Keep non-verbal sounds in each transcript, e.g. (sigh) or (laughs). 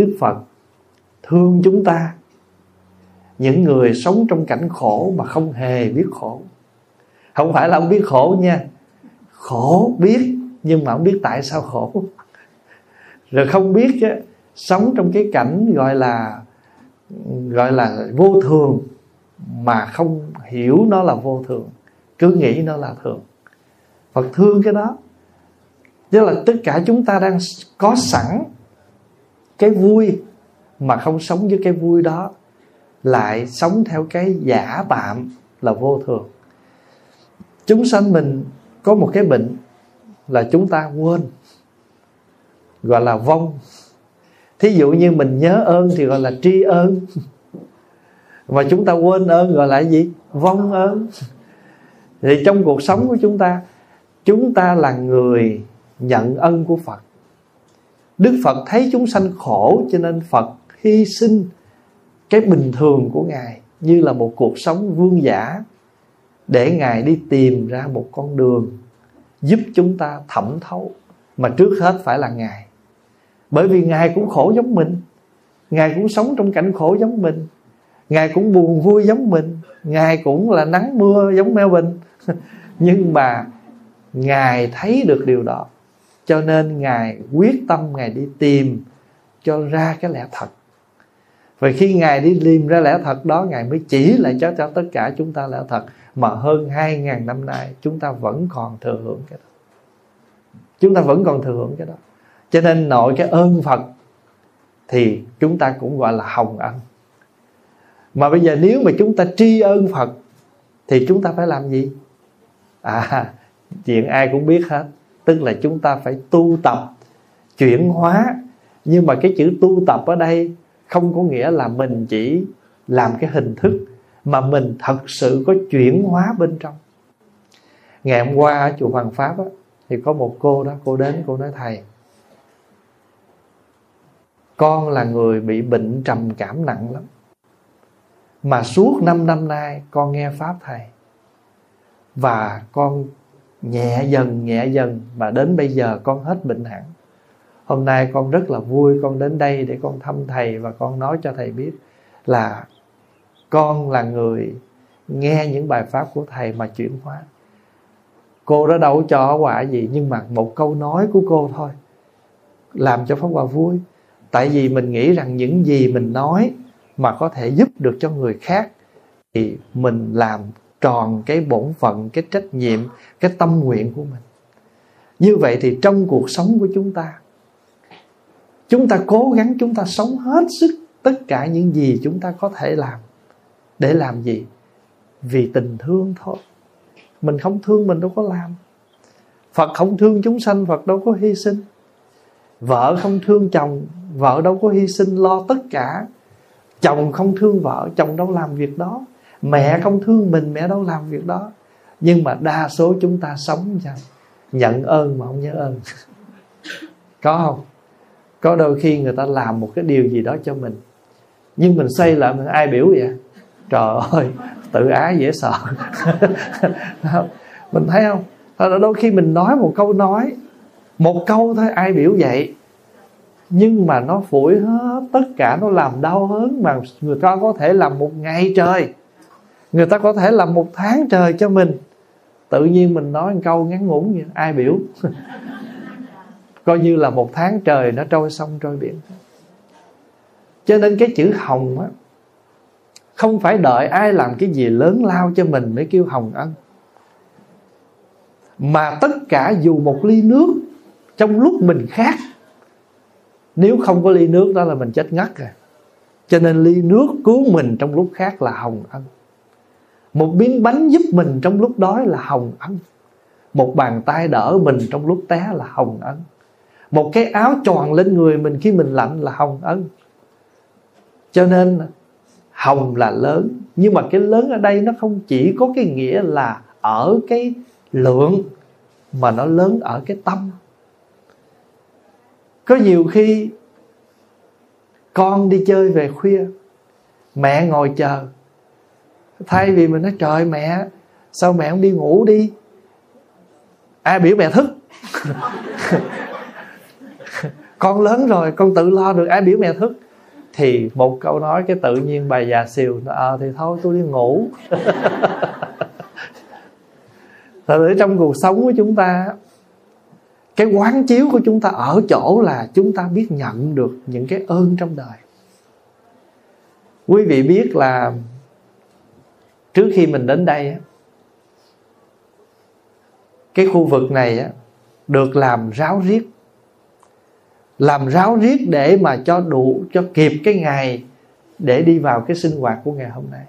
đức phật thương chúng ta. Những người sống trong cảnh khổ mà không hề biết khổ. Không phải là không biết khổ nha. Khổ biết nhưng mà không biết tại sao khổ. Rồi không biết á, sống trong cái cảnh gọi là gọi là vô thường mà không hiểu nó là vô thường cứ nghĩ nó là thường. Phật thương cái đó. Tức là tất cả chúng ta đang có sẵn cái vui Mà không sống với cái vui đó Lại sống theo cái giả tạm Là vô thường. Chúng sanh mình Có một cái bệnh Là chúng ta quên, Gọi là vong. Thí dụ như mình nhớ ơn Thì gọi là tri ơn. (laughs) Mà chúng ta quên ơn gọi là gì? Vong ơn. Thì trong cuộc sống của chúng ta Chúng ta là người nhận ân của Phật. Đức Phật thấy chúng sanh khổ, Cho nên Phật hy sinh Cái bình thường của Ngài Như là một cuộc sống vương giả, Để Ngài đi tìm ra một con đường Giúp chúng ta thẩm thấu, Mà trước hết phải là Ngài. Bởi vì Ngài cũng khổ giống mình, Ngài cũng sống trong cảnh khổ giống mình, Ngài cũng buồn vui giống mình, Ngài cũng là nắng mưa giống Melbourne. (laughs) Nhưng mà Ngài thấy được điều đó cho nên ngài quyết tâm ngài đi tìm cho ra cái lẽ thật. Và khi ngài đi tìm ra lẽ thật đó, ngài mới chỉ lại cho cho tất cả chúng ta lẽ thật. Mà hơn 2.000 năm nay, chúng ta vẫn còn thừa hưởng cái đó. Chúng ta vẫn còn thừa hưởng cái đó. Cho nên nội cái ơn phật thì chúng ta cũng gọi là hồng ân. Mà bây giờ nếu mà chúng ta tri ân phật thì chúng ta phải làm gì? À chuyện ai cũng biết hết tức là chúng ta phải tu tập chuyển hóa. Nhưng mà cái chữ tu tập ở đây không có nghĩa là mình chỉ làm cái hình thức mà mình thật sự có chuyển hóa bên trong. Ngày hôm qua ở chùa Hoàng Pháp á, thì có một cô đó cô đến cô nói thầy con là người bị bệnh trầm cảm nặng lắm. Mà suốt 5 năm nay con nghe pháp thầy và con nhẹ dần nhẹ dần mà đến bây giờ con hết bệnh hẳn. Hôm nay con rất là vui con đến đây để con thăm thầy và con nói cho thầy biết là con là người nghe những bài pháp của thầy mà chuyển hóa. Cô đó đâu cho quả gì nhưng mà một câu nói của cô thôi, làm cho pháp hòa vui. Tại vì mình nghĩ rằng những gì mình nói mà có thể giúp được cho người khác thì mình làm tròn cái bổn phận, cái trách nhiệm, cái tâm nguyện của mình. Như vậy thì trong cuộc sống của chúng ta chúng ta cố gắng chúng ta sống hết sức tất cả những gì chúng ta có thể làm để làm gì? Vì tình thương thôi. Mình không thương, mình đâu có làm. Phật không thương chúng sanh, phật đâu có hy sinh. Vợ không thương chồng, vợ đâu có hy sinh. Lo tất cả. Chồng không thương vợ, chồng đâu làm việc đó mẹ không thương mình mẹ đâu làm việc đó. Nhưng mà đa số chúng ta sống sao nhận ơn mà không nhớ ơn. (laughs) Có không? Có đôi khi người ta làm một cái điều gì đó cho mình. Nhưng mình xây lại mình ai biểu vậy? Trời ơi tự ái dễ sợ. (laughs) Mình thấy không? Đôi khi mình nói một câu nói một câu thôi ai biểu vậy? Nhưng mà nó phủi hết tất cả nó làm đau hớn mà người ta có thể làm một ngày trời người ta có thể làm một tháng trời cho mình. Tự nhiên mình nói một câu ngắn ngủn vậy ai biểu. (laughs) Coi như là một tháng trời nó trôi sông trôi biển. Cho nên cái chữ hồng á, không phải đợi ai làm cái gì lớn lao cho mình mới kêu hồng ân. Mà tất cả dù một ly nước trong lúc mình khát, nếu không có ly nước đó là mình chết ngất rồi. Cho nên ly nước cứu mình trong lúc khác là hồng ân một miếng bánh giúp mình trong lúc đói là hồng ân một bàn tay đỡ mình trong lúc té là hồng ân một cái áo tròn lên người mình khi mình lạnh là hồng ân cho nên, hồng là lớn, nhưng mà cái lớn ở đây nó không chỉ có cái nghĩa là ở cái lượng, mà nó lớn ở cái tâm. Có nhiều khi, con đi chơi về khuya, mẹ ngồi chờ thay vì mình nói trời mẹ sao mẹ không đi ngủ đi? Ai biểu mẹ thức. (laughs) Con lớn rồi con tự lo được ai biểu mẹ thức. Thì một câu nói cái tự nhiên bà già xìu ờ à, thì thôi tôi đi ngủ. (laughs) Thật sự trong cuộc sống của chúng ta cái quán chiếu của chúng ta ở chỗ là chúng ta biết nhận được những cái ơn trong đời. Quý vị biết là trước khi mình đến đây cái khu vực này được làm ráo riết. Làm ráo riết để mà cho đủ, cho kịp cái ngày để đi vào cái sinh hoạt của ngày hôm nay.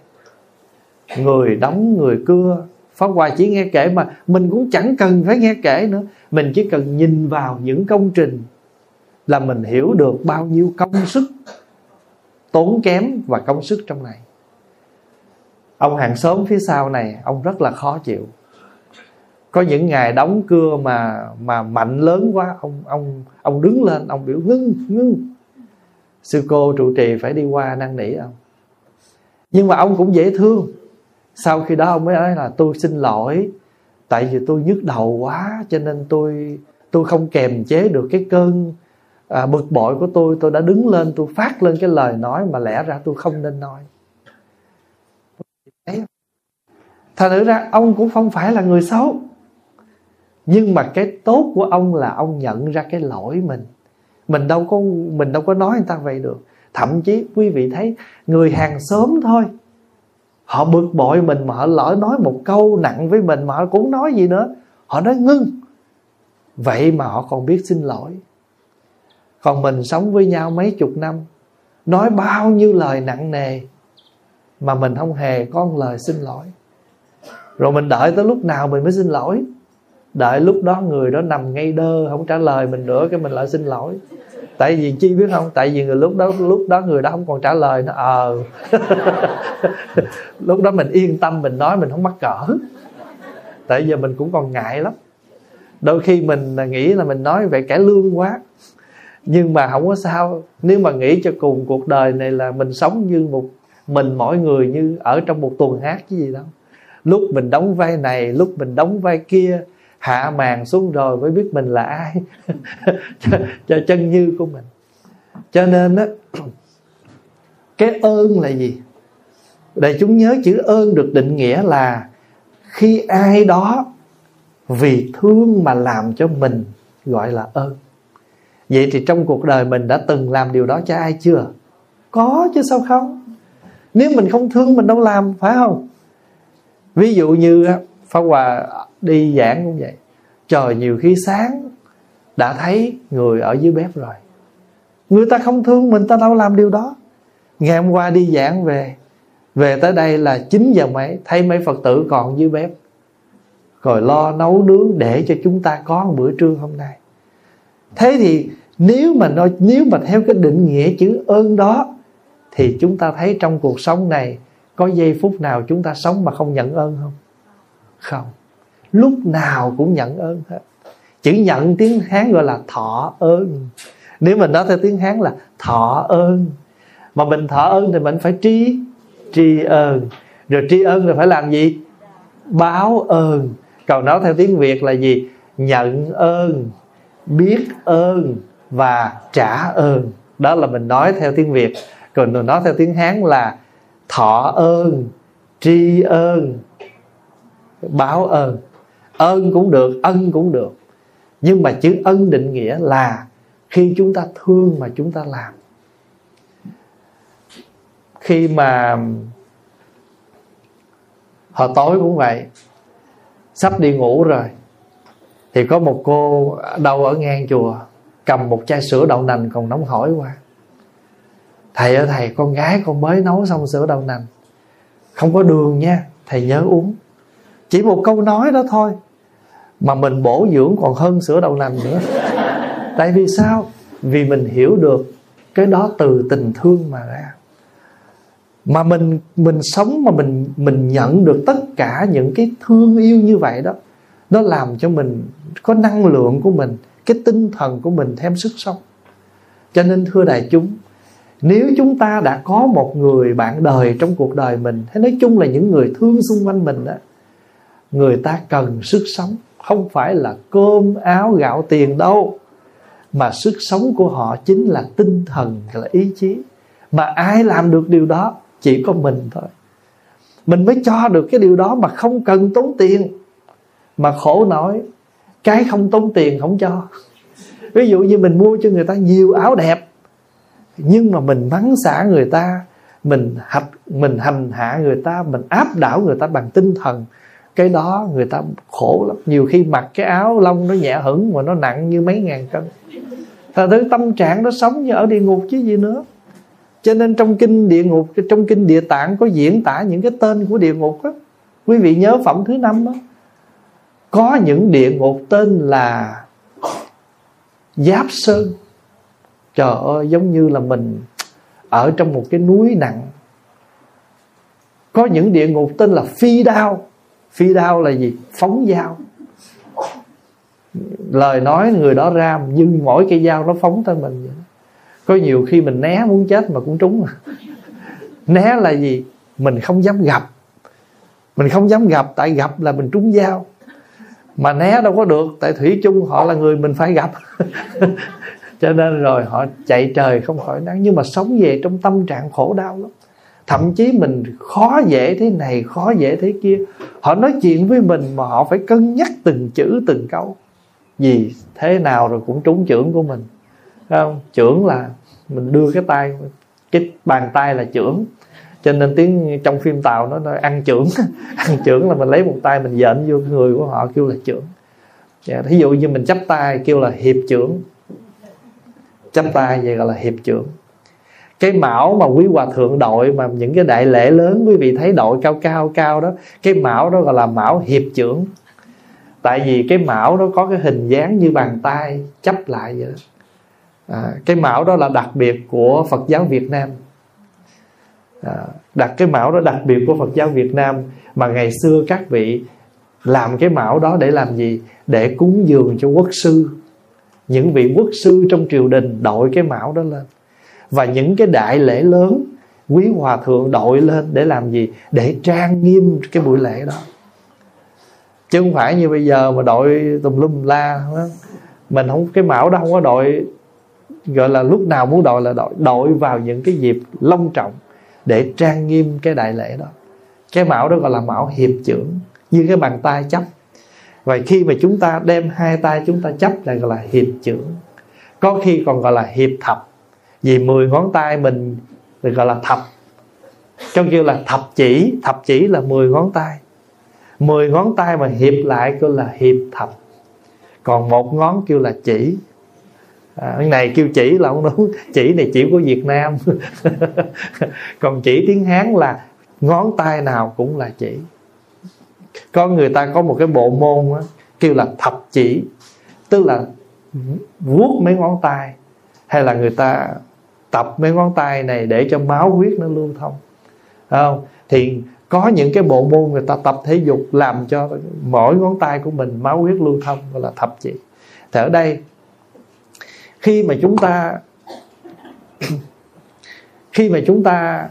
Người đóng, người cưa, Pháp Hòa chỉ nghe kể mà mình cũng chẳng cần phải nghe kể nữa. Mình chỉ cần nhìn vào những công trình là mình hiểu được bao nhiêu công sức tốn kém và công sức trong này ông hàng xóm phía sau này ông rất là khó chịu. Có những ngày đóng cưa mà mà mạnh lớn quá ông ông ông đứng lên ông biểu ngưng ngưng. Sư cô trụ trì phải đi qua năn nỉ ông. Nhưng mà ông cũng dễ thương. Sau khi đó ông mới nói là tôi xin lỗi tại vì tôi nhức đầu quá cho nên tôi tôi không kềm chế được cái cơn à, bực bội của tôi. Tôi đã đứng lên tôi phát lên cái lời nói mà lẽ ra tôi không nên nói. Thành thử ra, ông cũng không phải là người xấu. Nhưng mà cái tốt của ông là ông nhận ra cái lỗi mình. Mình đâu có, mình đâu có nói người ta vậy được. Thậm chí, quý vị thấy, người hàng xóm thôi. Họ bực bội mình mà họ lỡ nói một câu nặng với mình mà họ cũng nói gì nữa. Họ nói ngưng. Vậy mà họ còn biết xin lỗi. Còn mình sống với nhau mấy chục năm, nói bao nhiêu lời nặng nề, mà mình không hề có một lời xin lỗi rồi mình đợi tới lúc nào mình mới xin lỗi? Đợi lúc đó người đó nằm ngay đơ, không trả lời mình nữa, cái mình lại xin lỗi. Tại vì chi biết không? Tại vì người lúc đó lúc đó người đó không còn trả lời nó ờ. (laughs) Lúc đó mình yên tâm, mình nói mình không mắc cỡ. Tại giờ mình cũng còn ngại lắm. Đôi khi mình nghĩ là mình nói về cải lương quá. Nhưng mà không có sao. Nếu mà nghĩ cho cùng cuộc đời này là mình sống như một, mình mỗi người như ở trong một tuần hát chứ gì đâu lúc mình đóng vai này lúc mình đóng vai kia hạ màn xuống rồi mới biết mình là ai. (laughs) Cho, cho chân như của mình. Cho nên á (clears throat) cái ơn là gì? Để chúng nhớ chữ ơn được định nghĩa là khi ai đó vì thương mà làm cho mình gọi là ơn. Vậy thì trong cuộc đời mình đã từng làm điều đó cho ai chưa? Có chứ sao không? Nếu mình không thương mình đâu làm phải không? Ví dụ như Pháp Hòa đi giảng cũng vậy. Trời nhiều khi sáng, đã thấy người ở dưới bếp rồi. Người ta không thương mình, ta đâu làm điều đó. Ngày hôm qua đi giảng về về tới đây là 9 giờ mấy, thấy mấy phật tử còn dưới bếp. Rồi lo nấu nướng để cho chúng ta có một bữa trưa hôm nay. Thế thì nếu mà nói, nếu mà theo cái định nghĩa chữ ơn đó, thì chúng ta thấy trong cuộc sống này có giây phút nào chúng ta sống mà không nhận ơn không? Không. Lúc nào cũng nhận ơn hết. Chữ nhận tiếng hán gọi là thọ ơn. Nếu mình nói theo tiếng hán là thọ ơn, mà mình thọ ơn thì mình phải tri tri ơn. Rồi tri ơn rồi phải làm gì? Báo ơn. Còn nói theo tiếng việt là gì? Nhận ơn, biết ơn và trả ơn. Đó là mình nói theo tiếng việt. Còn mình nói theo tiếng hán là thọ ơn, tri ơn, báo ơn. Ơn cũng được, ân cũng được. Nhưng mà chữ ân định nghĩa là khi chúng ta thương mà chúng ta làm. Khi mà hồi tối cũng vậy, sắp đi ngủ rồi, thì có một cô đâu ở ngang chùa, cầm một chai sữa đậu nành còn nóng hổi qua thầy ơi, thầy, con gái con mới nấu xong sữa đậu nành. Không có đường nha, thầy nhớ uống. Chỉ một câu nói đó thôi, mà mình bổ dưỡng còn hơn sữa đậu nành nữa. (laughs) Tại vì sao? Vì mình hiểu được cái đó từ tình thương mà ra. Mà mình mình sống mà mình mình nhận được tất cả những cái thương yêu như vậy đó, nó làm cho mình có năng lượng của mình, cái tinh thần của mình thêm sức sống. Cho nên thưa đại chúng nếu chúng ta đã có một người bạn đời trong cuộc đời mình hay nói chung là những người thương xung quanh mình đó người ta cần sức sống. Không phải là cơm, áo, gạo, tiền đâu, mà sức sống của họ chính là tinh thần, là ý chí. Mà ai làm được điều đó? Chỉ có mình thôi. Mình mới cho được cái điều đó mà không cần tốn tiền. Mà khổ nổi, cái không tốn tiền không cho. Ví dụ như mình mua cho người ta nhiều áo đẹp nhưng mà mình mắng xả người ta, mình hạch, mình hành hạ người ta, mình áp đảo người ta bằng tinh thần, cái đó người ta khổ lắm. Nhiều khi mặc cái áo lông nó nhẹ hững mà nó nặng như mấy ngàn cân. Thật thứ tâm trạng nó sống như ở địa ngục chứ gì nữa. Cho nên trong kinh địa ngục, trong kinh địa tạng có diễn tả những cái tên của địa ngục đó quý vị nhớ phẩm thứ năm đó. Có những địa ngục tên là giáp sơn trời ơi, giống như là mình ở trong một cái núi nặng. Có những địa ngục tên là phi đao. Phi đao là gì? Phóng dao. Lời nói người đó ra nhưng mỗi cây dao nó phóng tới mình vậy có nhiều khi mình né muốn chết mà cũng trúng à. né là gì? Mình không dám gặp. Mình không dám gặp, tại gặp là mình trúng dao. Mà né đâu có được, tại thủy chung họ là người mình phải gặp. (laughs) cho nên rồi họ chạy trời không khỏi nắng nhưng mà sống về trong tâm trạng khổ đau lắm. Thậm chí mình khó dễ thế này, khó dễ thế kia. Họ nói chuyện với mình mà họ phải cân nhắc từng chữ, từng câu. Gì thế nào rồi cũng trúng trưởng của mình. Thấy không? Trưởng là mình đưa cái tay, cái bàn tay là trưởng. Cho nên tiếng trong phim tàu nó nói ăn trưởng. (laughs) Ăn trưởng là mình lấy một tay mình dện vô người của họ kêu là trưởng. Dạ, thí dụ như mình chắp tay kêu là hiệp trưởng chắp tay vậy gọi là hiệp trưởng. Cái mão mà quý hòa thượng đội mà những cái đại lễ lớn quý vị thấy đội cao cao cao đó cái mão đó gọi là mão hiệp trưởng. Tại vì cái mão đó có cái hình dáng như bàn tay chấp lại vậy đó. À, cái mão đó là đặc biệt của Phật giáo Việt Nam. À, đặt cái mão đó đặc biệt của Phật giáo Việt Nam mà ngày xưa các vị làm cái mão đó để làm gì? Để cúng dường cho quốc sư những vị quốc sư trong triều đình đội cái mão đó lên. Và những cái đại lễ lớn, quý hòa thượng đội lên để làm gì? Để trang nghiêm cái buổi lễ đó. Chứ không phải như bây giờ mà đội tùm lum la mình không, cái mão đó không có đội, gọi là lúc nào muốn đội là đội. Đội vào những cái dịp long trọng để trang nghiêm cái đại lễ đó. Cái mão đó gọi là mão hiệp trưởng như cái bàn tay chấp và khi mà chúng ta đem hai tay chúng ta chấp là gọi là hiệp trưởng có khi còn gọi là hiệp thập. Vì 10 ngón tay mình được gọi là thập. Trong kêu là thập chỉ thập chỉ là 10 ngón tay. 10 ngón tay mà hiệp lại kêu là hiệp thập. Còn một ngón kêu là chỉ. À, cái này kêu chỉ là không đúng. (laughs) Chỉ này chỉ của Việt Nam. (laughs) Còn chỉ tiếng Hán là ngón tay nào cũng là chỉ có người ta có một cái bộ môn đó, kêu là thập chỉ. Tức là vuốt mấy ngón tay hay là người ta tập mấy ngón tay này để cho máu huyết nó lưu thông. Không? Thì có những cái bộ môn người ta tập thể dục làm cho mỗi ngón tay của mình máu huyết lưu thông gọi là thập chỉ. Thì ở đây khi mà chúng ta khi mà chúng ta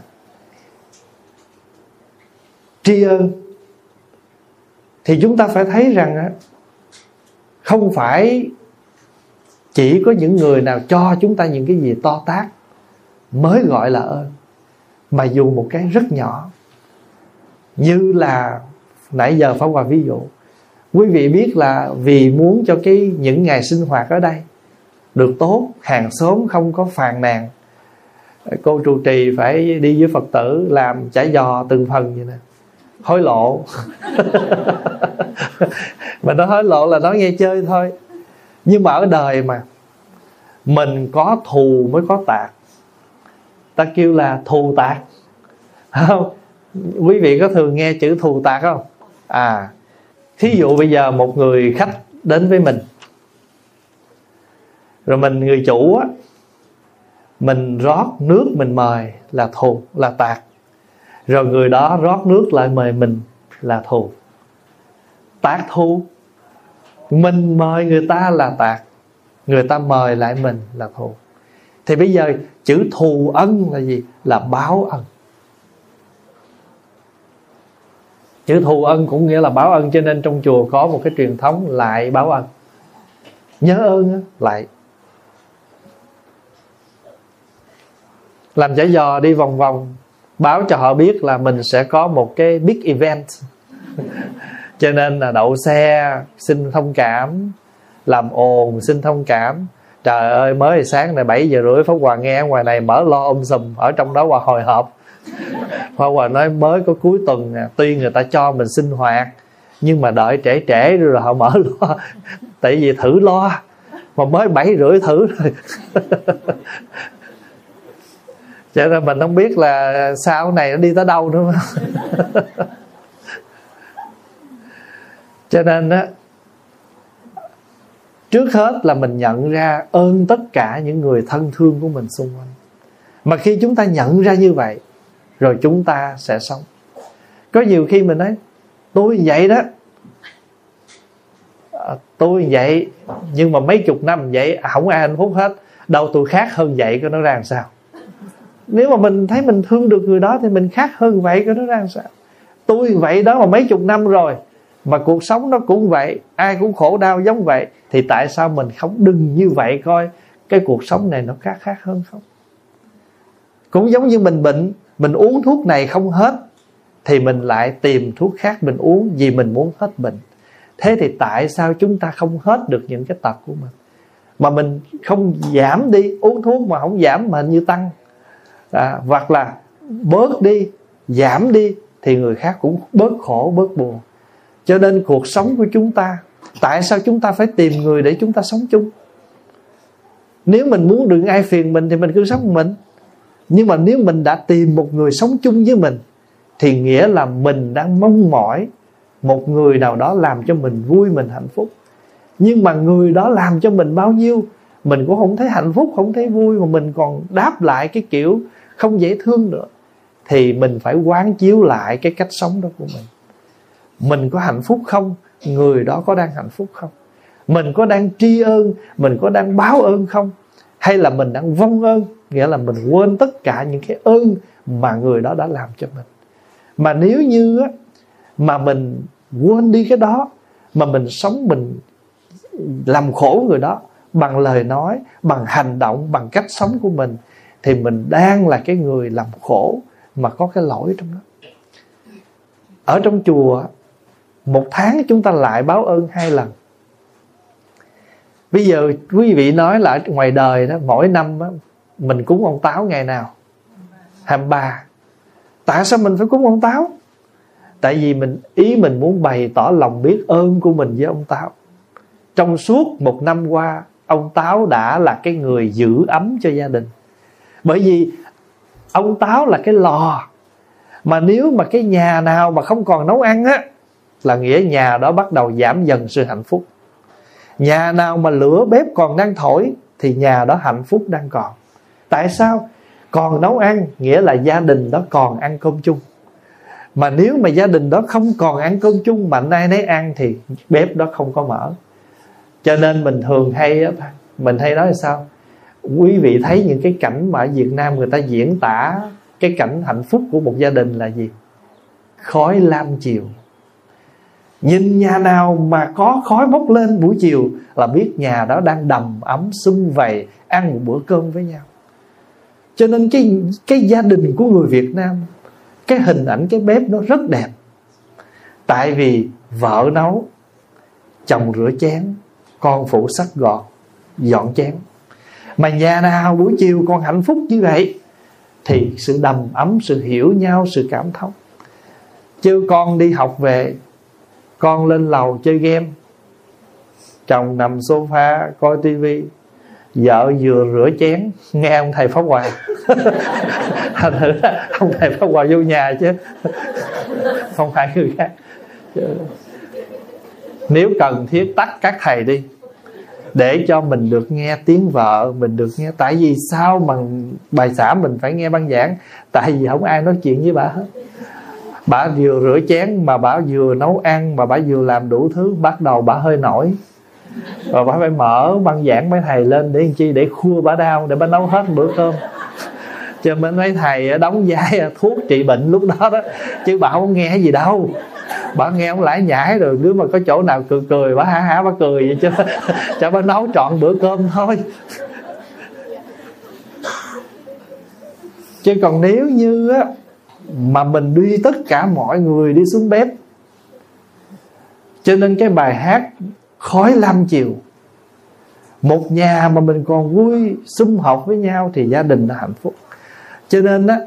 tri ân thì chúng ta phải thấy rằng không phải chỉ có những người nào cho chúng ta những cái gì to tát mới gọi là ơn, mà dù một cái rất nhỏ. Như là nãy giờ phóng hòa ví dụ, quý vị biết là vì muốn cho cái những ngày sinh hoạt ở đây được tốt, hàng xóm không có phàn nàn, cô trụ trì phải đi với phật tử làm chả giò từng phần vậy nè. Hối lộ. (laughs) mà nó hối lộ là nó nghe chơi thôi. Nhưng mà ở đời mà, mình có thù mới có tạc ta kêu là thù tạc không, quý vị có thường nghe chữ thù tạc không? À thí dụ bây giờ một người khách đến với mình. Rồi mình người chủ á, mình rót nước mình mời là thù, là tạc rồi người đó rót nước lại mời mình là thù tạc thù mình mời người ta là tạc người ta mời lại mình là thù thì bây giờ chữ thù ân là gì? Là báo ân. Chữ thù ân cũng nghĩa là báo ân, cho nên trong chùa có một cái truyền thống lại báo ân. Nhớ ơn lại. Làm giả dò đi vòng vòng, báo cho họ biết là mình sẽ có một cái big event. (laughs) cho nên là đậu xe xin thông cảm, làm ồn xin thông cảm. Trời ơi, mới sáng này 7 giờ rưỡi, pháp hòa nghe ngoài này mở lo ôm sùm, ở trong đó hòa hồi hộp. (laughs) Pháp hòa nói mới có cuối tuần nè, tuy người ta cho mình sinh hoạt, nhưng mà đợi trễ trễ rồi họ mở (laughs) lo. Tại vì thử lo, mà mới bảy rưỡi thử rồi. (laughs) Cho nên mình không biết là sau này nó đi tới đâu nữa cho nên đó trước hết là mình nhận ra ơn tất cả những người thân thương của mình xung quanh. Mà khi chúng ta nhận ra như vậy rồi chúng ta sẽ sống. Có nhiều khi mình nói tôi vậy đó. À, tôi vậy nhưng mà mấy chục năm vậy không ai hạnh phúc hết. Đâu tôi khác hơn vậy có nó ra làm sao? Nếu mà mình thấy mình thương được người đó thì mình khác hơn vậy có nó ra làm sao? Tôi vậy đó mà mấy chục năm rồi mà cuộc sống nó cũng vậy ai cũng khổ đau giống vậy thì tại sao mình không đừng như vậy coi? Cái cuộc sống này nó khác khác hơn không? Cũng giống như mình bệnh mình uống thuốc này không hết thì mình lại tìm thuốc khác mình uống vì mình muốn hết bệnh. Thế thì tại sao chúng ta không hết được những cái tật của mình? Mà mình không giảm đi uống thuốc mà không giảm mà như tăng. À, hoặc là bớt đi giảm đi thì người khác cũng bớt khổ bớt buồn cho nên cuộc sống của chúng ta, tại sao chúng ta phải tìm người để chúng ta sống chung? Nếu mình muốn đừng ai phiền mình thì mình cứ sống một mình. Nhưng mà nếu mình đã tìm một người sống chung với mình, thì nghĩa là mình đang mong mỏi một người nào đó làm cho mình vui, mình hạnh phúc. Nhưng mà người đó làm cho mình bao nhiêu, mình cũng không thấy hạnh phúc, không thấy vui, mà mình còn đáp lại cái kiểu không dễ thương nữa, thì mình phải quán chiếu lại cái cách sống đó của mình mình có hạnh phúc không? Người đó có đang hạnh phúc không? Mình có đang tri ân mình có đang báo ơn không? Hay là mình đang vong ơn nghĩa là mình quên tất cả những cái ơn mà người đó đã làm cho mình? Mà nếu như á, mà mình quên đi cái đó mà mình sống mình làm khổ người đó bằng lời nói bằng hành động bằng cách sống của mình thì mình đang là cái người làm khổ mà có cái lỗi trong đó. Ở trong chùa một tháng chúng ta lại báo ơn hai lần. Bây giờ quý vị nói là ngoài đời đó mỗi năm đó, mình cúng ông táo ngày nào? 23 tại sao mình phải cúng ông táo? Tại vì mình ý mình muốn bày tỏ lòng biết ơn của mình với ông táo. Trong suốt một năm qua ông táo đã là cái người giữ ấm cho gia đình. Bởi vì ông táo là cái lò. Mà nếu mà cái nhà nào mà không còn nấu ăn á là nghĩa nhà đó bắt đầu giảm dần sự hạnh phúc. Nhà nào mà lửa bếp còn đang thổi, thì nhà đó hạnh phúc đang còn. Tại sao? Còn nấu ăn, nghĩa là gia đình đó còn ăn cơm chung. Mà nếu mà gia đình đó không còn ăn cơm chung mà nay nấy ăn, thì bếp đó không có mở. Cho nên mình thường hay mình hay nói là sao? Quý vị thấy những cái cảnh mà ở Việt Nam người ta diễn tả cái cảnh hạnh phúc của một gia đình là gì? Khói lam chiều nhìn nhà nào mà có khói bốc lên buổi chiều là biết nhà đó đang đầm ấm sum vầy, ăn một bữa cơm với nhau. Cho nên cái cái gia đình của người Việt Nam, cái hình ảnh cái bếp nó rất đẹp. Tại vì vợ nấu, chồng rửa chén, con phụ sắc gọt, dọn chén. Mà nhà nào buổi chiều còn hạnh phúc như vậy, thì sự đầm ấm, sự hiểu nhau, sự cảm thông. Chứ con đi học về con lên lầu chơi game. Chồng nằm sofa coi tivi. Vợ vừa rửa chén nghe ông thầy pháp hòa. (laughs) Thành thử ông thầy pháp hòa vô nhà chứ. Không phải người khác. Nếu cần thiết tắt các thầy đi để cho mình được nghe tiếng vợ mình được nghe. Tại vì sao mà bài xã mình phải nghe băng giảng? Tại vì không ai nói chuyện với bà hết bà vừa rửa chén mà bà vừa nấu ăn mà bà vừa làm đủ thứ, bắt đầu bà hơi nổi. Và bà phải mở băng giảng mấy thầy lên để làm chi? Để khua bà đau, để bà nấu hết bữa cơm. Cho nên mấy thầy đóng vai thuốc trị bệnh lúc đó đó, chứ bà không nghe gì đâu. Bà nghe ông lãi nhãi rồi nếu mà có chỗ nào cười cười, bà hả hả bà cười vậy chứ cho bà nấu trọn bữa cơm thôi. Chứ còn nếu như á mà mình đi tất cả mọi người đi xuống bếp. Cho nên cái bài hát khói lam chiều, một nhà mà mình còn vui sum họp với nhau thì gia đình đã hạnh phúc. Cho nên á,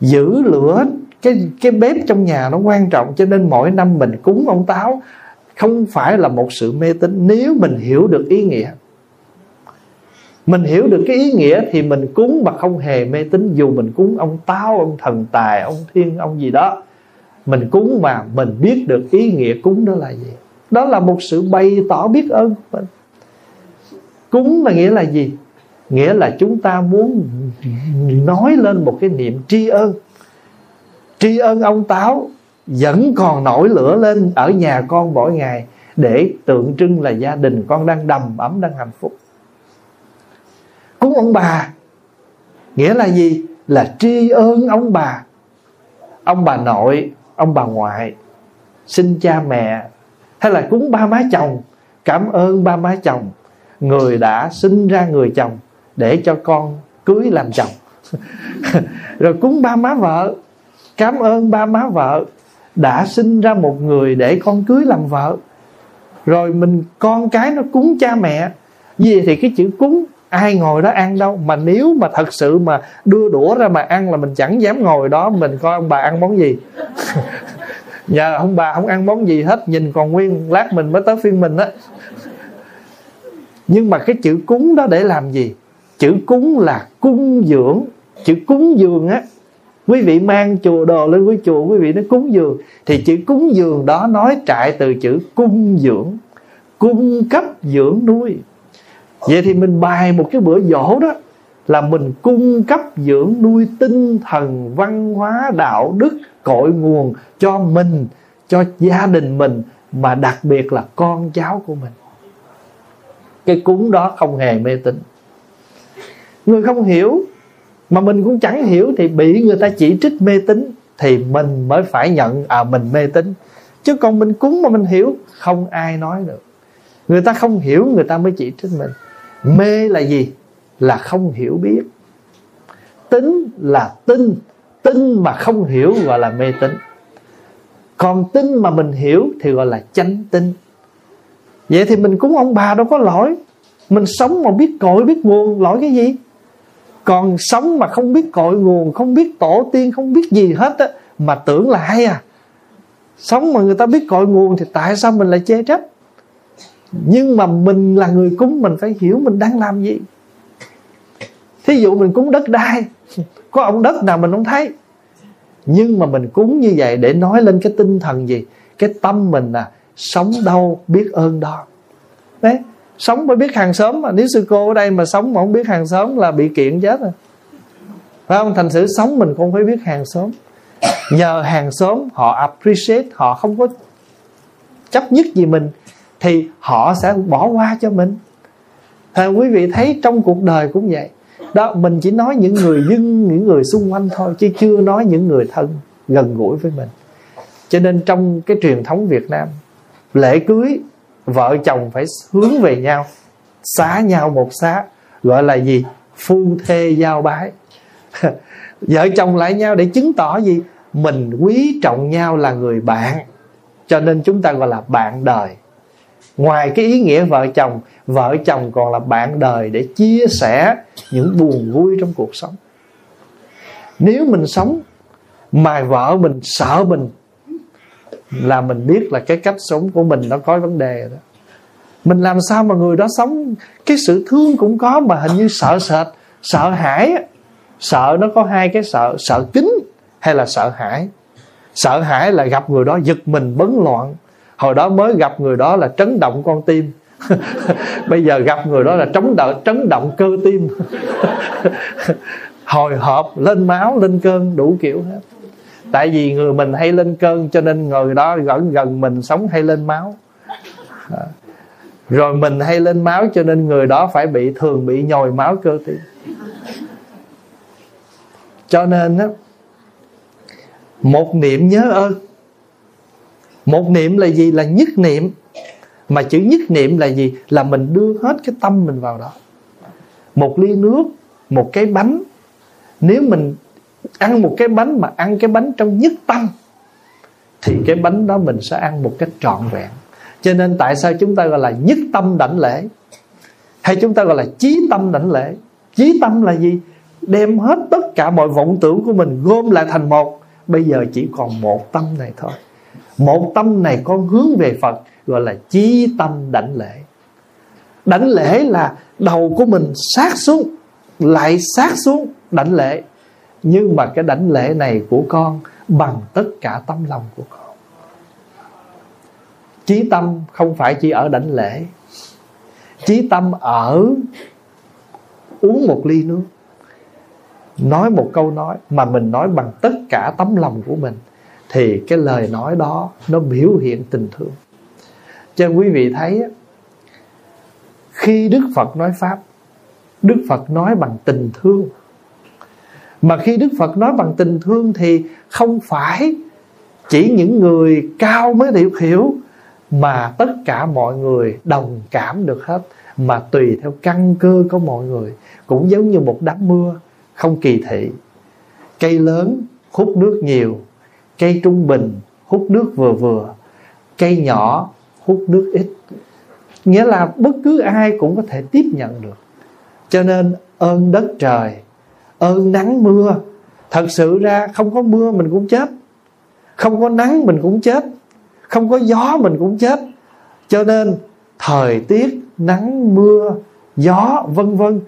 giữ lửa cái cái bếp trong nhà nó quan trọng, cho nên mỗi năm mình cúng ông táo. Không phải là một sự mê tín. Nếu mình hiểu được ý nghĩa mình hiểu được cái ý nghĩa thì mình cúng mà không hề mê tín. Dù mình cúng ông táo, ông thần tài, ông thiên, ông gì đó, mình cúng mà mình biết được ý nghĩa cúng đó là gì. Đó là một sự bày tỏ biết ơn. Của mình cúng là nghĩa là gì? Nghĩa là chúng ta muốn nói lên một cái niệm tri ân. Tri ân ông táo vẫn còn nổi lửa lên ở nhà con mỗi ngày để tượng trưng là gia đình con đang đầm ấm, đang hạnh phúc cúng ông bà. Nghĩa là gì? Là tri ân ông bà. Ông bà nội, ông bà ngoại, xin cha mẹ, hay là cúng ba má chồng, cảm ơn ba má chồng. Người đã sinh ra người chồng để cho con cưới làm chồng. (laughs) Rồi cúng ba má vợ, cảm ơn ba má vợ đã sinh ra một người để con cưới làm vợ. Rồi mình, con cái nó cúng cha mẹ. Vì thì cái chữ cúng ai ngồi đó ăn đâu. Mà nếu mà thật sự mà đưa đũa ra mà ăn là mình chẳng dám ngồi đó, mình coi ông bà ăn món gì. (laughs) Nhà ông bà không ăn món gì hết, nhìn còn nguyên lát mình mới tới phiên mình á. Nhưng mà cái chữ cúng đó để làm gì? Chữ cúng là cung dưỡng. Chữ cúng dường á, quý vị mang chùa đồ lên quý chùa, quý vị nó cúng dường. Thì chữ cúng dường đó nói trại từ chữ cung dưỡng. Cung cấp dưỡng nuôi vậy thì mình bài một cái bữa dỗ đó là mình cung cấp dưỡng nuôi tinh thần, văn hóa, đạo đức, cội nguồn cho mình, cho gia đình mình, mà đặc biệt là con cháu của mình. Cái cúng đó không hề mê tín. Người không hiểu, mà mình cũng chẳng hiểu thì bị người ta chỉ trích mê tín thì mình mới phải nhận à mình mê tín. Chứ còn mình cúng mà mình hiểu, không ai nói được. Người ta không hiểu, người ta mới chỉ trích mình mê là gì? Là không hiểu biết. Tính là tin. Tin mà không hiểu gọi là mê tín. Còn tin mà mình hiểu thì gọi là chánh tin. Vậy thì mình cúng ông bà đâu có lỗi. Mình sống mà biết cội, biết nguồn, lỗi cái gì? Còn sống mà không biết cội nguồn, không biết tổ tiên, không biết gì hết á, mà tưởng là hay à. Sống mà người ta biết cội nguồn thì tại sao mình lại chê trách? Nhưng mà mình là người cúng, mình phải hiểu mình đang làm gì. Thí dụ mình cúng đất đai, có ông đất nào mình không thấy? Nhưng mà mình cúng như vậy để nói lên cái tinh thần gì? Cái tâm mình là sống đâu biết ơn đó. Đấy, sống mới biết hàng xóm mà. Nếu sư cô ở đây mà sống mà không biết hàng xóm là bị kiện chết rồi. Phải không? Thành sự sống mình cũng phải biết hàng xóm. Nhờ hàng xóm họ appreciate, họ không có chấp nhất gì mình thì họ sẽ bỏ qua cho mình. À, quý vị thấy trong cuộc đời cũng vậy. Đó mình chỉ nói những người dân những người xung quanh thôi chứ chưa nói những người thân gần gũi với mình. Cho nên trong cái truyền thống Việt Nam lễ cưới vợ chồng phải hướng về nhau xá nhau một xá gọi là gì? Phu thê giao bái. (laughs) Vợ chồng lại nhau để chứng tỏ gì? Mình quý trọng nhau là người bạn. Cho nên chúng ta gọi là bạn đời ngoài cái ý nghĩa vợ chồng vợ chồng còn là bạn đời để chia sẻ những buồn vui trong cuộc sống. Nếu mình sống mà vợ mình sợ mình, là mình biết là cái cách sống của mình nó có vấn đề đó. Mình làm sao mà người đó sống? Cái sự thương cũng có mà hình như sợ sệt, sợ hãi sợ nó có hai cái sợ sợ kính hay là sợ hãi. Sợ hãi là gặp người đó giật mình, bấn loạn hồi đó mới gặp người đó là trấn động con tim. (laughs) Bây giờ gặp người đó là trống đợi trấn động cơ tim. (laughs) Hồi hộp lên máu, lên cơn, đủ kiểu hết. Tại vì người mình hay lên cơn, cho nên người đó gần gần mình sống hay lên máu. Rồi mình hay lên máu, cho nên người đó phải bị, thường bị nhồi máu cơ tim. Cho nên á, một niệm nhớ ơn một niệm là gì? Là nhất niệm. Mà chữ nhất niệm là gì? Là mình đưa hết cái tâm mình vào đó. Một ly nước, một cái bánh. Nếu mình ăn một cái bánh mà ăn cái bánh trong nhất tâm, thì cái bánh đó mình sẽ ăn một cách trọn vẹn. Cho nên tại sao chúng ta gọi là nhất tâm đảnh lễ? Hay chúng ta gọi là chí tâm đảnh lễ? Chí tâm là gì? Đem hết tất cả mọi vọng tưởng của mình gom lại thành một. Bây giờ chỉ còn một tâm này thôi một tâm này con hướng về phật, gọi là chí tâm đảnh lễ. Đảnh lễ là đầu của mình sát xuống, lại sát xuống đảnh lễ. Nhưng mà cái đảnh lễ này của con bằng tất cả tấm lòng của con. Chí tâm không phải chỉ ở đảnh lễ. Chí tâm ở uống một ly nước. Nói một câu nói mà mình nói bằng tất cả tấm lòng của mình thì cái lời nói đó nó biểu hiện tình thương. Cho quý vị thấy khi đức phật nói pháp, đức phật nói bằng tình thương. Mà khi đức phật nói bằng tình thương thì không phải chỉ những người cao mới được hiểu mà tất cả mọi người đồng cảm được hết, mà tùy theo căn cơ của mọi người, cũng giống như một đám mưa không kỳ thị. Cây lớn hút nước nhiều cây trung bình, hút nước vừa vừa. Cây nhỏ, hút nước ít. Nghĩa là bất cứ ai cũng có thể tiếp nhận được. Cho nên ơn đất trời, ơn nắng mưa, thật sự ra không có mưa mình cũng chết. Không có nắng mình cũng chết. Không có gió mình cũng chết. Cho nên thời tiết, nắng, mưa, gió, vân vân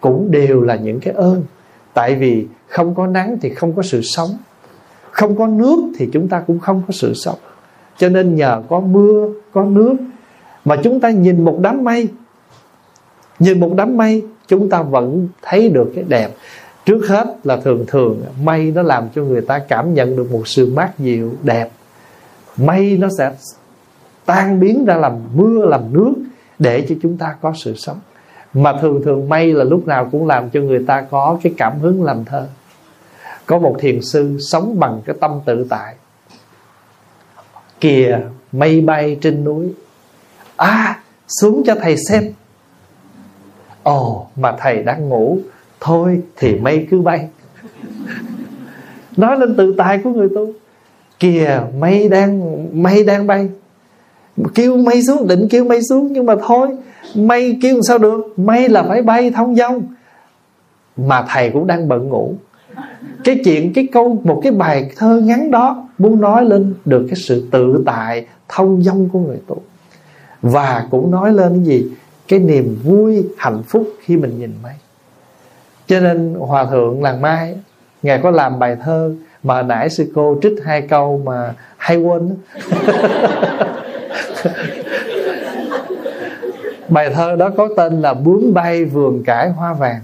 cũng đều là những cái ơn. Tại vì không có nắng thì không có sự sống không có nước thì chúng ta cũng không có sự sống. Cho nên nhờ có mưa, có nước, mà chúng ta nhìn một đám mây. Nhìn một đám mây, chúng ta vẫn thấy được cái đẹp. Trước hết là thường thường, mây nó làm cho người ta cảm nhận được một sự mát dịu, đẹp. Mây nó sẽ tan biến ra làm mưa, làm nước để cho chúng ta có sự sống. Mà thường thường mây là lúc nào cũng làm cho người ta có cái cảm hứng làm thơ có một thiền sư sống bằng cái tâm tự tại. Kìa, mây bay trên núi. À xuống cho thầy xem. Ồ, mà thầy đang ngủ. Thôi thì mây cứ bay. Nói lên tự tại của người tu. Kìa, mây đang mây đang bay. Kêu mây xuống, định kêu mây xuống, nhưng mà thôi, mây kêu sao được? Mây là phải bay thông dong mà thầy cũng đang bận ngủ cái chuyện, cái câu, một cái bài thơ ngắn đó muốn nói lên được cái sự tự tại, thông dong của người tu. Và cũng nói lên cái gì? Cái niềm vui, hạnh phúc khi mình nhìn mây. Cho nên hòa thượng làng mai, ngài có làm bài thơ mà nãy sư cô trích hai câu mà hay quên (laughs) bài thơ đó có tên là bướm bay vườn cải hoa vàng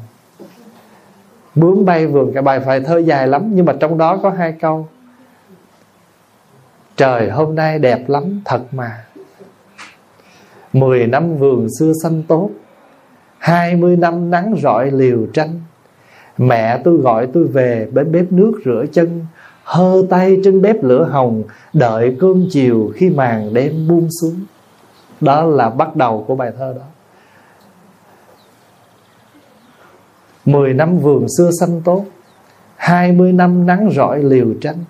bướm bay vườn, cái bài phải thơ dài lắm, nhưng mà trong đó có hai câu. Trời hôm nay đẹp lắm, thật mà. Mười năm vườn xưa xanh tốt, Hai mươi năm nắng rọi liều tranh. Mẹ tôi gọi tôi về bên bếp nước rửa chân, Hơ tay trên bếp lửa hồng, Đợi cơm chiều khi màn đêm buông xuống. Đó là bắt đầu của bài thơ đó. Mười năm vườn xưa xanh tốt Hai mươi năm nắng rọi liều tranh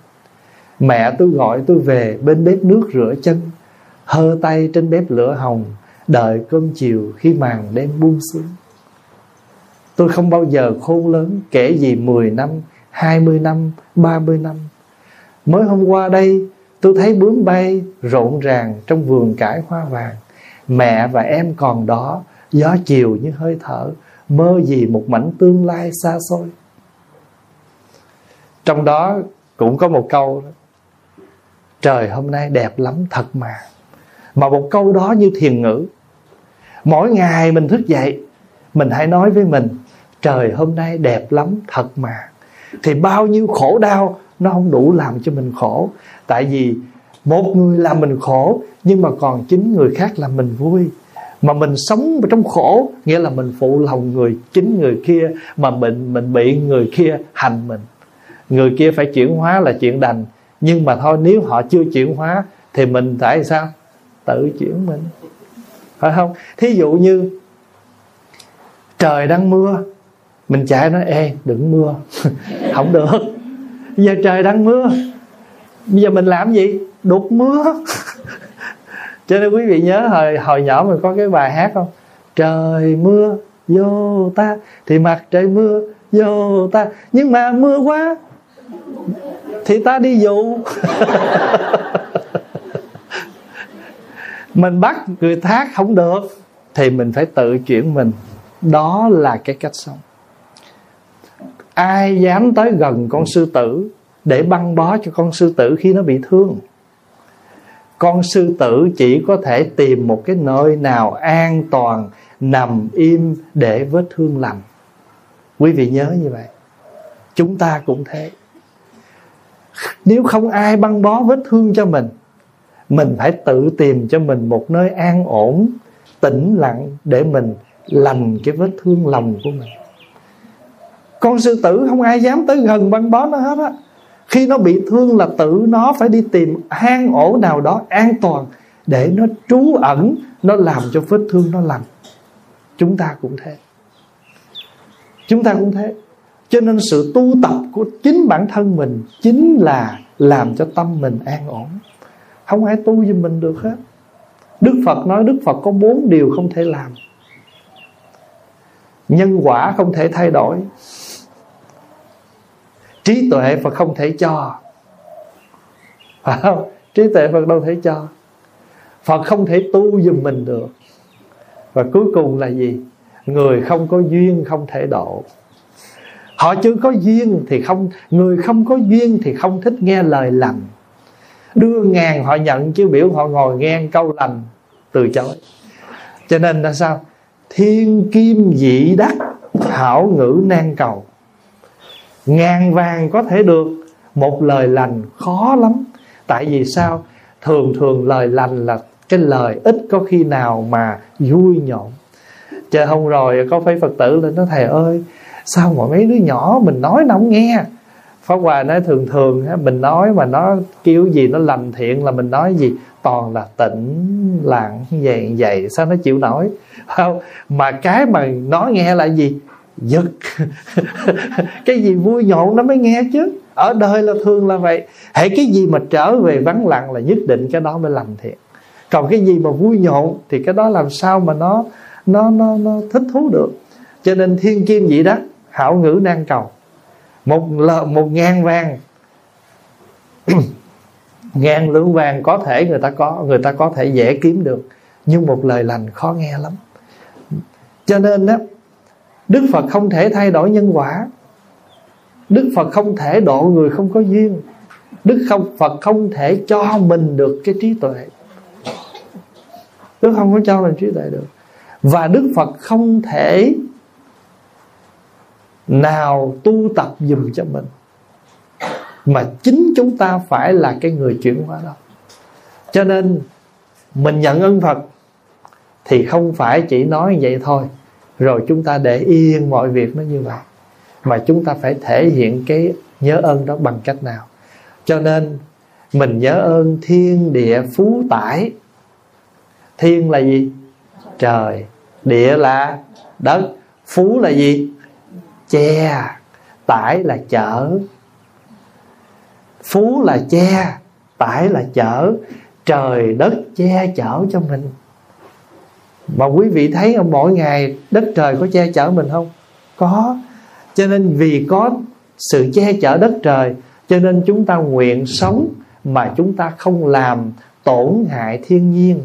Mẹ tôi gọi tôi về bên bếp nước rửa chân Hơ tay trên bếp lửa hồng Đợi cơm chiều khi màn đêm buông xuống Tôi không bao giờ khôn lớn kể gì 10 năm, 20 năm, 30 năm. Mới hôm qua đây tôi thấy bướm bay rộn ràng trong vườn cải hoa vàng. Mẹ và em còn đó, gió chiều như hơi thở, mơ gì một mảnh tương lai xa xôi. Trong đó cũng có một câu đó. Trời hôm nay đẹp lắm thật mà. Mà một câu đó như thiền ngữ. Mỗi ngày mình thức dậy, mình hãy nói với mình trời hôm nay đẹp lắm thật mà thì bao nhiêu khổ đau nó không đủ làm cho mình khổ tại vì một người làm mình khổ nhưng mà còn chính người khác làm mình vui mà mình sống trong khổ, nghĩa là mình phụ lòng người chính người kia, mà mình mình bị người kia hành mình. Người kia phải chuyển hóa là chuyện đành. Nhưng mà thôi, nếu họ chưa chuyển hóa, thì mình phải sao? Tự chuyển mình. Phải không? Thí dụ như, trời đang mưa, mình chạy nói, ê, đừng mưa. (laughs) Không được. Giờ trời đang mưa, bây giờ mình làm gì? Đục mưa. (laughs) cho nên quý vị nhớ hồi hồi nhỏ mình có cái bài hát không? Trời mưa, vô ta. Thì mặt trời mưa, vô ta. Nhưng mà mưa quá, thì ta đi dụ. (laughs) Mình bắt người thác không được, thì mình phải tự chuyển mình. Đó là cái cách sống. Ai dám tới gần con sư tử để băng bó cho con sư tử khi nó bị thương? Con sư tử chỉ có thể tìm một cái nơi nào an toàn, nằm im để vết thương lành. Quý vị nhớ như vậy. Chúng ta cũng thế. Nếu không ai băng bó vết thương cho mình mình phải tự tìm cho mình một nơi an ổn, tĩnh lặng để mình lành cái vết thương lòng của mình. Con sư tử không ai dám tới gần băng bó nó hết á khi nó bị thương là tự nó phải đi tìm hang ổ nào đó an toàn để nó trú ẩn, nó làm cho vết thương nó lành. Chúng ta cũng thế. Chúng ta cũng thế. Cho nên sự tu tập của chính bản thân mình chính là làm cho tâm mình an ổn. Không ai tu giùm mình được hết. Đức phật nói đức phật có bốn điều không thể làm. Nhân quả không thể thay đổi trí tuệ Phật không thể cho. Phải không? Trí tuệ Phật đâu thể cho. Phật không thể tu giùm mình được. Và cuối cùng là gì? Người không có duyên không thể độ. Họ chưa có duyên thì không, người không có duyên thì không thích nghe lời lành. Đưa ngàn họ nhận, chứ biểu họ ngồi nghe câu lành từ chối. Cho nên là sao? Thiên kim dị đắc, hảo ngữ nan cầu ngàn vàng có thể được, một lời lành khó lắm. Tại vì sao? Thường thường lời lành là cái lời ít có khi nào mà vui nhộn. Chờ hôm rồi có phải phật tử lên nói, thầy ơi, sao mà mấy đứa nhỏ mình nói nó không nghe? Pháp Hòa nói thường thường mình nói mà nó kêu gì, nó lành thiện là mình nói gì? Toàn là tĩnh lặng vậy vậy sao nó chịu nổi? (laughs) Không, mà cái mà nó nghe là gì? Giật. (laughs) Cái gì vui nhộn nó mới nghe chứ. Ở đời là thường là vậy. Hãy cái gì mà trở về vắng lặng là nhất định cái đó mới lành thiện còn cái gì mà vui nhộn thì cái đó làm sao mà nó nó nó nó thích thú được. Cho nên thiên kim vậy đó, hảo ngữ nan cầu. Một lợ, một ngàn vàng. (clears throat) Ngàn lượng vàng có thể người ta có, người ta có thể dễ kiếm được. Nhưng một lời lành khó nghe lắm. Cho nên đó Đức Phật không thể thay đổi nhân quả. Đức Phật không thể độ người không có duyên. Đức không, Phật không thể cho mình được cái trí tuệ. Đức không có cho mình trí tuệ được. Và Đức Phật không thể Nào tu tập dùm cho mình. Mà chính chúng ta phải là cái người chuyển hóa đó. Cho nên Mình nhận ơn Phật Thì không phải chỉ nói vậy thôi rồi chúng ta để yên mọi việc nó như vậy. Mà chúng ta phải thể hiện cái nhớ ơn đó bằng cách nào? Cho nên, mình nhớ ơn thiên địa phú tải. Thiên là gì? Trời. Địa là đất. Phú là gì? Che. Tải là chở. Phú là che. Tải là chở. Trời đất che chở cho mình mà quý vị thấy không, mỗi ngày đất trời có che chở mình không? Có. Cho nên vì có sự che chở đất trời, cho nên chúng ta nguyện sống mà chúng ta không làm tổn hại thiên nhiên.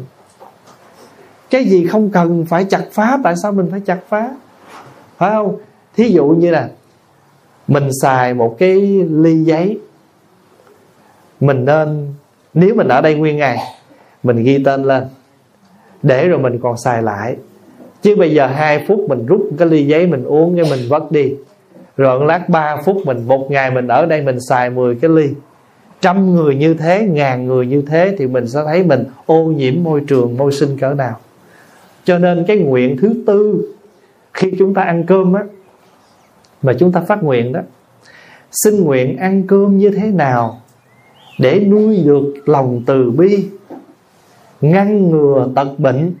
Cái gì không cần phải chặt phá, tại sao mình phải chặt phá? Phải không? Thí dụ như là mình xài một cái ly giấy. Mình nên, nếu mình ở đây nguyên ngày, mình ghi tên lên để rồi mình còn xài lại. Chứ bây giờ hai phút mình rút cái ly giấy mình uống cái mình vất đi. Rồi lát 3 phút mình, một ngày mình ở đây mình xài 10 cái ly. Trăm người như thế, ngàn người như thế thì mình sẽ thấy mình ô nhiễm môi trường, môi sinh cỡ nào. Cho nên cái nguyện thứ tư, khi chúng ta ăn cơm á, mà chúng ta phát nguyện đó, xin nguyện ăn cơm như thế nào để nuôi được lòng từ bi? Ngăn ngừa tật bệnh,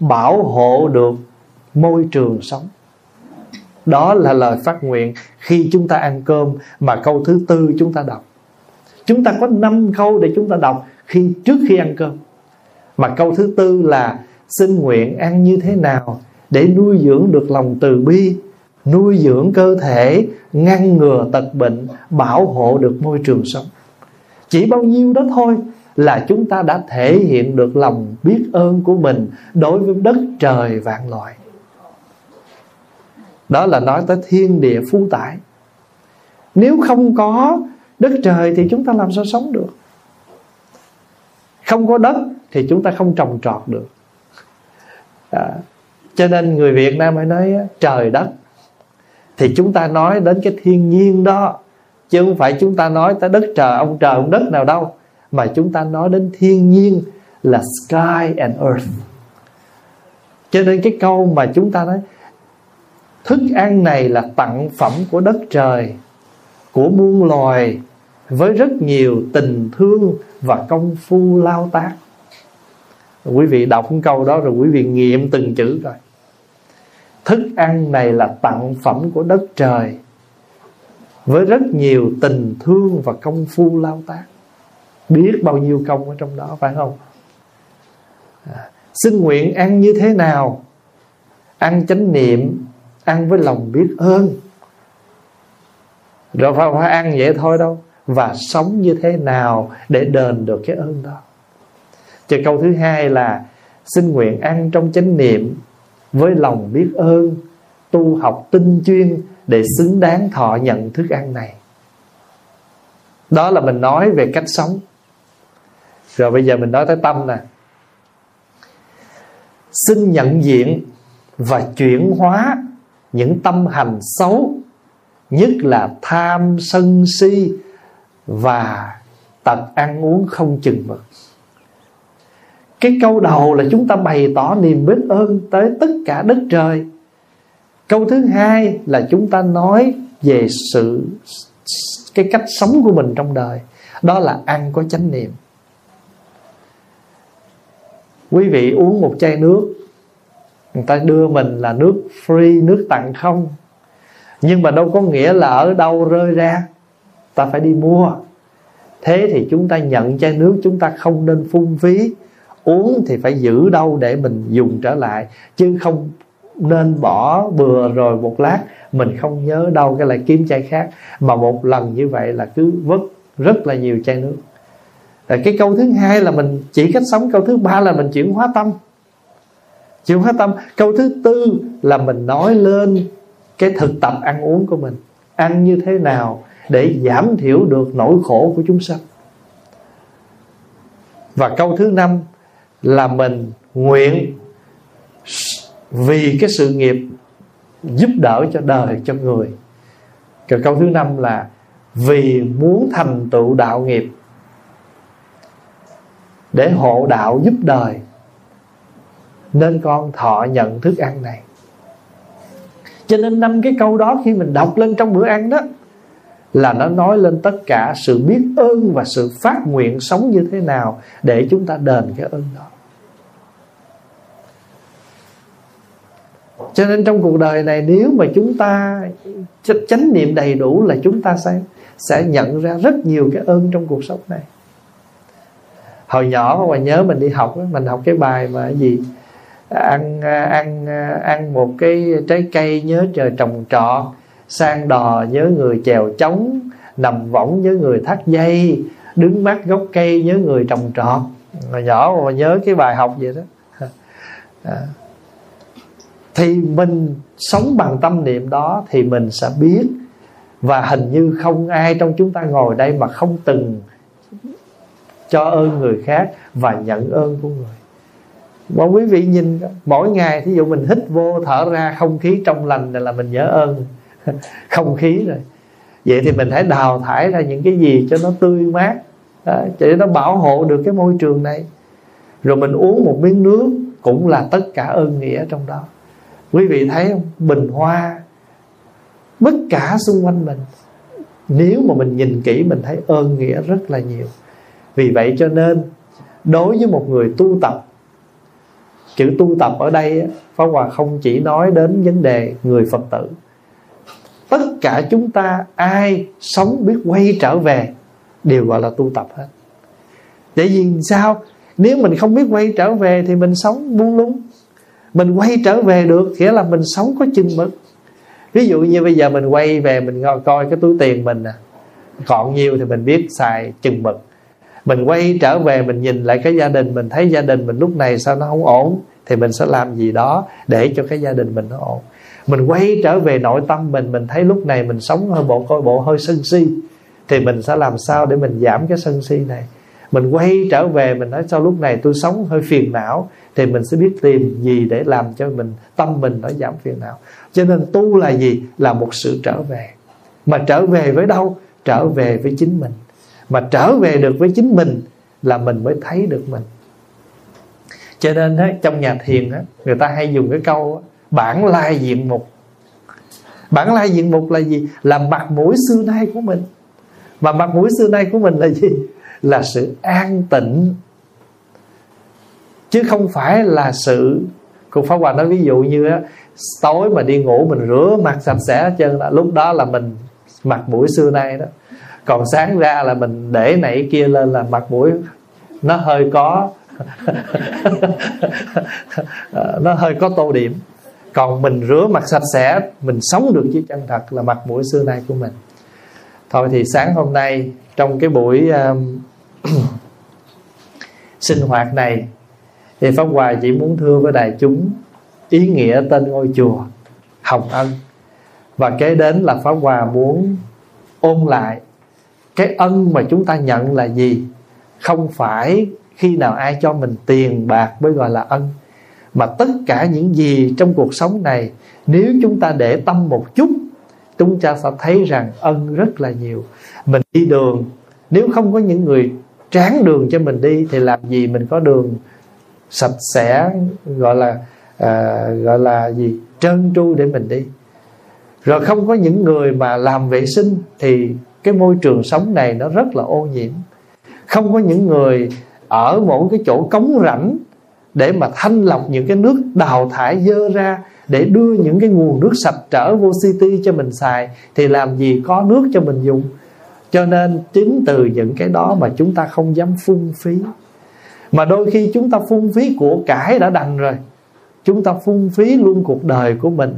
bảo hộ được môi trường sống. Đó là lời phát nguyện khi chúng ta ăn cơm mà câu thứ tư chúng ta đọc. Chúng ta có năm câu để chúng ta đọc khi trước khi ăn cơm. Mà câu thứ tư là xin nguyện ăn như thế nào để nuôi dưỡng được lòng từ bi, nuôi dưỡng cơ thể, ngăn ngừa tật bệnh, bảo hộ được môi trường sống. Chỉ bao nhiêu đó thôi là chúng ta đã thể hiện được lòng biết ơn của mình đối với đất trời vạn loại đó là nói tới thiên địa phu tải. Nếu không có đất trời thì chúng ta làm sao sống được? Không có đất thì chúng ta không trồng trọt được. À, cho nên người việt nam mới nói trời đất thì chúng ta nói đến cái thiên nhiên đó chứ không phải chúng ta nói tới đất trời ông trời ông đất nào đâu mà chúng ta nói đến thiên nhiên là sky and earth. Cho nên cái câu mà chúng ta nói, thức ăn này là tặng phẩm của đất trời, của muôn loài, với rất nhiều tình thương và công phu lao tác. Quý vị đọc câu đó rồi quý vị nghiệm từng chữ rồi thức ăn này là tặng phẩm của đất trời, với rất nhiều tình thương và công phu lao tác biết bao nhiêu công ở trong đó phải không? À, xin nguyện ăn như thế nào? Ăn chánh niệm ăn với lòng biết ơn. Rồi phải, phải ăn vậy thôi đâu. Và sống như thế nào để đền được cái ơn đó? Cho câu thứ hai là xin nguyện ăn trong chánh niệm với lòng biết ơn tu học tinh chuyên để xứng đáng thọ nhận thức ăn này. Đó là mình nói về cách sống rồi bây giờ mình nói tới tâm nè. Xin nhận diện và chuyển hóa những tâm hành xấu, nhất là tham sân si và tật ăn uống không chừng mực. Cái câu đầu là chúng ta bày tỏ niềm biết ơn tới tất cả đất trời. Câu thứ hai là chúng ta nói về sự, cái cách sống của mình trong đời. Đó là ăn có chánh niệm quý vị uống một chai nước. Người ta đưa mình là nước free, nước tặng không? Nhưng mà đâu có nghĩa là ở đâu rơi ra. Ta phải đi mua. Thế thì chúng ta nhận chai nước, chúng ta không nên phung phí. Uống thì phải giữ đâu để mình dùng trở lại. Chứ không nên bỏ bừa rồi một lát, mình không nhớ đâu cái lại kiếm chai khác. Mà một lần như vậy là cứ vứt rất là nhiều chai nước rồi cái câu thứ hai là mình chỉ cách sống, câu thứ ba là mình chuyển hóa tâm. Chuyển hóa tâm. Câu thứ tư là mình nói lên cái thực tập ăn uống của mình. Ăn như thế nào để giảm thiểu được nỗi khổ của chúng sanh. Và câu thứ năm là mình nguyện vì cái sự nghiệp giúp đỡ cho đời, cho người. Còn câu thứ năm là vì muốn thành tựu đạo nghiệp để hộ đạo giúp đời. Nên con thọ nhận thức ăn này. Cho nên năm cái câu đó khi mình đọc lên trong bữa ăn đó, là nó nói lên tất cả sự biết ơn và sự phát nguyện sống như thế nào để chúng ta đền cái ơn đó. Cho nên trong cuộc đời này, nếu mà chúng ta chánh niệm đầy đủ là chúng ta sẽ sẽ nhận ra rất nhiều cái ơn trong cuộc sống này hồi nhỏ mà nhớ mình đi học mình học cái bài mà gì? Ăn à, ăn à, ăn một cái trái cây nhớ trời trồng trọt sang đò nhớ người chèo trống nằm võng nhớ người thắt dây, đứng mắt gốc cây nhớ người trồng trọt hồi nhỏ mà nhớ cái bài học vậy đó. À. thì mình sống bằng tâm niệm đó thì mình sẽ biết. Và hình như không ai trong chúng ta ngồi đây mà không từng cho ơn người khác và nhận ơn của người. Mà quý vị nhìn mỗi ngày thí dụ mình hít vô thở ra không khí trong lành là mình nhớ ơn. (laughs) Không khí rồi. Vậy thì mình hãy đào thải ra những cái gì cho nó tươi mát. Đó, để nó bảo hộ được cái môi trường này. Rồi mình uống một miếng nước cũng là tất cả ơn nghĩa trong đó. Quý vị thấy không? Bình hoa. Tất cả xung quanh mình. Nếu mà mình nhìn kỹ mình thấy ơn nghĩa rất là nhiều vì vậy cho nên, đối với một người tu tập, chữ tu tập ở đây Pháp Hòa không chỉ nói đến vấn đề người Phật tử. Tất cả chúng ta, ai sống biết quay trở về, đều gọi là tu tập hết. Tại vì sao? Nếu mình không biết quay trở về thì mình sống buông lung. Mình quay trở về được, nghĩa là mình sống có chừng mực. Ví dụ như bây giờ mình quay về, mình coi cái túi tiền mình à còn nhiều thì mình biết xài chừng mực mình quay trở về, mình nhìn lại cái gia đình, mình thấy gia đình mình lúc này sao nó không ổn, thì mình sẽ làm gì đó để cho cái gia đình mình nó ổn. Mình quay trở về nội tâm mình mình thấy lúc này mình sống hơi bộ, coi bộ hơi sân si, thì mình sẽ làm sao để mình giảm cái sân si này. Mình quay trở về, mình nói sau lúc này tôi sống hơi phiền não, thì mình sẽ biết tìm gì để làm cho mình, tâm mình nó giảm phiền não. Cho nên tu là gì? Là một sự trở về. Mà trở về với đâu? Trở về với chính mình mà trở về được với chính mình là mình mới thấy được mình. Cho nên đó, trong nhà thiền đó, người ta hay dùng cái câu đó, bản lai diện mục. Bản lai diện mục là gì? Là mặt mũi xưa nay của mình. Mà mặt mũi xưa nay của mình là gì? Là sự an tịnh. Chứ không phải là sự Cô Pháp Hòa nói ví dụ như á, tối mà đi ngủ mình rửa mặt sạch sẽ hết trơn là lúc đó là mình mặt mũi xưa nay đó còn sáng ra là mình để nãy kia lên là mặt mũi nó hơi có (laughs) nó hơi có tô điểm. Còn mình rửa mặt sạch sẽ mình sống được chiếc chân thật là mặt mũi xưa nay của mình. Thôi thì sáng hôm nay trong cái buổi um, (clears throat) sinh hoạt này thì pháp hòa chỉ muốn thưa với đại chúng ý nghĩa tên ngôi chùa hồng ân. Và kế đến là pháp hòa muốn ôn lại cái ân mà chúng ta nhận là gì? Không phải khi nào ai cho mình tiền bạc mới gọi là ân mà tất cả những gì trong cuộc sống này nếu chúng ta để tâm một chút chúng ta sẽ thấy rằng ân rất là nhiều. Mình đi đường nếu không có những người tráng đường cho mình đi thì làm gì mình có đường sạch sẽ gọi là à, gọi là gì trơn tru để mình đi. Rồi không có những người mà làm vệ sinh thì cái môi trường sống này nó rất là ô nhiễm. Không có những người ở một cái chỗ cống rãnh để mà thanh lọc những cái nước đào thải dơ ra để đưa những cái nguồn nước sạch trở vô city cho mình xài, thì làm gì có nước cho mình dùng. Cho nên chính từ những cái đó mà chúng ta không dám phung phí. Mà đôi khi chúng ta phung phí của cải đã đành rồi. Chúng ta phung phí luôn cuộc đời của mình.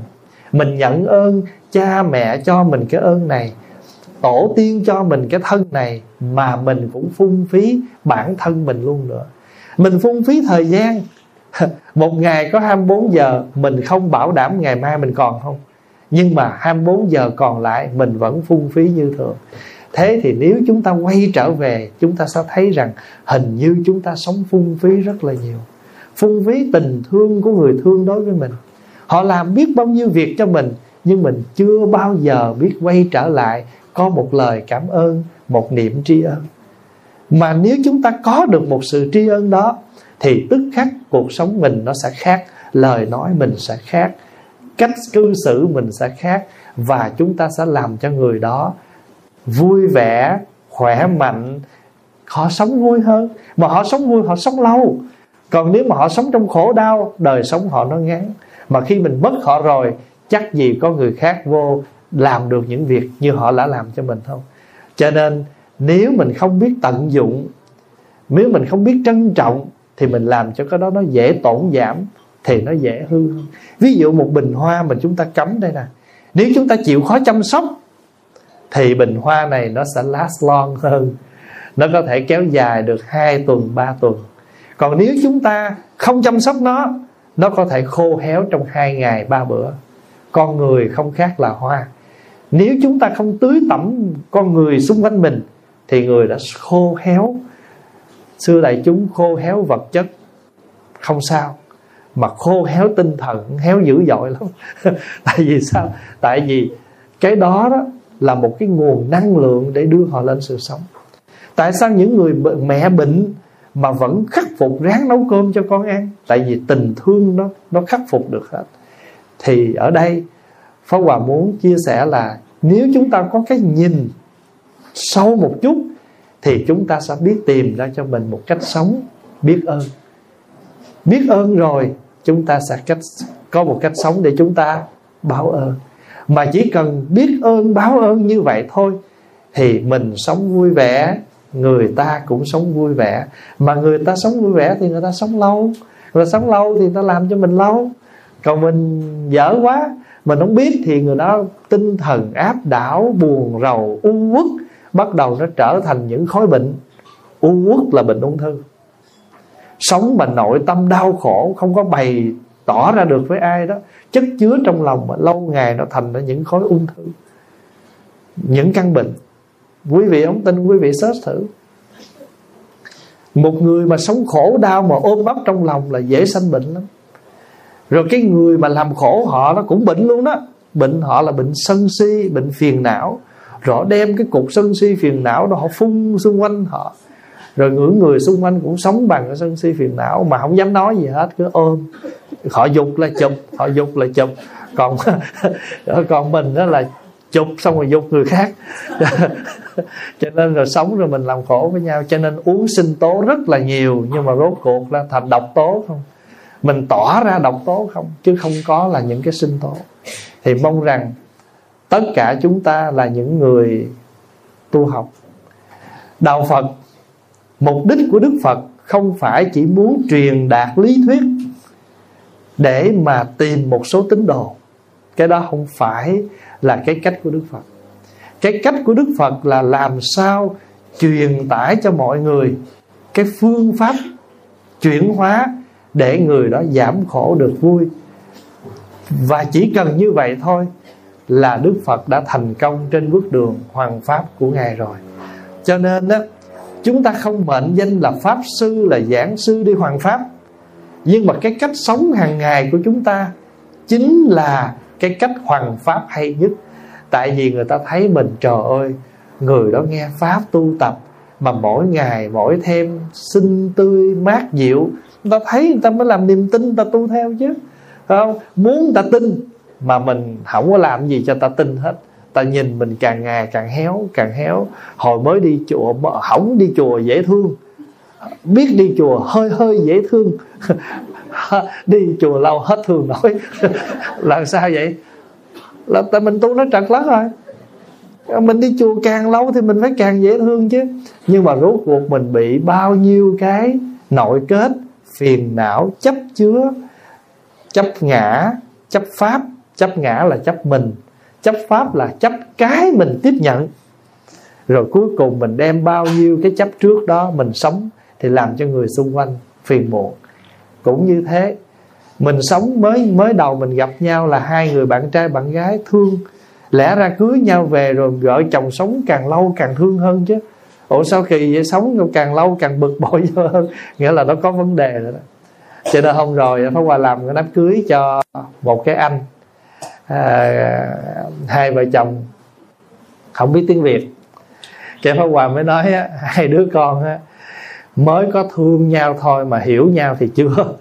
Mình nhận ơn cha mẹ cho mình cái ơn này tổ tiên cho mình cái thân này mà mình cũng phung phí bản thân mình luôn nữa. Mình phung phí thời gian. (laughs) Một ngày có 24 giờ, mình không bảo đảm ngày mai mình còn không. Nhưng mà 24 giờ còn lại, mình vẫn phung phí như thường. Thế thì nếu chúng ta quay trở về, chúng ta sẽ thấy rằng hình như chúng ta sống phung phí rất là nhiều. Phung phí tình thương của người thương đối với mình. Họ làm biết bao nhiêu việc cho mình, nhưng mình chưa bao giờ biết quay trở lại có một lời cảm ơn, một niệm tri ân. Mà nếu chúng ta có được một sự tri ân đó, thì tức khắc cuộc sống mình nó sẽ khác, lời nói mình sẽ khác, cách cư xử mình sẽ khác, và chúng ta sẽ làm cho người đó vui vẻ, khỏe mạnh, họ sống vui hơn. Mà họ sống vui, họ sống lâu. Còn nếu mà họ sống trong khổ đau, đời sống họ nó ngắn mà khi mình mất họ rồi, chắc gì có người khác vô làm được những việc như họ đã làm cho mình không? Cho nên, nếu mình không biết tận dụng, nếu mình không biết trân trọng, thì mình làm cho cái đó nó dễ tổn giảm, thì nó dễ hư hơn. Ví dụ một bình hoa mà chúng ta cấm đây nè. Nếu chúng ta chịu khó chăm sóc, thì bình hoa này nó sẽ last long hơn. Nó có thể kéo dài được 2 tuần 3 tuần. Còn nếu chúng ta không chăm sóc nó nó có thể khô héo trong hai ngày, ba bữa. Con người không khác là hoa nếu chúng ta không tưới tẩm con người xung quanh mình, thì người đã khô héo. Xưa đại chúng khô héo vật chất, không sao. Mà khô héo tinh thần, héo dữ dội lắm. (laughs) Tại vì sao? Tại vì cái đó đó là một cái nguồn năng lượng để đưa họ lên sự sống. Tại sao những người mẹ bệnh mà vẫn khắc phục ráng nấu cơm cho con ăn? Tại vì tình thương nó nó khắc phục được hết. Thì ở đây Pháp Hòa muốn chia sẻ là nếu chúng ta có cái nhìn sâu một chút, thì chúng ta sẽ biết tìm ra cho mình một cách sống biết ơn. Biết ơn rồi, chúng ta sẽ cách, có một cách sống để chúng ta báo ơn. Mà chỉ cần biết ơn, báo ơn như vậy thôi, thì mình sống vui vẻ, người ta cũng sống vui vẻ. Mà người ta sống vui vẻ thì người ta sống lâu, người ta sống lâu thì người ta làm cho mình lâu. Còn mình dở quá mình không biết thì người đó tinh thần áp đảo, buồn, rầu, u uất, bắt đầu nó trở thành những khối bệnh. U uất là bệnh ung thư. Sống mà nội tâm đau khổ, không có bày tỏ ra được với ai đó, chất chứa trong lòng mà lâu ngày nó thành ra những khối ung thư, những căn bệnh. Quý vị không tin, quý vị search thử. Một người mà sống khổ, đau mà ôm ấp trong lòng là dễ sanh bệnh lắm rồi cái người mà làm khổ họ nó cũng bệnh luôn đó. Bệnh họ là bệnh sân si, bệnh phiền não. Rõ đem cái cục sân si phiền não đó, họ phun xung quanh họ. Rồi những người xung quanh cũng sống bằng cái sân si phiền não, mà không dám nói gì hết, cứ ôm. Họ dục là chụp, họ dục là chụp. Còn (laughs) còn mình đó là chụp xong rồi dục người khác. (laughs) Cho nên rồi sống rồi mình làm khổ với nhau. Cho nên uống sinh tố rất là nhiều, nhưng mà rốt cuộc là thành độc tố không? Mình tỏ ra độc tố không? Chứ không có là những cái sinh tố. Thì mong rằng tất cả chúng ta là những người tu học. Đạo phật, mục đích của đức phật không phải chỉ muốn truyền đạt lý thuyết để mà tìm một số tín đồ. Cái đó không phải là cái cách của đức phật. Cái cách của đức phật là làm sao truyền tải cho mọi người cái phương pháp chuyển hóa để người đó giảm khổ được vui. Và chỉ cần như vậy thôi là đức phật đã thành công trên bước đường hoàng pháp của ngài rồi. Cho nên đó chúng ta không mệnh danh là pháp sư, là giảng sư đi hoàng pháp. Nhưng mà cái cách sống hàng ngày của chúng ta chính là cái cách hoàng pháp hay nhất. Tại vì người ta thấy mình, trời ơi, người đó nghe pháp tu tập mà mỗi ngày mỗi thêm xinh tươi mát dịu người ta thấy người ta mới làm niềm tin, người ta tu theo chứ. Không? Muốn người ta tin, mà mình không có làm gì cho ta tin hết. Ta nhìn mình càng ngày càng héo càng héo. Hồi mới đi chùa hỏng đi chùa dễ thương. Biết đi chùa hơi hơi dễ thương. (laughs) Đi chùa lâu hết thương nổi. (laughs) Làm sao vậy? Là tại mình tu nó trật lắm rồi. Mình đi chùa càng lâu thì mình phải càng dễ thương chứ. Nhưng mà rốt cuộc mình bị bao nhiêu cái nội kết phiền não, chấp chứa, chấp ngã, chấp pháp. Chấp ngã là chấp mình, chấp pháp là chấp cái mình tiếp nhận. Rồi cuối cùng mình đem bao nhiêu cái chấp trước đó mình sống thì làm cho người xung quanh phiền muộn. Cũng như thế, mình sống mới mới đầu mình gặp nhau là hai người bạn trai, bạn gái thương, lẽ ra cưới nhau về rồi vợ chồng sống càng lâu càng thương hơn chứ ủa sao kỳ vậy? Sống càng lâu càng bực bội (laughs) hơn. Nghĩa là nó có vấn đề rồi đó. Cho nên hôm rồi Pháp Hòa làm cái đám cưới cho một cái anh à, hai vợ chồng không biết tiếng Việt. Cái Pháp Hòa mới nói á, (laughs) hai đứa con á, mới có thương nhau thôi mà hiểu nhau thì chưa. (laughs)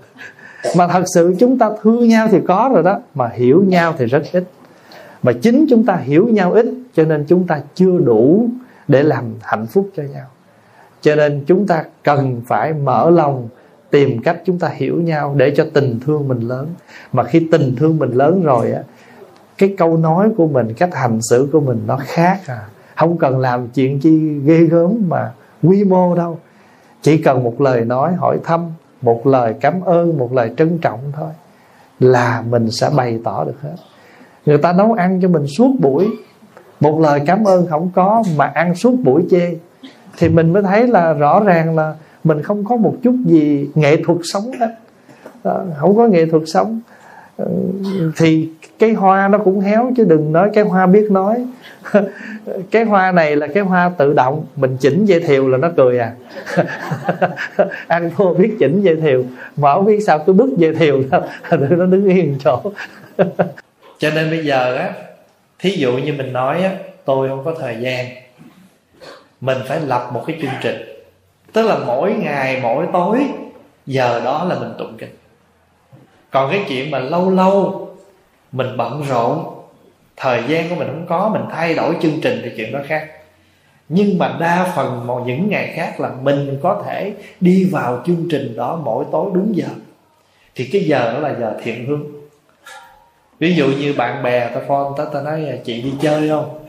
Mà thật sự chúng ta thương nhau thì có rồi đó mà hiểu nhau thì rất ít. Mà chính chúng ta hiểu nhau ít cho nên chúng ta chưa đủ để làm hạnh phúc cho nhau. Cho nên chúng ta cần phải mở lòng tìm cách chúng ta hiểu nhau để cho tình thương mình lớn. Mà khi tình thương mình lớn rồi á, cái câu nói của mình, cách hành xử của mình nó khác à. Không cần làm chuyện chi ghê gớm mà quy mô đâu. Chỉ cần một lời nói hỏi thăm, một lời cảm ơn, một lời trân trọng thôi là mình sẽ bày tỏ được hết. Người ta nấu ăn cho mình suốt buổi một lời cảm ơn không có mà ăn suốt buổi chê. Thì mình mới thấy là rõ ràng là mình không có một chút gì nghệ thuật sống hết. Ờ, không có nghệ thuật sống. Ờ, thì cái hoa nó cũng héo chứ đừng nói cái hoa biết nói. (laughs) Cái hoa này là cái hoa tự động. Mình chỉnh dây thiều là nó cười à. (laughs) Ăn thua biết chỉnh dây thiều. Mà không biết sao cứ bứt dây thiều (laughs) nó đứng yên chỗ. Cho nên bây giờ á thí dụ như mình nói á, tôi không có thời gian. Mình phải lập một cái chương trình. Tức là mỗi ngày, mỗi tối, giờ đó là mình tụng kinh. Còn cái chuyện mà lâu lâu mình bận rộn, thời gian của mình không có, mình thay đổi chương trình thì chuyện đó khác. Nhưng mà đa phần một những ngày khác là mình có thể đi vào chương trình đó mỗi tối đúng giờ. Thì cái giờ đó là giờ thiện hương ví dụ như bạn bè ta phone tới ta nói à, chị đi chơi không?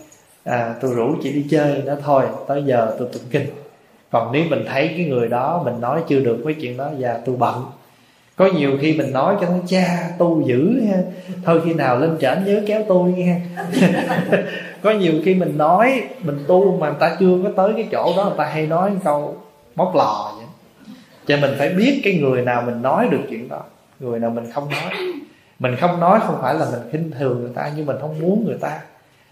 À tôi rủ chị đi chơi. Nó thôi, tới giờ tôi tụng kinh. Còn nếu mình thấy cái người đó mình nói chưa được với chuyện đó dạ, và tôi bận. Có nhiều khi mình nói cho nó, cha tu dữ ha. Thôi khi nào lên trển nhớ kéo tôi nha (laughs) có nhiều khi mình nói, mình tu mà người ta chưa có tới cái chỗ đó, người ta hay nói câu móc lò vậy. Cho mình phải biết cái người nào mình nói được chuyện đó, người nào mình không nói mình không nói không phải là mình khinh thường người ta, nhưng mình không muốn người ta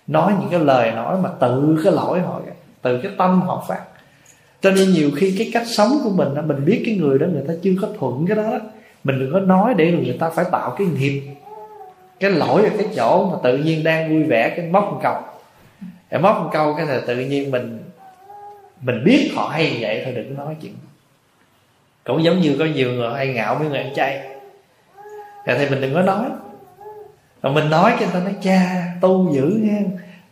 nói những cái lời nói mà tự cái lỗi họ từ cái tâm họ phát. Cho nên nhiều khi cái cách sống của mình mình biết cái người đó người ta chưa có thuận cái đó mình đừng có nói để người ta phải tạo cái nghiệp cái lỗi ở cái chỗ mà tự nhiên đang vui vẻ, cái móc một câu. Để móc một câu cái là tự nhiên mình mình biết họ hay vậy thôi, đừng nói chuyện. Cũng giống như có nhiều người hay ngạo với người ăn chay. Dạ, thì mình đừng có nói. Rồi mình nói cho người ta nói, cha, tu dữ nha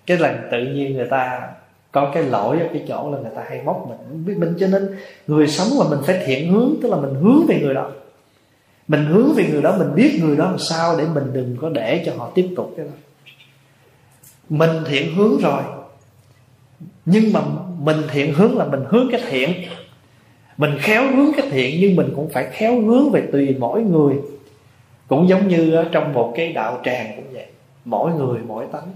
cái lần tự nhiên người ta có cái lỗi ở cái chỗ là người ta hay móc mình. Biết mình cho nên người sống mà mình phải thiện hướng, tức là mình hướng về người đó. Mình hướng về người đó, mình biết người đó làm sao để mình đừng có để cho họ tiếp tục cái đó. Mình thiện hướng rồi. Nhưng mà mình thiện hướng là mình hướng cái thiện. Mình khéo hướng cái thiện, nhưng mình cũng phải khéo hướng về tùy mỗi người cũng giống như trong một cái đạo tràng cũng vậy. Mỗi người, mỗi tánh.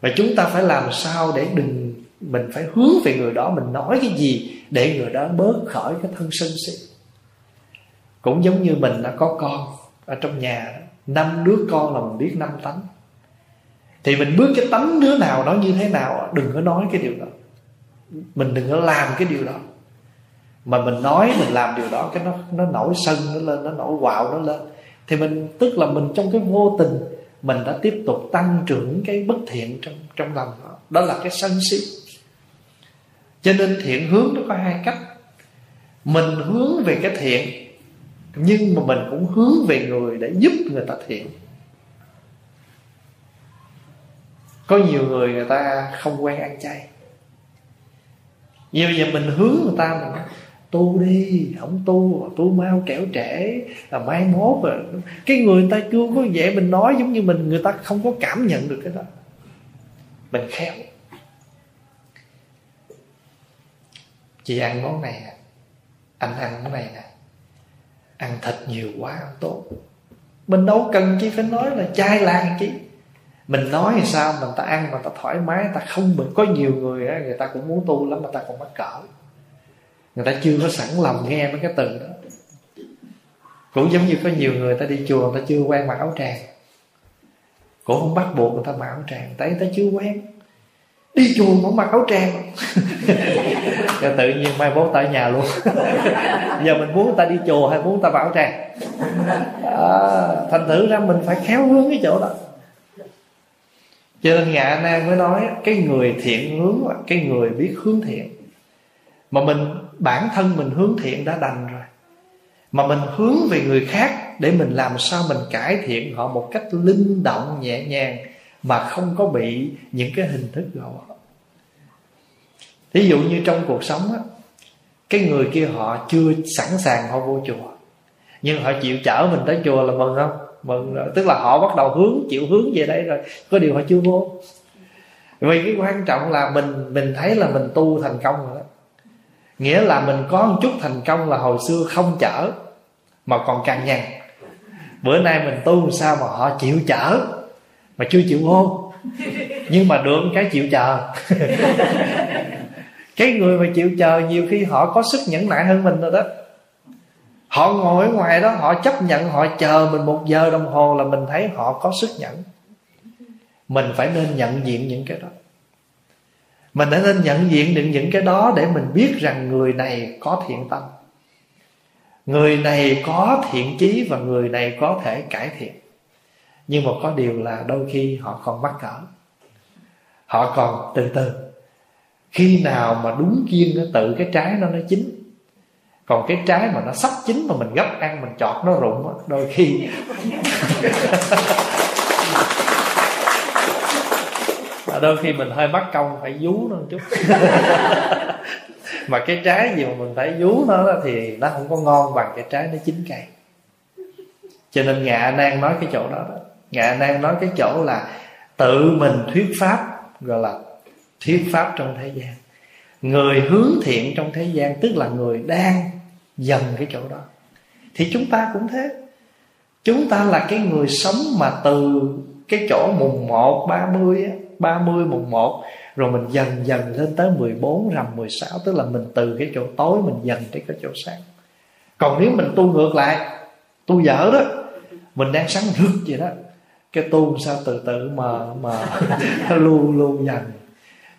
Và chúng ta phải làm sao để đừng, mình phải hướng về người đó, mình nói cái gì để người đó bớt khỏi cái thân sân si. Cũng giống như mình đã có con ở trong nhà năm đứa con là mình biết năm tánh. Thì mình bước cái tánh đứa nào nó như thế nào, đừng có nói cái điều đó. Mình đừng có làm cái điều đó mà mình nói mình làm điều đó, cái nó nó nổi sân nó lên, nó nổi quạo nó lên. Thì mình, tức là mình trong cái vô tình, mình đã tiếp tục tăng trưởng cái bất thiện trong trong lòng đó đó là cái sân si. Cho nên thiện hướng nó có hai cách. Mình hướng về cái thiện, nhưng mà mình cũng hướng về người để giúp người ta thiện. Có nhiều người người ta không quen ăn chay. Nhiều giờ mình hướng người ta mình nói tu đi, không tu tu mau kẻo trễ, là mai mốt rồi. Cái người ta chưa có vậy mình nói giống như mình, người ta không có cảm nhận được cái đó. Mình khéo. Chị ăn món này anh ăn món này nè. Ăn thịt nhiều quá, không tốt. Mình đâu cần chi phải nói là chai làng chi. Mình nói thì sao mình ta ăn mà ta thoải mái ta không mình có nhiều người á, người ta cũng muốn tu lắm mà ta còn mắc cỡ người ta chưa có sẵn lòng nghe mấy cái từ đó. Cũng giống như có nhiều người ta đi chùa người ta chưa quen mặc áo tràng. Cũng không bắt buộc người ta mặc áo tràng. Tại người ta chưa quen. Đi chùa mà mặc áo tràng. (laughs) Rồi tự nhiên mai mốt tại nhà luôn. Giờ mình muốn người ta đi chùa hay muốn người ta mặc áo tràng? À, thành thử ra mình phải khéo hướng cái chỗ đó. Cho nên ngạ nan mới nói cái người thiện hướng cái người biết hướng thiện. Mà mình bản thân mình hướng thiện đã đành rồi. Mà mình hướng về người khác để mình làm sao mình cải thiện họ một cách linh động, nhẹ nhàng, mà không có bị những cái hình thức gò ví dụ như trong cuộc sống á, cái người kia họ chưa sẵn sàng họ vô chùa, nhưng họ chịu chở mình tới chùa là mừng không? Mừng rồi. Tức là họ bắt đầu hướng, chịu hướng về đây rồi. Có điều họ chưa vô. Vì cái quan trọng là mình mình thấy là mình tu thành công rồi nghĩa là mình có một chút thành công là hồi xưa không chở, mà còn càng nhằn bữa nay mình tu sao mà họ chịu chở, mà chưa chịu hôn. Nhưng mà được cái chịu chờ. (laughs) Cái người mà chịu chờ nhiều khi họ có sức nhẫn nại hơn mình rồi đó. Họ ngồi ở ngoài đó, họ chấp nhận, họ chờ mình một giờ đồng hồ là mình thấy họ có sức nhẫn. Mình phải nên nhận diện những cái đó mình đã nên nhận diện được những cái đó để mình biết rằng người này có thiện tâm. Người này có thiện chí và người này có thể cải thiện. Nhưng mà có điều là đôi khi họ còn mắc cỡ. Họ còn từ từ. Khi nào mà đúng kiên nó tự cái trái nó nó chín. Còn cái trái mà nó sắp chín mà mình gấp ăn, mình chọt nó rụng đôi khi (laughs) đôi khi mình hơi mắc công phải vú nó một chút. (laughs) Mà cái trái gì mà mình phải vú nó thì nó không có ngon bằng cái trái nó chín cây. Cho nên ngạ nan nói cái chỗ đó đó. Ngạ nan nói cái chỗ là tự mình thuyết pháp gọi là thuyết pháp trong thế gian. Người hướng thiện trong thế gian tức là người đang dần cái chỗ đó. Thì chúng ta cũng thế. Chúng ta là cái người sống mà từ cái chỗ mùng 1, 30 30 mùng 1 rồi mình dần dần lên tới 14 rằm 16 tức là mình từ cái chỗ tối mình dần tới cái chỗ sáng. Còn nếu mình tu ngược lại, tu dở đó, mình đang sáng rực vậy đó, cái tu sao từ từ mà mà (laughs) luôn luôn dần.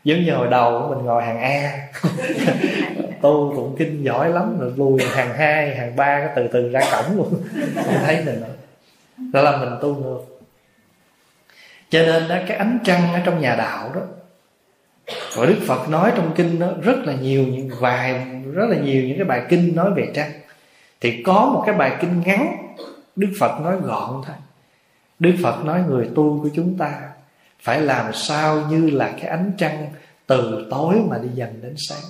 Giống như hồi đầu mình ngồi hàng A, (laughs) tu cũng kinh giỏi lắm, rồi lùi hàng hai, hàng ba, cái từ từ ra cổng luôn. (laughs) Mình thấy mình nữa. Đó là mình tu ngược cho nên đó, cái ánh trăng ở trong nhà đạo đó và Đức Phật nói trong kinh đó rất là nhiều những vài, rất là nhiều những cái bài kinh nói về trăng. Thì có một cái bài kinh ngắn, Đức Phật nói gọn thôi. Đức Phật nói, người tu của chúng ta phải làm sao như là cái ánh trăng từ tối mà đi dần đến sáng.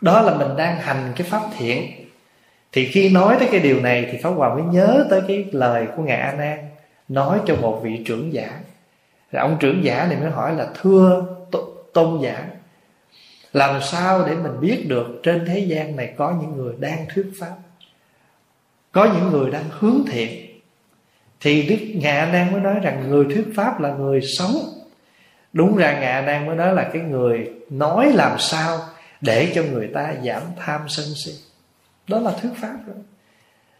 Đó là mình đang hành cái pháp thiện. Thì khi nói tới cái điều này thì pháp hòa mới nhớ tới cái lời của ngài a nan nói cho một vị trưởng giả rồi ông trưởng giả này mới hỏi là, thưa tôn giả, làm sao để mình biết được trên thế gian này có những người đang thuyết pháp, có những người đang hướng thiện? Thì đức ngạ nan mới nói rằng, người thuyết pháp là người sống. Đúng ra ngạ nan mới nói là cái người nói làm sao để cho người ta giảm tham sân si. Đó là thuyết pháp rồi.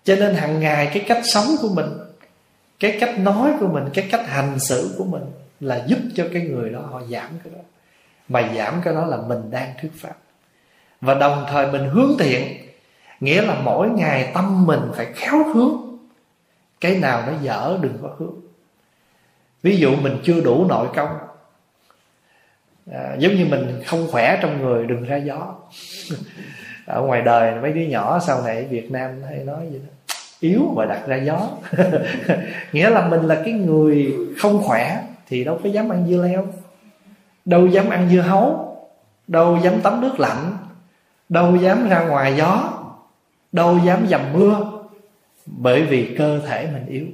Cho nên hàng ngày cái cách sống của mình cái cách nói của mình cái cách hành xử của mình là giúp cho cái người đó họ giảm cái đó. Mà giảm cái đó là mình đang thuyết pháp. Và đồng thời mình hướng thiện nghĩa là mỗi ngày tâm mình phải khéo hướng. Cái nào nó dở đừng có hướng. Ví dụ mình chưa đủ nội công. À, giống như mình không khỏe trong người đừng ra gió. (laughs) Ở ngoài đời mấy đứa nhỏ sau này Việt Nam hay nói vậy đó yếu mà đặt ra gió. (laughs) Nghĩa là mình là cái người không khỏe thì đâu có dám ăn dưa leo. Đâu dám ăn dưa hấu, đâu dám tắm nước lạnh, đâu dám ra ngoài gió, đâu dám dầm mưa. Bởi vì cơ thể mình yếu.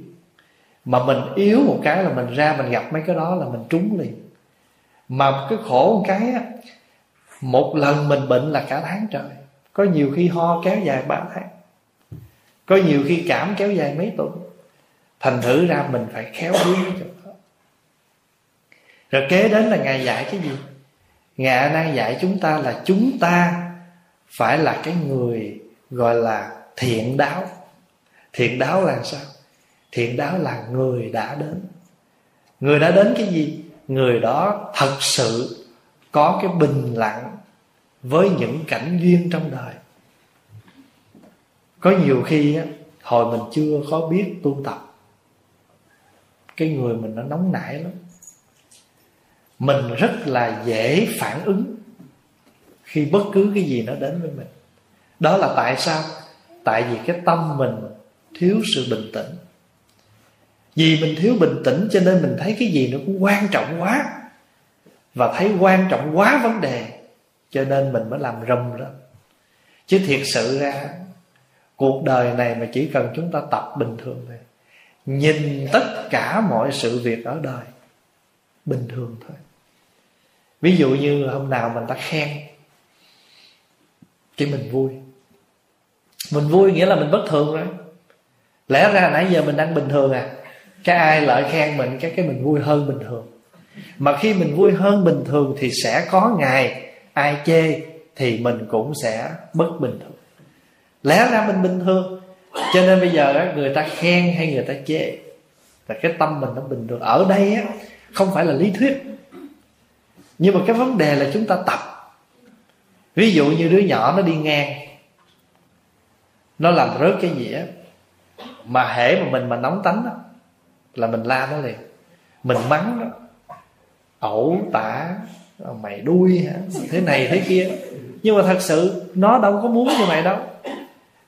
Mà mình yếu một cái là mình ra mình gặp mấy cái đó là mình trúng liền. Mà cái khổ một cái á, một lần mình bệnh là cả tháng trời. Có nhiều khi ho kéo dài ba tháng có nhiều khi cảm kéo dài mấy tuần. Thành thử ra mình phải khéo biến cái chỗ đó. Rồi kế đến là ngài dạy cái gì? Ngài đang dạy chúng ta là chúng ta phải là cái người gọi là thiện đáo. Thiện đáo là sao? Thiện đáo là người đã đến. Người đã đến cái gì? Người đó thật sự có cái bình lặng với những cảnh duyên trong đời có nhiều khi á, hồi mình chưa có biết tu tập cái người mình nó nóng nảy lắm. Mình rất là dễ phản ứng khi bất cứ cái gì nó đến với mình. Đó là tại sao? Tại vì cái tâm mình thiếu sự bình tĩnh. Vì mình thiếu bình tĩnh cho nên mình thấy cái gì nó cũng quan trọng quá. Và thấy quan trọng quá vấn đề cho nên mình mới làm rầm lên chứ thiệt sự ra cuộc đời này mà chỉ cần chúng ta tập bình thường thôi. Nhìn tất cả mọi sự việc ở đời, bình thường thôi. Ví dụ như hôm nào mình ta khen chỉ mình vui. Mình vui nghĩa là mình bất thường rồi. Lẽ ra nãy giờ mình đang bình thường à? Cái ai lại khen mình cái cái mình vui hơn bình thường? Mà khi mình vui hơn bình thường thì sẽ có ngày ai chê thì mình cũng sẽ bất bình thường lẽ ra mình bình thường. Cho nên bây giờ người ta khen hay người ta chê là cái tâm mình nó bình thường. Ở đây á không phải là lý thuyết. Nhưng mà cái vấn đề là chúng ta tập. Ví dụ như đứa nhỏ nó đi ngang nó làm rớt cái gì á mà hễ mà mình mà nóng tánh đó, là mình la nó liền. Mình mắng nó. Ẩu tả mày đuôi hả? Thế này thế kia. Nhưng mà thật sự nó đâu có muốn như mày đâu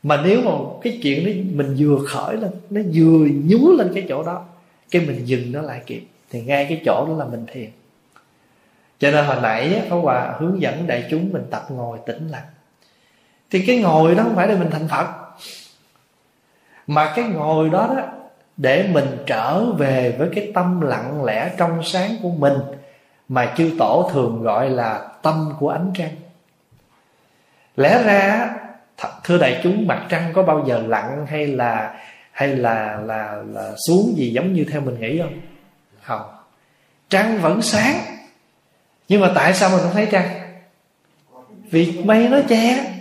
mà nếu mà cái chuyện đó mình vừa khởi lên, nó vừa nhú lên cái chỗ đó, cái mình dừng nó lại kịp, thì ngay cái chỗ đó là mình thiền. Cho nên hồi nãy có Hòa hướng dẫn đại chúng mình tập ngồi tĩnh lặng. Thì cái ngồi đó không phải để mình thành Phật, mà cái ngồi đó đó, để mình trở về với cái tâm lặng lẽ trong sáng của mình, mà chư tổ thường gọi là tâm của ánh trăng. Lẽ ra thưa đại chúng, mặt trăng có bao giờ lặn hay là hay là là là xuống gì giống như theo mình nghĩ không? Không. Trăng vẫn sáng. Nhưng mà tại sao mình không thấy trăng? Vì mây nó che.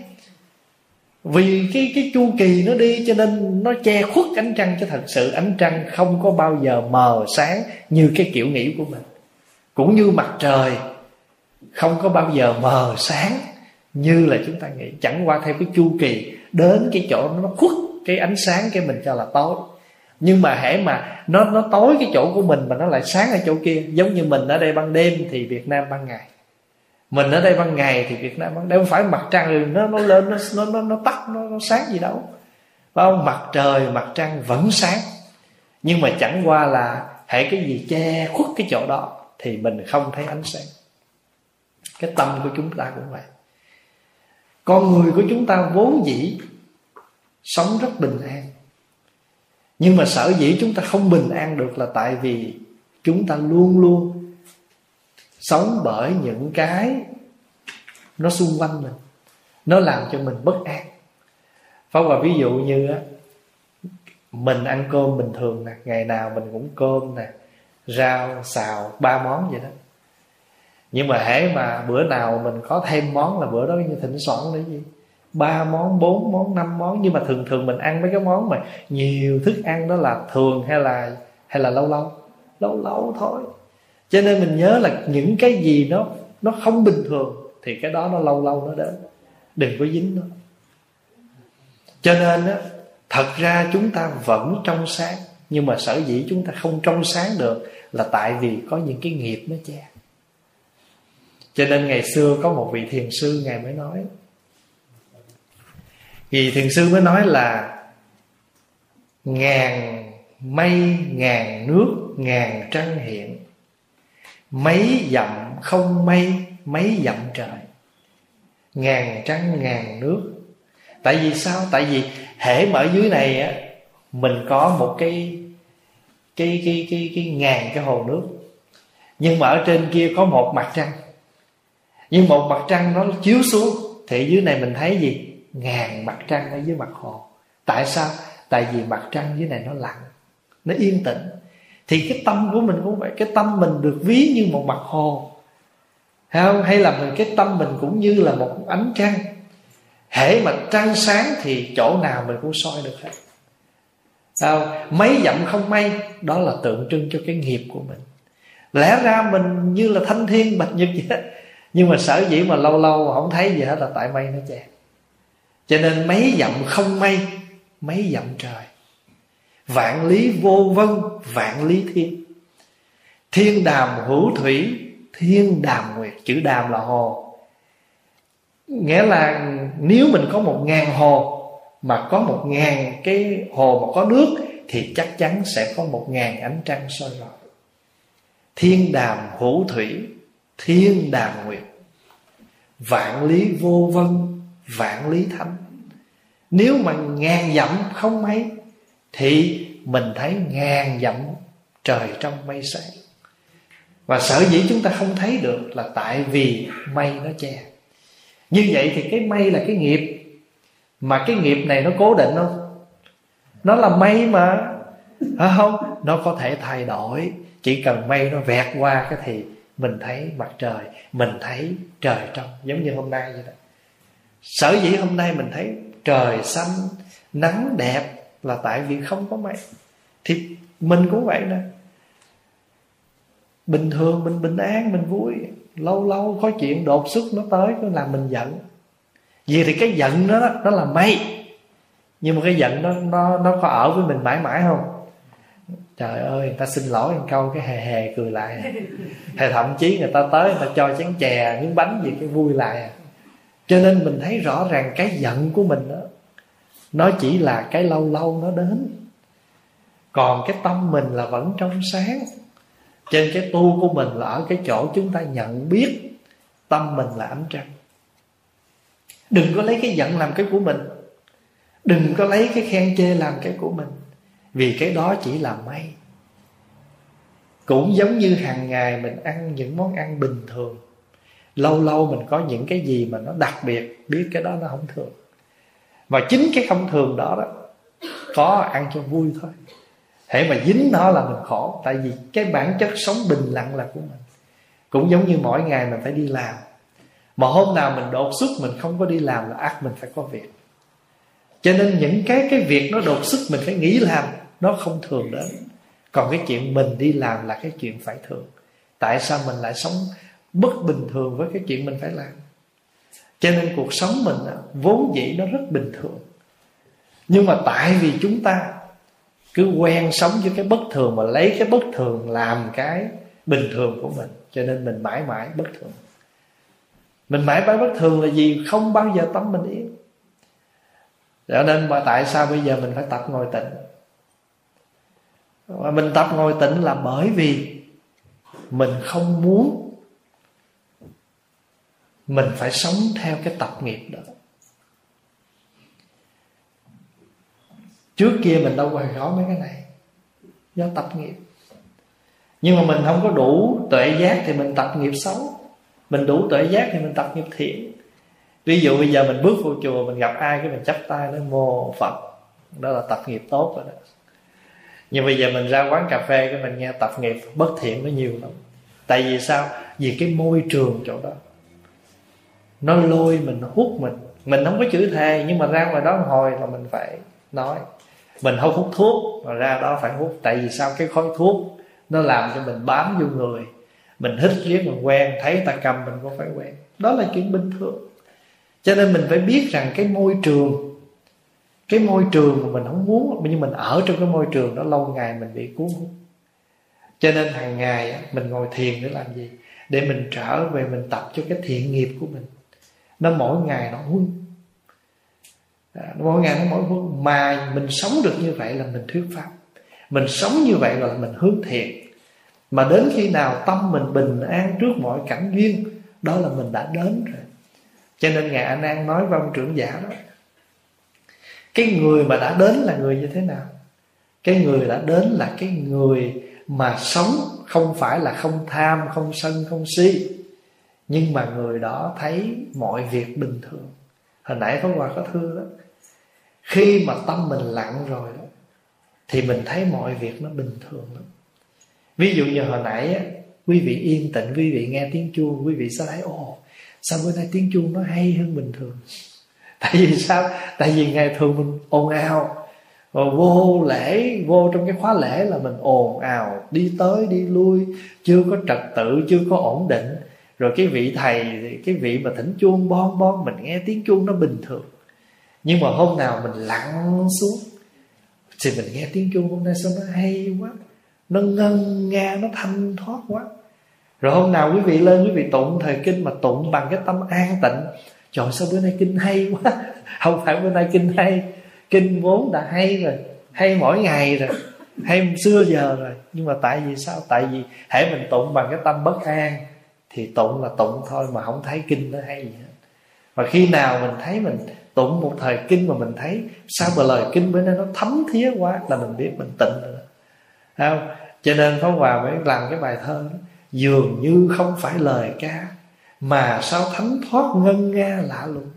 Vì cái cái chu kỳ nó đi cho nên nó che khuất ánh trăng cho thật sự. Ánh trăng không có bao giờ mờ sáng như cái kiểu nghĩ của mình. Cũng như mặt trời không có bao giờ mờ sáng như là chúng ta nghĩ chẳng qua theo cái chu kỳ đến cái chỗ nó khuất cái ánh sáng cái mình cho là tối. Nhưng mà hễ mà nó nó tối cái chỗ của mình mà nó lại sáng ở chỗ kia giống như mình ở đây ban đêm thì Việt Nam ban ngày. Mình ở đây ban ngày thì Việt Nam ban đêm. Không phải mặt trăng nó nó lên nó nó nó, nó tắt nó, nó sáng gì đâu. Phải không? Mặt trời mặt trăng vẫn sáng. Nhưng mà chẳng qua là hãy cái gì che khuất cái chỗ đó thì mình không thấy ánh sáng. Cái tâm của chúng ta cũng vậy con người của chúng ta vốn dĩ sống rất bình an. Nhưng mà sở dĩ chúng ta không bình an được là tại vì chúng ta luôn luôn sống bởi những cái nó xung quanh mình. Nó làm cho mình bất an. Phá Hòa, ví dụ như á, mình ăn cơm bình thường nè, ngày nào mình cũng cơm nè, rau, xào, ba món vậy đó nhưng mà hễ mà bữa nào mình có thêm món là bữa đó như thịnh soạn nữa gì? Ba món, bốn món, năm món. Nhưng mà thường thường mình ăn mấy cái món mà nhiều thức ăn đó là thường hay là hay là lâu lâu? Lâu lâu thôi. Cho nên mình nhớ là những cái gì nó nó không bình thường thì cái đó nó lâu lâu nó đến. Đừng có dính nó. Cho nên á, thật ra chúng ta vẫn trong sáng. Nhưng mà sở dĩ chúng ta không trong sáng được là tại vì có những cái nghiệp nó che cho nên ngày xưa có một vị thiền sư ngài mới nói. Vì thiền sư mới nói là ngàn mây, ngàn nước, ngàn trăng hiện. Mấy dặm không mây, mấy dặm trời. Ngàn trăng, ngàn nước. Tại vì sao? Tại vì hễ mở dưới này á, mình có một cái cái cái cái cái ngàn cái hồ nước. Nhưng mà ở trên kia có một mặt trăng nhưng một mặt trăng nó chiếu xuống, thì dưới này mình thấy gì? Ngàn mặt trăng ở dưới mặt hồ. Tại sao? Tại vì mặt trăng dưới này nó lặng, nó yên tĩnh. Thì cái tâm của mình cũng vậy, cái tâm mình được ví như một mặt hồ. Hay không? Hay là mình, cái tâm mình cũng như là một ánh trăng. Hễ mà trăng sáng thì chỗ nào mình cũng soi được hết. Sao mấy dặm không may, đó là tượng trưng cho cái nghiệp của mình. Lẽ ra mình như là thanh thiên bạch nhật vậy nhưng mà sở dĩ mà lâu lâu không thấy gì hết là tại mây nó che. Cho nên mấy dặm không mây, mấy dặm trời. Vạn lý vô vân, vạn lý thiên. Thiên đàm hữu thủy, thiên đàm nguyệt. Chữ đàm là hồ. Nghĩa là nếu mình có một ngàn hồ, mà có một ngàn cái hồ mà có nước, thì chắc chắn sẽ có một ngàn ánh trăng soi rọi. Thiên đàm hữu thủy thiên đàm nguyệt, vạn lý vô vân, vạn lý thánh. Nếu mà ngàn dặm không mấy thì mình thấy ngàn dặm trời trong mây sáng. Và sở dĩ chúng ta không thấy được là tại vì mây nó che. Như vậy thì cái mây là cái nghiệp. Mà cái nghiệp này nó cố định không? Nó là mây mà. Phải (laughs) không, nó có thể thay đổi. Chỉ cần mây nó vẹt qua cái thì mình thấy mặt trời, mình thấy trời trong giống như hôm nay vậy đó. Sở dĩ hôm nay mình thấy trời xanh, nắng đẹp là tại vì không có mây. Thì mình cũng vậy nè bình thường mình bình an, mình vui, lâu lâu có chuyện đột xuất nó tới nó làm mình giận. Vì thì cái giận đó nó là mây. Nhưng mà cái giận nó nó nó có ở với mình mãi mãi không? Trời ơi, người ta xin lỗi một câu cái hề hề cười lại. Hay thậm chí người ta tới, người ta cho chén chè, miếng bánh gì cái vui lại. Cho nên mình thấy rõ ràng cái giận của mình đó, nó chỉ là cái lâu lâu nó đến. Còn cái tâm mình là vẫn trong sáng. Trên cái tu của mình là ở cái chỗ chúng ta nhận biết tâm mình là ánh trăng. Đừng có lấy cái giận làm cái của mình. Đừng có lấy cái khen chê làm cái của mình vì cái đó chỉ là may. Cũng giống như hàng ngày mình ăn những món ăn bình thường, lâu lâu mình có những cái gì mà nó đặc biệt, biết cái đó nó không thường. Và chính cái không thường đó đó, có ăn cho vui thôi. Hễ mà dính nó là mình khổ, tại vì cái bản chất sống bình lặng là của mình. Cũng giống như mỗi ngày mình phải đi làm. Mà hôm nào mình đột xuất, mình không có đi làm là ác, mình phải có việc. Cho nên những cái cái việc nó đột xuất, mình phải nghĩ làm nó không thường đến còn cái chuyện mình đi làm là cái chuyện phải thường. Tại sao mình lại sống bất bình thường với cái chuyện mình phải làm? Cho nên cuộc sống mình vốn dĩ nó rất bình thường. Nhưng mà tại vì chúng ta cứ quen sống với cái bất thường mà lấy cái bất thường làm cái bình thường của mình, cho nên mình mãi mãi bất thường. Mình mãi mãi bất thường là gì không bao giờ tâm mình yên. Cho nên mà tại sao bây giờ mình phải tập ngồi tịnh? Và mình tập ngồi tịnh là bởi vì mình không muốn mình phải sống theo cái tập nghiệp đó. Trước kia mình đâu có rõ mấy cái này do tập nghiệp. Nhưng mà mình không có đủ tuệ giác thì mình tập nghiệp xấu. Mình đủ tuệ giác thì mình tập nghiệp thiện. Ví dụ bây giờ mình bước vô chùa, mình gặp ai cái mình chắp tay nói, mô phật. Đó là tập nghiệp tốt rồi đó nhưng bây giờ mình ra quán cà phê cái mình nghe tập nghiệp bất thiện nó nhiều lắm. Tại vì sao? Vì cái môi trường chỗ đó, nó lôi mình, nó hút mình. Mình không có chữ thề, nhưng mà ra ngoài đó hồi là mình phải nói. Mình không hút thuốc, mà ra đó phải hút. Tại vì sao? Cái khói thuốc nó làm cho mình bám vô người. Mình hít riết, mình quen, thấy ta cầm mình cũng phải quen. Đó là chuyện bình thường. Cho nên mình phải biết rằng cái môi trường cái môi trường mà mình không muốn, nhưng mình ở trong cái môi trường đó, lâu ngày mình bị cuốn hút. Cho nên hàng ngày mình ngồi thiền để làm gì? Để mình trở về mình tập cho cái thiện nghiệp của mình. Nó mỗi ngày nó huân. À, nó mỗi ngày nó mỗi huân. Mà mình sống được như vậy là mình thuyết pháp. Mình sống như vậy là mình hướng thiện. Mà đến khi nào tâm mình bình an trước mọi cảnh duyên, đó là mình đã đến rồi. Cho nên ngài a an nói với ông trưởng giả đó cái người mà đã đến là người như thế nào? Cái người đã đến là cái người mà sống không phải là không tham không sân không si. Nhưng mà người đó thấy mọi việc bình thường. Hồi nãy Pháp Hòa có thưa đó. Khi mà tâm mình lặng rồi đó thì mình thấy mọi việc nó bình thường lắm. Ví dụ như hồi nãy á, quý vị yên tĩnh quý vị nghe tiếng chuông quý vị sẽ thấy ồ sao bữa nay tiếng chuông nó hay hơn bình thường? Tại vì sao? Tại vì ngày thường mình ồn ào. Và vô lễ, vô trong cái khóa lễ là mình ồn ào. Đi tới, đi lui, chưa có trật tự, chưa có ổn định. Rồi cái vị thầy, cái vị mà thỉnh chuông bon bon, mình nghe tiếng chuông nó bình thường. Nhưng mà hôm nào mình lặng xuống, thì mình nghe tiếng chuông hôm nay sao nó hay quá. Nó ngân nga, nó thanh thoát quá. Rồi hôm nào quý vị lên, quý vị tụng thời kinh mà tụng bằng cái tâm an tịnh trời, sao bữa nay kinh hay quá. (laughs) Không phải bữa nay kinh hay. Kinh vốn đã hay rồi. Hay mỗi ngày rồi. Hay xưa giờ rồi. Nhưng mà tại vì sao? Tại vì hãy mình tụng bằng cái tâm bất an, thì tụng là tụng thôi mà không thấy kinh nó hay gì hết. Và khi nào mình thấy mình tụng một thời kinh mà mình thấy sao mà lời kinh bữa nay nó thấm thía quá là mình biết mình tịnh rồi không? Cho nên Pháp Hòa mới làm cái bài thơ đó. Dường như không phải lời ca mà sao thánh thoát ngân nga lạ lùng?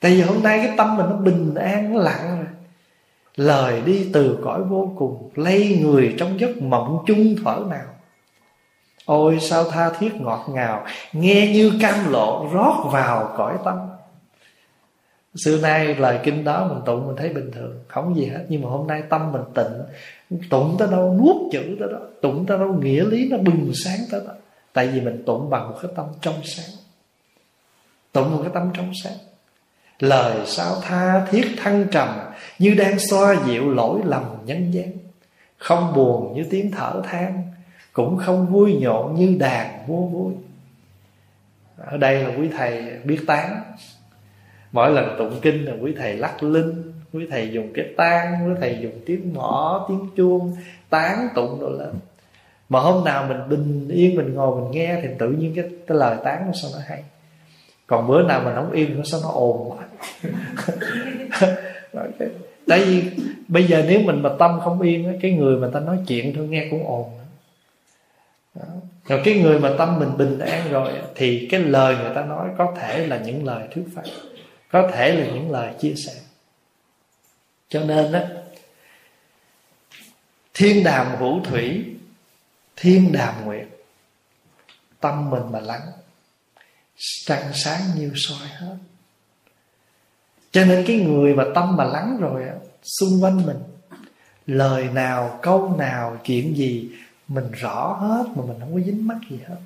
Tại vì hôm nay cái tâm mình nó bình an, nó lặng rồi. Lời đi từ cõi vô cùng lây người trong giấc mộng chung thở nào. Ôi, sao tha thiết ngọt ngào, nghe như cam lộ rót vào cõi tâm. Xưa nay lời kinh đó mình tụng mình thấy bình thường, không gì hết. Nhưng mà hôm nay tâm mình tịnh, tụng tới đâu, nuốt chữ tới đó, tụng tới đâu, nghĩa lý nó bừng sáng tới đó tại vì mình tụng bằng một cái tâm trong sáng. Tụng một cái tâm trong sáng. Lời sao tha thiết thăng trầm, như đang xoa dịu lỗi lầm nhân gian. Không buồn như tiếng thở than, cũng không vui nhộn như đàn vô vui. Ở đây là quý thầy biết tán. Mỗi lần tụng kinh là quý thầy lắc linh quý thầy dùng cái tang, quý thầy dùng tiếng mõ tiếng chuông, tán tụng đồ lên mà hôm nào mình bình yên mình ngồi mình nghe thì tự nhiên cái, cái lời tán nó sao nó hay. Còn bữa nào mình không yên nó sao nó ồn quá. (laughs) Tại vì bây giờ nếu mình mà tâm không yên cái người mà ta nói chuyện thôi nghe cũng ồn đó. rồi cái người mà tâm mình bình an rồi thì cái lời người ta nói có thể là những lời thuyết pháp có thể là những lời chia sẻ. Cho nên đó thiên đàm vũ thủy thiên đàm nguyện. Tâm mình mà lắng. Trăng sáng như soi hết. Cho nên cái người mà tâm mà lắng rồi xung quanh mình, lời nào, câu nào, chuyện gì, mình rõ hết mà mình không có dính mắc gì hết.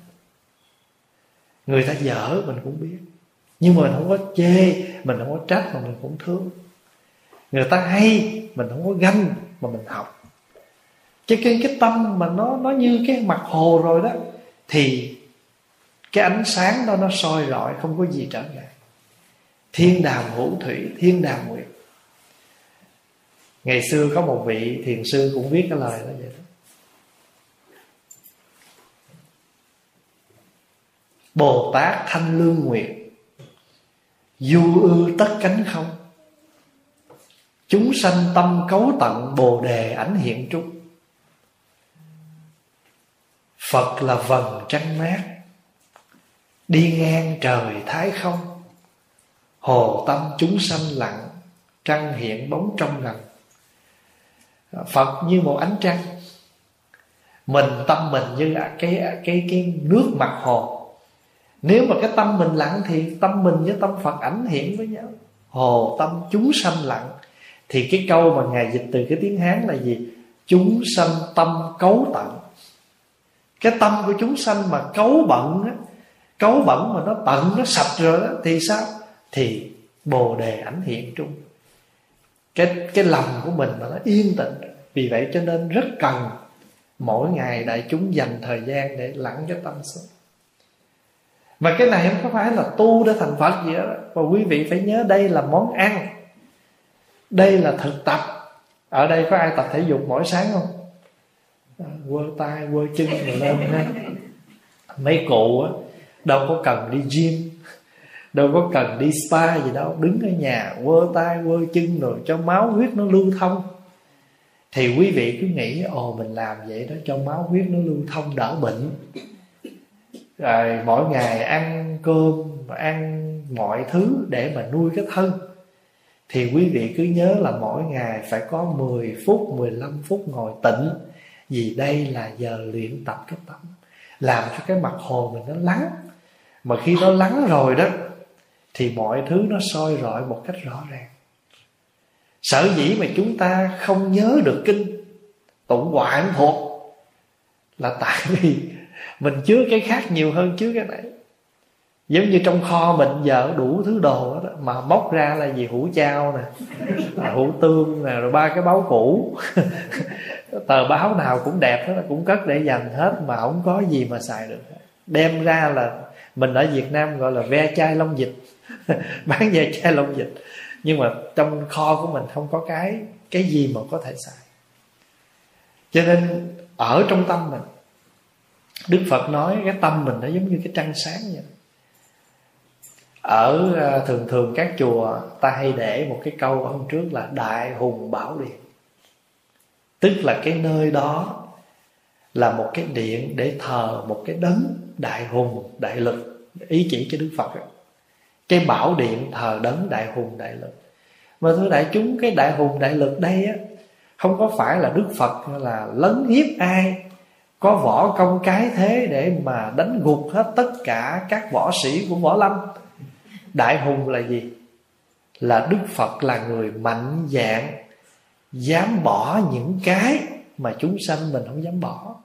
Người ta dở, mình cũng biết. Nhưng mà mình không có chê, mình không có trách mà mình cũng thương. Người ta hay, mình không có ganh mà mình học chứ cái cái tâm mà nó nó như cái mặt hồ rồi đó, thì cái ánh sáng đó nó soi rọi, không có gì trở ngại. Thiên đàm hữu thủy, thiên đàm nguyệt. Ngày xưa có một vị thiền sư cũng viết cái lời đó vậy đó. Bồ tát thanh lương nguyệt, du ư tất cánh không? Chúng sanh tâm cấu tận, bồ đề ảnh hiện trúc phật là vầng trăng mát, đi ngang trời thái không? Hồ tâm chúng sanh lặng, trăng hiện bóng trong lặng phật như một ánh trăng, mình tâm mình như cái cái cái nước mặt hồ. Nếu mà cái tâm mình lặng thì tâm mình với tâm phật ảnh hiện với nhau. Hồ tâm chúng sanh lặng, thì cái câu mà ngài dịch từ cái tiếng hán là gì? Chúng sanh tâm cấu tận cái tâm của chúng sanh mà cấu bận á, cấu bẩn mà nó tận nó sạch rồi đó thì sao? Thì bồ đề ảnh hiện trung. Cái cái lòng của mình mà nó yên tĩnh. Vì vậy cho nên rất cần mỗi ngày đại chúng dành thời gian để lắng cái tâm xuống và cái này không có phải là tu để thành phật gì đó. Và quý vị phải nhớ đây là món ăn. Đây là thực tập. Ở đây có ai tập thể dục mỗi sáng không? Quơ tay, quơ chân rồi lên ha. Mấy cụ á, đâu có cần đi gym, đâu có cần đi spa gì đâu, đứng ở nhà quơ tay, quơ chân rồi cho máu huyết nó lưu thông. Thì quý vị cứ nghĩ, ồ, mình làm vậy đó cho máu huyết nó lưu thông đỡ bệnh. Rồi mỗi ngày ăn cơm, ăn mọi thứ để mà nuôi cái thân. Thì quý vị cứ nhớ là mỗi ngày phải có 10 phút 15 phút ngồi tĩnh vì đây là giờ luyện tập cái tâm. Làm cho cái mặt hồ mình nó lắng. Mà khi nó lắng rồi đó thì mọi thứ nó soi rọi một cách rõ ràng. Sở dĩ mà chúng ta không nhớ được kinh tụng hoại thuộc là tại vì mình chứa cái khác nhiều hơn chứa cái này giống như trong kho mình giờ đủ thứ đồ đó, mà móc ra là gì hũ chao nè hũ tương nè rồi ba cái báu cũ. (laughs) tờ báo nào cũng đẹp hết, cũng cất để dành hết mà không có gì mà xài được. Đem ra là mình ở Việt Nam gọi là ve chai lông dịch (laughs) bán ve chai lông dịch nhưng mà trong kho của mình không có cái cái gì mà có thể xài. Cho nên ở trong tâm mình, Đức Phật nói cái tâm mình nó giống như cái trăng sáng vậy. Ở à, thường thường các chùa ta hay để một cái câu hôm trước là đại hùng bảo điện tức là cái nơi đó là một cái điện để thờ một cái đấng đại hùng, đại lực. Ý chỉ cho đức phật cái bảo điện thờ đấng đại hùng, đại lực. Mà thưa đại chúng, cái đại hùng, đại lực đây á, không có phải là đức phật là lấn hiếp ai. Có võ công cái thế để mà đánh gục hết tất cả các võ sĩ của võ lâm. Đại hùng là gì? Là đức phật là người mạnh dạng dám bỏ những cái mà chúng sanh mình không dám bỏ.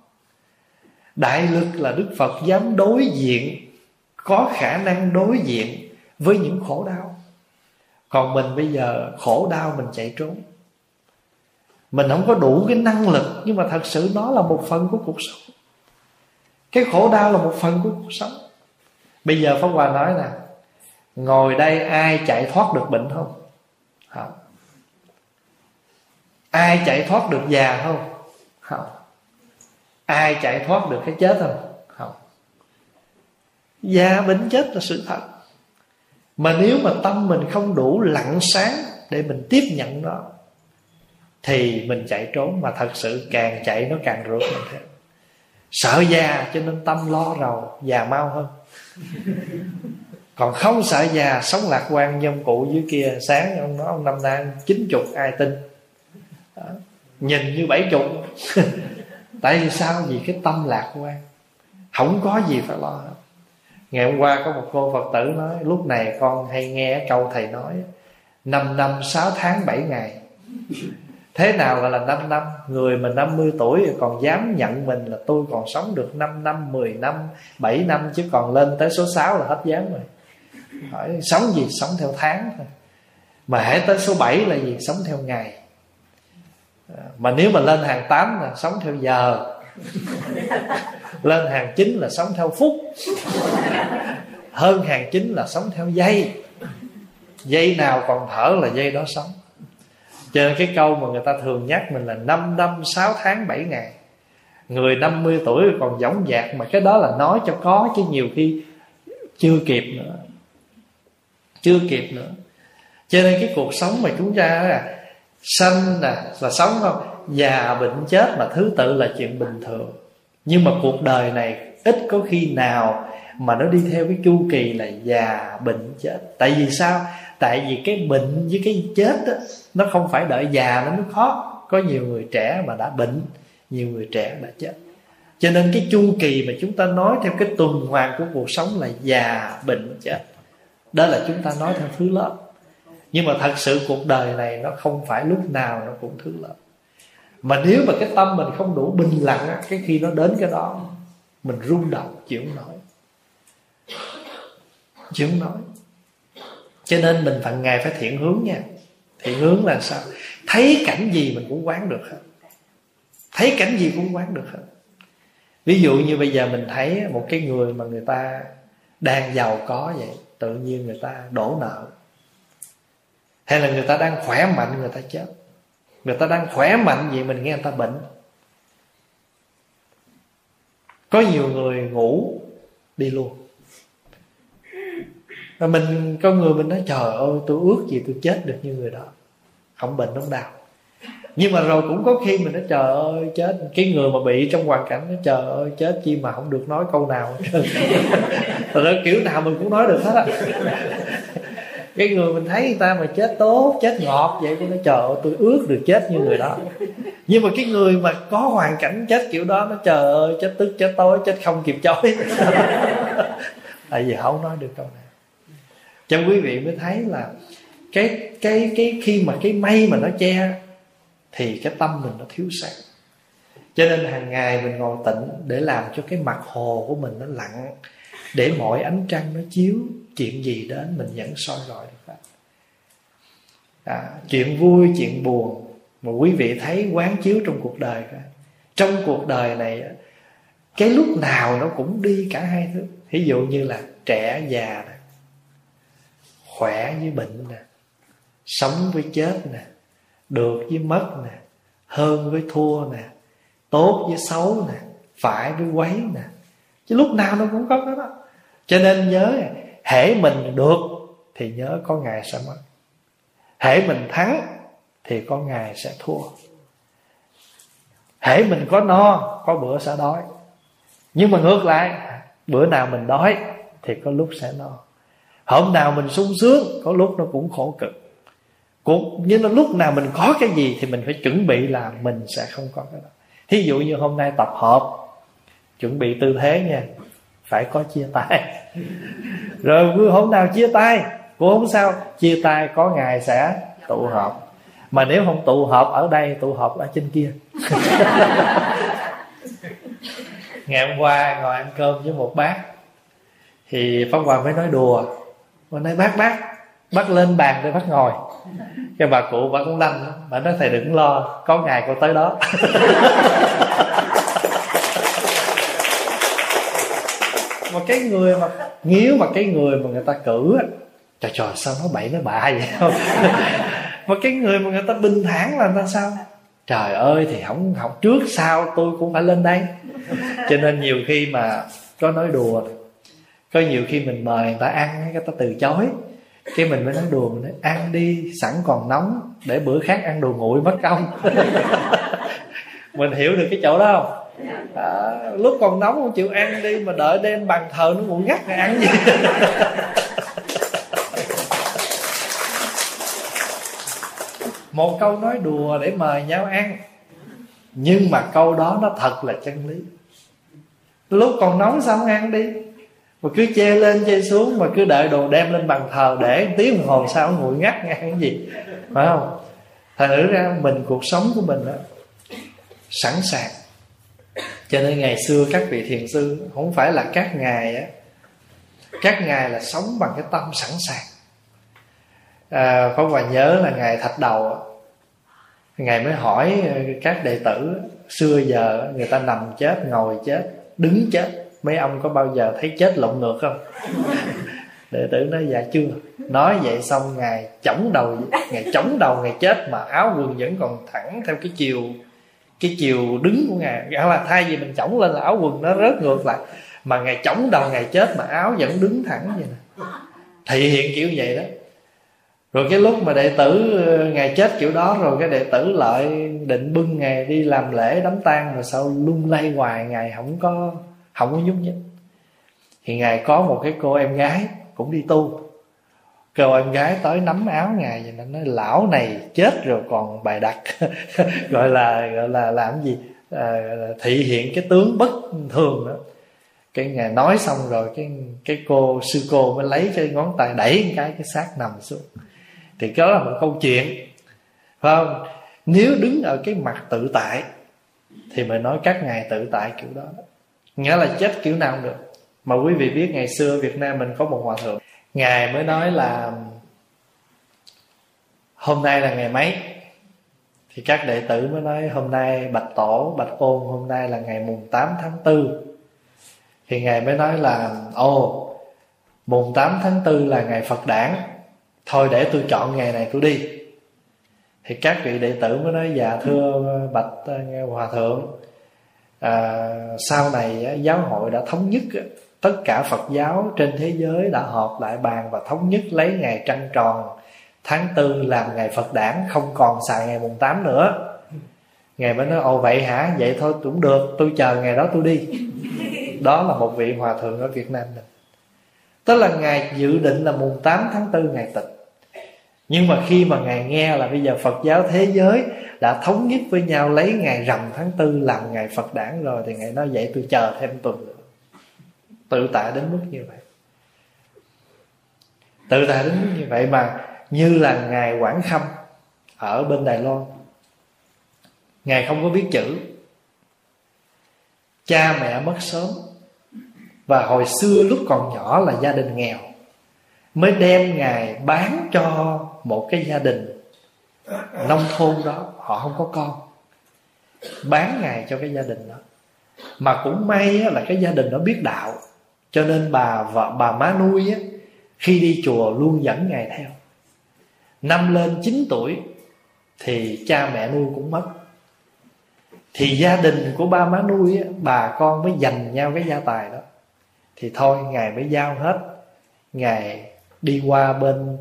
Đại lực là đức phật dám đối diện, có khả năng đối diện với những khổ đau. Còn mình bây giờ, khổ đau mình chạy trốn. Mình không có đủ cái năng lực, nhưng mà thật sự nó là một phần của cuộc sống. Cái khổ đau là một phần của cuộc sống. Bây giờ pháp hòa nói nè, ngồi đây ai chạy thoát được bệnh không? không ai chạy thoát được già không? Không. Ai chạy thoát được cái chết không? Không. Già bệnh chết là sự thật. Mà nếu mà tâm mình không đủ lặng sáng để mình tiếp nhận nó, thì mình chạy trốn. Mà thật sự càng chạy nó càng rượt mình thế. sợ già cho nên tâm lo rầu, già mau hơn. (laughs) Còn không sợ già, sống lạc quan như ông cụ dưới kia, sáng ông nói, ông năm nay chín chục, ai tin? Đó. nhìn như bảy chục. (laughs) Tại vì sao? Vì cái tâm lạc quan không có gì phải lo hết. Ngày hôm qua có một cô phật tử nói lúc này con hay nghe câu thầy nói năm năm sáu tháng bảy ngày. (laughs) Thế nào gọi là 5 năm? Người mà 50 tuổi còn dám nhận mình là tôi còn sống được 5 năm, 10 năm, 7 năm Chứ còn lên tới số 6 là hết dám rồi. Hỏi sống gì? Sống theo tháng thôi. Mà hãy tới số 7 là gì? Sống theo ngày. Mà nếu mà lên hàng 8 là sống theo giờ (laughs) Lên hàng 9 là sống theo phút Hơn hàng 9 là sống theo giây. Giây nào còn thở là giây đó sống. Cho nên cái câu mà người ta thường nhắc mình là 5 năm 6 tháng 7 ngày. Người 50 tuổi còn giống dạc Mà cái đó là nói cho có Chứ nhiều khi chưa kịp nữa. Chưa kịp nữa. Cho nên cái cuộc sống mà chúng ta là Sanh nè là sống không? Già bệnh chết mà thứ tự là chuyện bình thường. Nhưng mà cuộc đời này Ít có khi nào Mà nó đi theo cái chu kỳ là già bệnh chết. Tại vì sao? Tại vì cái bệnh với cái chết đó, nó không phải đợi già nó mới khó. Có nhiều người trẻ mà đã bệnh nhiều người trẻ đã chết. Cho nên cái chu kỳ mà chúng ta nói theo cái tuần hoàn của cuộc sống là già bệnh chết. Đó là chúng ta nói theo thứ lớp nhưng mà thật sự cuộc đời này nó không phải lúc nào nó cũng thứ lợi. Mà nếu mà cái tâm mình không đủ bình lặng, cái khi nó đến cái đó, mình rung động, chịu không nổi. Chịu không nổi. Cho nên mình phần ngày phải thiện hướng nha. Thiện hướng là sao? Thấy cảnh gì mình cũng quán được hết. Thấy cảnh gì cũng quán được hết. Ví dụ như bây giờ mình thấy một cái người mà người ta đang giàu có vậy, tự nhiên người ta đổ nợ hay là người ta đang khỏe mạnh, người ta chết. Người ta đang khỏe mạnh vậy mình nghe người ta bệnh. Có nhiều người ngủ, đi luôn. Và mình, có người mình nói, trời ơi, tôi ước gì tôi chết được như người đó. Không bệnh, không đau. Nhưng mà rồi cũng có khi mình nói, trời ơi, chết. Cái người mà bị trong hoàn cảnh nói, trời ơi, chết chi mà không được nói câu nào. (laughs) Rồi kiểu nào mình cũng nói được hết á cái người mình thấy người ta mà chết tốt, chết ngọt vậy tôi nói trời ơi tôi ước được chết như người đó. Nhưng mà cái người mà có hoàn cảnh chết kiểu đó, nó trời ơi, chết tức, chết tối, chết không kịp chối (laughs) tại vì không nói được câu này. Cho quý vị mới thấy là cái cái cái khi mà cái mây mà nó che thì cái tâm mình nó thiếu sáng. Cho nên hàng ngày mình ngồi tịnh để làm cho cái mặt hồ của mình nó lặng để mọi ánh trăng nó chiếu chuyện gì đến mình vẫn soi rọi được hết. À, chuyện vui chuyện buồn mà quý vị thấy quán chiếu trong cuộc đời trong cuộc đời này cái lúc nào nó cũng đi cả hai thứ. Ví dụ như là trẻ già nè, khỏe với bệnh nè sống với chết nè được với mất nè hơn với thua nè tốt với xấu nè phải với quấy nè. Chứ lúc nào nó cũng có cái đó. Cho nên nhớ hễ mình được thì nhớ có ngày sẽ mất. Hễ mình thắng thì có ngày sẽ thua. Hễ mình có no, có bữa sẽ đói. Nhưng mà ngược lại, bữa nào mình đói thì có lúc sẽ no. Hôm nào mình sung sướng, có lúc nó cũng khổ cực. Cũng nhưng là lúc nào mình có cái gì thì mình phải chuẩn bị là mình sẽ không có cái đó. Thí dụ như hôm nay tập hợp, chuẩn bị tư thế nha phải có chia tay. (laughs) Rồi hôm nào chia tay? Cũng không sao. Chia tay có ngày sẽ tụ họp. Mà nếu không tụ họp ở đây, tụ họp ở trên kia. (laughs) Ngày hôm qua ngồi ăn cơm với một bác. Thì pháp hòa mới nói đùa. Mà nói, bác bác bác lên bàn để bác ngồi. Cái bà cụ bà cũng lanh bà nói, thầy đừng lo, có ngày con tới đó. (laughs) mà cái người mà nếu mà cái người mà người ta cử á, trời trời, sao nó bậy nó bạ vậy? Không (laughs) mà cái người mà người ta bình thản là ta sao? Trời ơi, thì không học trước sau tôi cũng phải lên đây. Cho nên nhiều khi mà có nói đùa, có nhiều khi mình mời người ta ăn người ta từ chối. Cái mình mới nói đùa, mình nói, ăn đi, sẵn còn nóng, để bữa khác ăn đồ nguội mất công. (laughs) Mình hiểu được cái chỗ đó không? À, lúc còn nóng không chịu ăn đi mà đợi đem bàn thờ nó nguội ngắt thì ăn gì? (laughs) Một câu nói đùa để mời nhau ăn. Nhưng mà câu đó nó thật là chân lý. Lúc còn nóng sao không ăn đi? Mà cứ che lên che xuống mà cứ đợi đồ đem lên bàn thờ để tiếng đồng hồ sao nguội ngắt nghe cái gì? Phải không? Thành thử ra mình cuộc sống của mình đó sẵn sàng cho nên ngày xưa các vị thiền sư không phải là các ngài á các ngài là sống bằng cái tâm sẵn sàng. À, có Hòa nhớ là ngài thạch đầu ngài mới hỏi ờ, các đệ tử xưa giờ người ta nằm chết ngồi chết đứng chết mấy ông có bao giờ thấy chết lộn ngược không? (laughs) Đệ tử nói dạ chưa. Nói vậy xong ngài chống đầu ngài chống đầu ngài chết mà áo quần vẫn còn thẳng theo cái chiều cái chiều đứng của ngài nghĩa là thay vì mình chống lên là áo quần nó rớt ngược lại, mà ngài chống đầu ngài chết mà áo vẫn đứng thẳng vậy nè. Thị hiện kiểu vậy đó. Rồi cái lúc mà đệ tử ờ, ngài chết kiểu đó, rồi cái đệ tử lại định bưng ngài đi làm lễ đám tang, rồi sao lung lay hoài, ngài không có không có nhúc nhích. Thì ngài có một cái cô em gái cũng đi tu kêu em gái tới nắm áo ngài và nó nói lão này chết rồi còn bài đặt. (laughs) Gọi là gọi là làm gì? À, thị hiện cái tướng bất thường đó. Cái ngài nói xong rồi cái cái cô sư cô mới lấy cái ngón tay đẩy cái cái xác nằm xuống. Thì đó là một câu chuyện phải không? Nếu đứng ở cái mặt tự tại thì mình nói các ngài tự tại kiểu đó. Nghĩa là chết kiểu nào cũng được. Mà quý vị biết ngày xưa Việt Nam mình có một hòa thượng ngài mới nói là hôm nay là ngày mấy thì các đệ tử mới nói hôm nay bạch tổ bạch ôn hôm nay là ngày mùng 8 tháng 4 thì ngài mới nói là ô mùng 8 tháng 4 là ngày Phật đản. Thôi để tôi chọn ngày này tôi đi. Thì các vị đệ tử mới nói dạ thưa bạch à, hòa thượng à, sau này giáo hội đã thống nhất tất cả Phật giáo trên thế giới đã họp lại bàn và thống nhất lấy ngày trăng tròn. Tháng tư làm ngày Phật đản không còn xài ngày mùng 8 nữa. Ngài mới nói ồ vậy hả? Vậy thôi cũng được. Tôi chờ ngày đó tôi đi. (laughs) Đó là một vị hòa thượng ở Việt Nam mình. Tức là Ngài dự định là mùng 8 tháng 4 Ngài tịch. Nhưng mà khi mà ngài nghe là bây giờ Phật giáo thế giới đã thống nhất với nhau lấy ngày rằm tháng tư làm ngày Phật đản rồi thì ngài nói vậy tôi chờ thêm tuần nữa tự tại đến mức như vậy. Tự tại đến mức như vậy mà như là ngài Quảng Khâm ở bên Đài Loan. Ngài không có biết chữ. Cha mẹ mất sớm và hồi xưa lúc còn nhỏ là gia đình nghèo mới đem ngài bán cho một cái gia đình nông thôn đó. Họ không có con. Bán ngài cho cái gia đình đó. Mà cũng may là cái gia đình đó biết đạo cho nên bà vợ bà má nuôi á, khi đi chùa luôn dẫn ngài theo. Năm lên 9 tuổi thì cha mẹ nuôi cũng mất. Thì gia đình của ba má nuôi á, bà con mới dành nhau cái gia tài đó. Thì thôi ngài mới giao hết. Ngài đi qua bên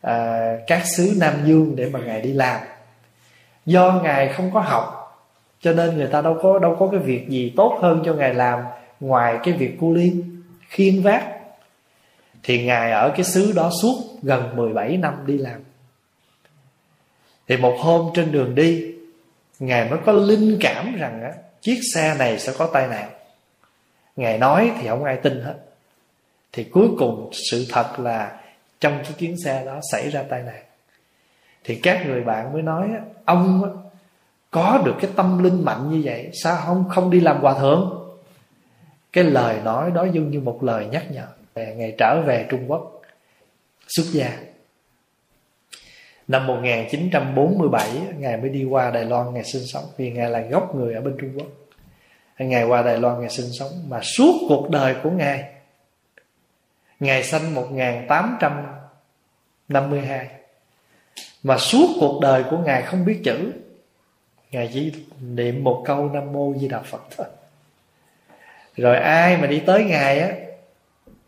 à, các xứ Nam Dương để mà ngài đi làm. Do ngài không có học cho nên người ta đâu có đâu có cái việc gì tốt hơn cho ngài làm ngoài cái việc cu liên khiên vác. Thì ngài ở cái xứ đó suốt gần 17 năm đi làm. Thì một hôm trên đường đi ngài mới có linh cảm rằng á, chiếc xe này sẽ có tai nạn. Ngài nói thì không ai tin hết. Thì cuối cùng sự thật là trong cái chuyến xe đó xảy ra tai nạn. Thì các người bạn mới nói ông có được cái tâm linh mạnh như vậy sao không không đi làm hòa thượng? Cái lời nói đó giống như một lời nhắc nhở ngày trở về Trung Quốc, xuất gia. Năm 1947 Ngài mới đi qua Đài Loan, Ngài sinh sống, Vì Ngài là gốc người ở bên Trung Quốc. Ngài qua Đài Loan, Ngài sinh sống, Mà suốt cuộc đời của Ngài Ngài sanh 1852 Mà suốt cuộc đời của Ngài không biết chữ, Ngài chỉ niệm một câu Nam Mô Di Đà Phật thôi. Rồi ai mà đi tới Ngài á,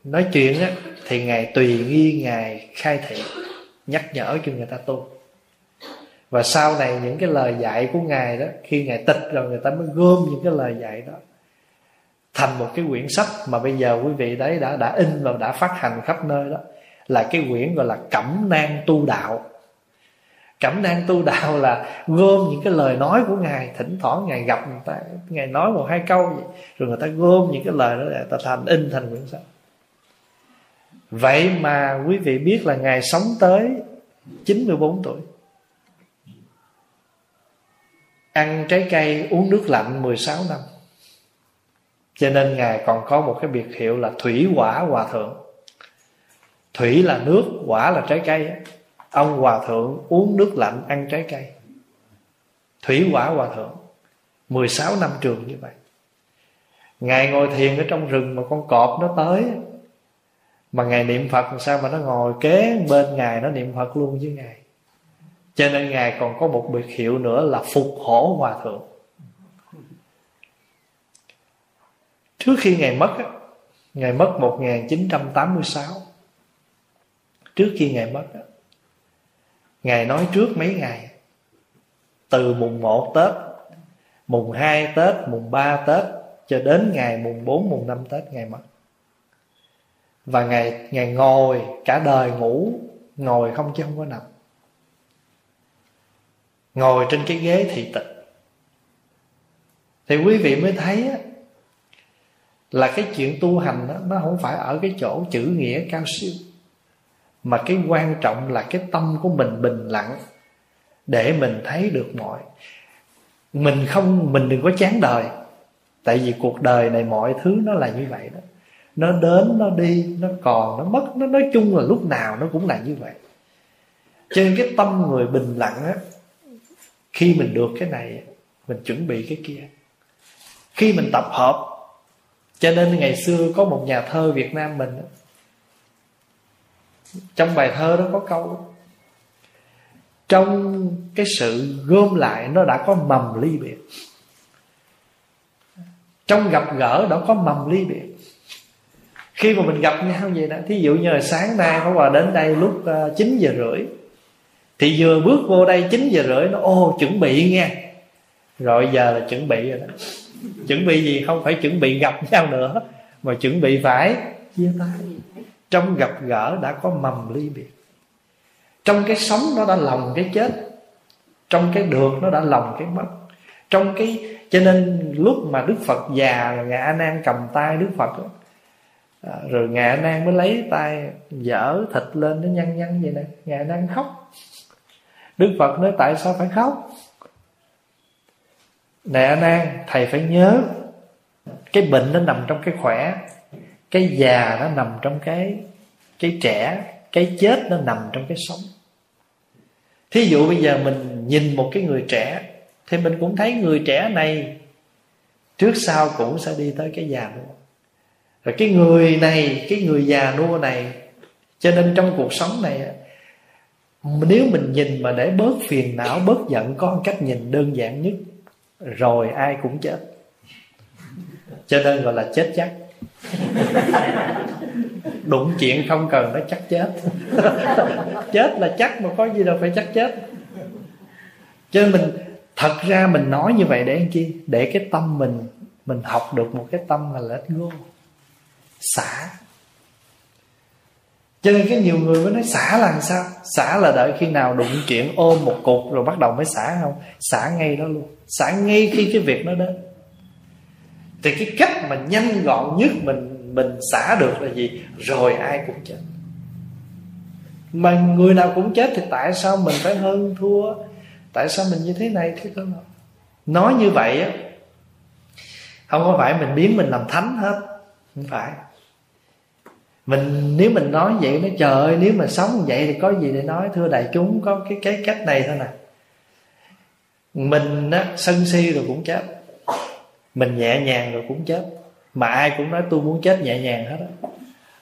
nói chuyện á, thì ngài tùy nghi ngài khai thị, nhắc nhở cho người ta tu. Và sau này những cái lời dạy của ngài đó, khi ngài tịch rồi người ta mới gom những cái lời dạy đó, thành một cái quyển sách mà bây giờ quý vị đấy đã đã in và đã phát hành khắp nơi đó, là cái quyển gọi là cẩm nang tu đạo cẩm nang tu đạo là gom những cái lời nói của ngài, thỉnh thoảng ngài gặp người ta, ngài nói một hai câu vậy, rồi người ta gom những cái lời đó để ta thành in thành quyển sách. Vậy mà quý vị biết là ngài sống tới 94 tuổi. Ăn trái cây, uống nước lạnh 16 năm. Cho nên ngài còn có một cái biệt hiệu là thủy quả hòa thượng. Thủy là nước quả là trái cây ông hòa thượng uống nước lạnh, ăn trái cây. Thủy quả hòa thượng 16 năm trường như vậy. Ngài ngồi thiền ở trong rừng mà con cọp nó tới. Mà ngài niệm phật, làm sao mà nó ngồi kế bên ngài, nó niệm phật luôn với ngài. Cho nên ngài còn có một biệt hiệu nữa là phục hổ hòa thượng. Trước khi ngài mất ngài mất 1986 trước khi ngài mất ngài nói trước mấy ngày. Từ mùng 1 Tết mùng 2 Tết mùng 3 Tết cho đến ngày mùng 4 mùng 5 Tết ngài mất và ngài ngài ngồi cả đời ngủ ngồi không chứ không có nằm. Ngồi trên cái ghế thị tịch. Thì quý vị mới thấy á, là cái chuyện tu hành đó, nó không phải ở cái chỗ chữ nghĩa cao siêu mà cái quan trọng là cái tâm của mình bình lặng để mình thấy được mọi. Mình không, mình đừng có chán đời. Tại vì cuộc đời này mọi thứ nó là như vậy đó. Nó đến, nó đi, nó còn, nó mất, nó nói chung là lúc nào nó cũng là như vậy. Cho nên cái tâm người bình lặng á, khi mình được cái này, mình chuẩn bị cái kia. Khi mình tập hợp, cho nên ngày xưa có một nhà thơ Việt Nam mình trong bài thơ đó có câu trong cái sự gom lại nó đã có mầm ly biệt. Trong gặp gỡ đó có mầm ly biệt. Khi mà mình gặp nhau vậy đó, thí dụ như là sáng nay có hòa đến đây lúc à, 9 giờ rưỡi, thì vừa bước vô đây 9 giờ rưỡi nó, ô, chuẩn bị nghe. Rồi giờ là chuẩn bị rồi đó. Chuẩn bị gì? Không phải chuẩn bị gặp nhau nữa, mà chuẩn bị phải chia tay trong gặp gỡ đã có mầm ly biệt. Trong cái sống nó đã lòng cái chết. Trong cái được nó đã lòng cái mất. Trong cái cho nên lúc mà đức phật già ngài a nan cầm tay đức phật đó, à, rồi ngài a nan mới lấy tay dở thịt lên nó nhăn nhăn vậy nè. Ngài a nan khóc. Đức phật nói tại sao phải khóc? Nè a nan thầy phải nhớ cái bệnh nó nằm trong cái khỏe cái già nó nằm trong cái cái trẻ, cái chết nó nằm trong cái sống. Thí dụ bây giờ mình nhìn một cái người trẻ, thì mình cũng thấy người trẻ này trước sau cũng sẽ đi tới cái già nua. Rồi cái người này, cái người già nua này, cho nên trong cuộc sống này nếu mình nhìn mà để bớt phiền não, bớt giận, có một cách nhìn đơn giản nhất, rồi ai cũng chết. Cho nên gọi là chết chắc. (laughs) đụng chuyện không cần nó chắc chết. (laughs) Chết là chắc mà có gì đâu phải chắc chết. Cho nên mình, thật ra mình nói như vậy để làm chi? Để cái tâm mình mình học được một cái tâm là let go. Xả. Cho nên cái nhiều người mới nói, xả là làm sao? Xả là đợi khi nào đụng chuyện ôm một cục rồi bắt đầu mới xả không? Xả ngay đó luôn. Xả ngay khi cái việc nó đến thì cái cách mà nhanh gọn nhất mình mình xả được là gì? Rồi ai cũng chết. Mà người nào cũng chết thì tại sao mình phải hơn thua? Tại sao mình như thế này, thế cơ nói như vậy á, không có phải mình biến mình làm thánh hết. Không phải. Mình, nếu mình nói vậy nó trời ơi, nếu mà sống vậy thì có gì để nói? Thưa đại chúng, có cái cái cách này thôi nè. Mình á, sân si rồi cũng chết mình nhẹ nhàng rồi cũng chết. Mà ai cũng nói tôi muốn chết nhẹ nhàng hết á.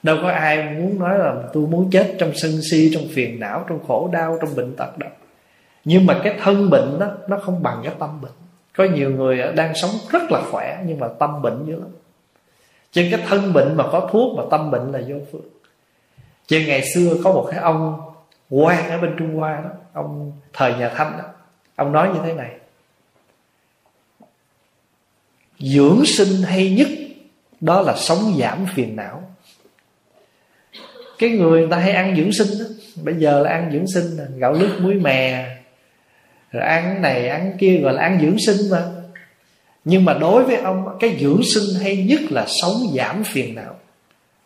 Đâu có ai muốn nói là tôi muốn chết trong sân si, trong phiền não, trong khổ đau, trong bệnh tật đâu. Nhưng mà cái thân bệnh đó, nó không bằng cái tâm bệnh. Có nhiều người đang sống rất là khỏe, nhưng mà tâm bệnh dữ lắm. Trên cái thân bệnh mà có thuốc mà tâm bệnh là vô phương. Trên ngày xưa có một cái ông quan ở bên trung hoa đó, ông thời nhà thanh đó. Ông nói như thế này dưỡng sinh hay nhất, đó là sống giảm phiền não. Cái người người ta hay ăn dưỡng sinh đó, bây giờ là ăn dưỡng sinh gạo lứt, muối mè, rồi ăn này, ăn kia, gọi là ăn dưỡng sinh mà. Nhưng mà đối với ông, cái dưỡng sinh hay nhất là sống giảm phiền não.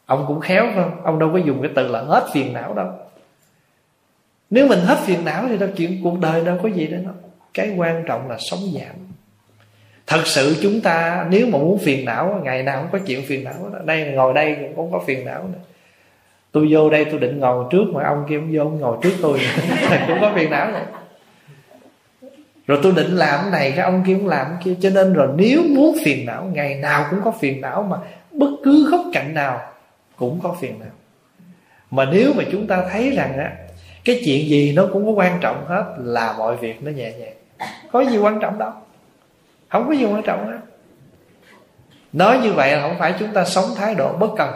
Ông cũng khéo không? Ông đâu có dùng cái từ là hết phiền não đâu. Nếu mình hết phiền não thì đâu, chuyện cuộc đời đâu có gì đó cái quan trọng là sống giảm thật sự chúng ta, nếu mà muốn phiền não, ngày nào cũng có chuyện phiền não đó. đây, ngồi đây cũng không có phiền não nữa. Tôi vô đây tôi định ngồi trước mà ông kia ông vô, ông ngồi trước tôi (laughs) cũng có phiền não rồi. Rồi tôi định làm cái này, cái ông kia cũng làm cái kia. Cho nên rồi nếu muốn phiền não, ngày nào cũng có phiền não mà bất cứ góc cạnh nào cũng có phiền não. Mà nếu mà chúng ta thấy rằng á, cái chuyện gì nó cũng có quan trọng hết là mọi việc nó nhẹ nhàng. Có gì quan trọng đâu không có gì quan trọng hết. Nói như vậy là không phải chúng ta sống thái độ bất cần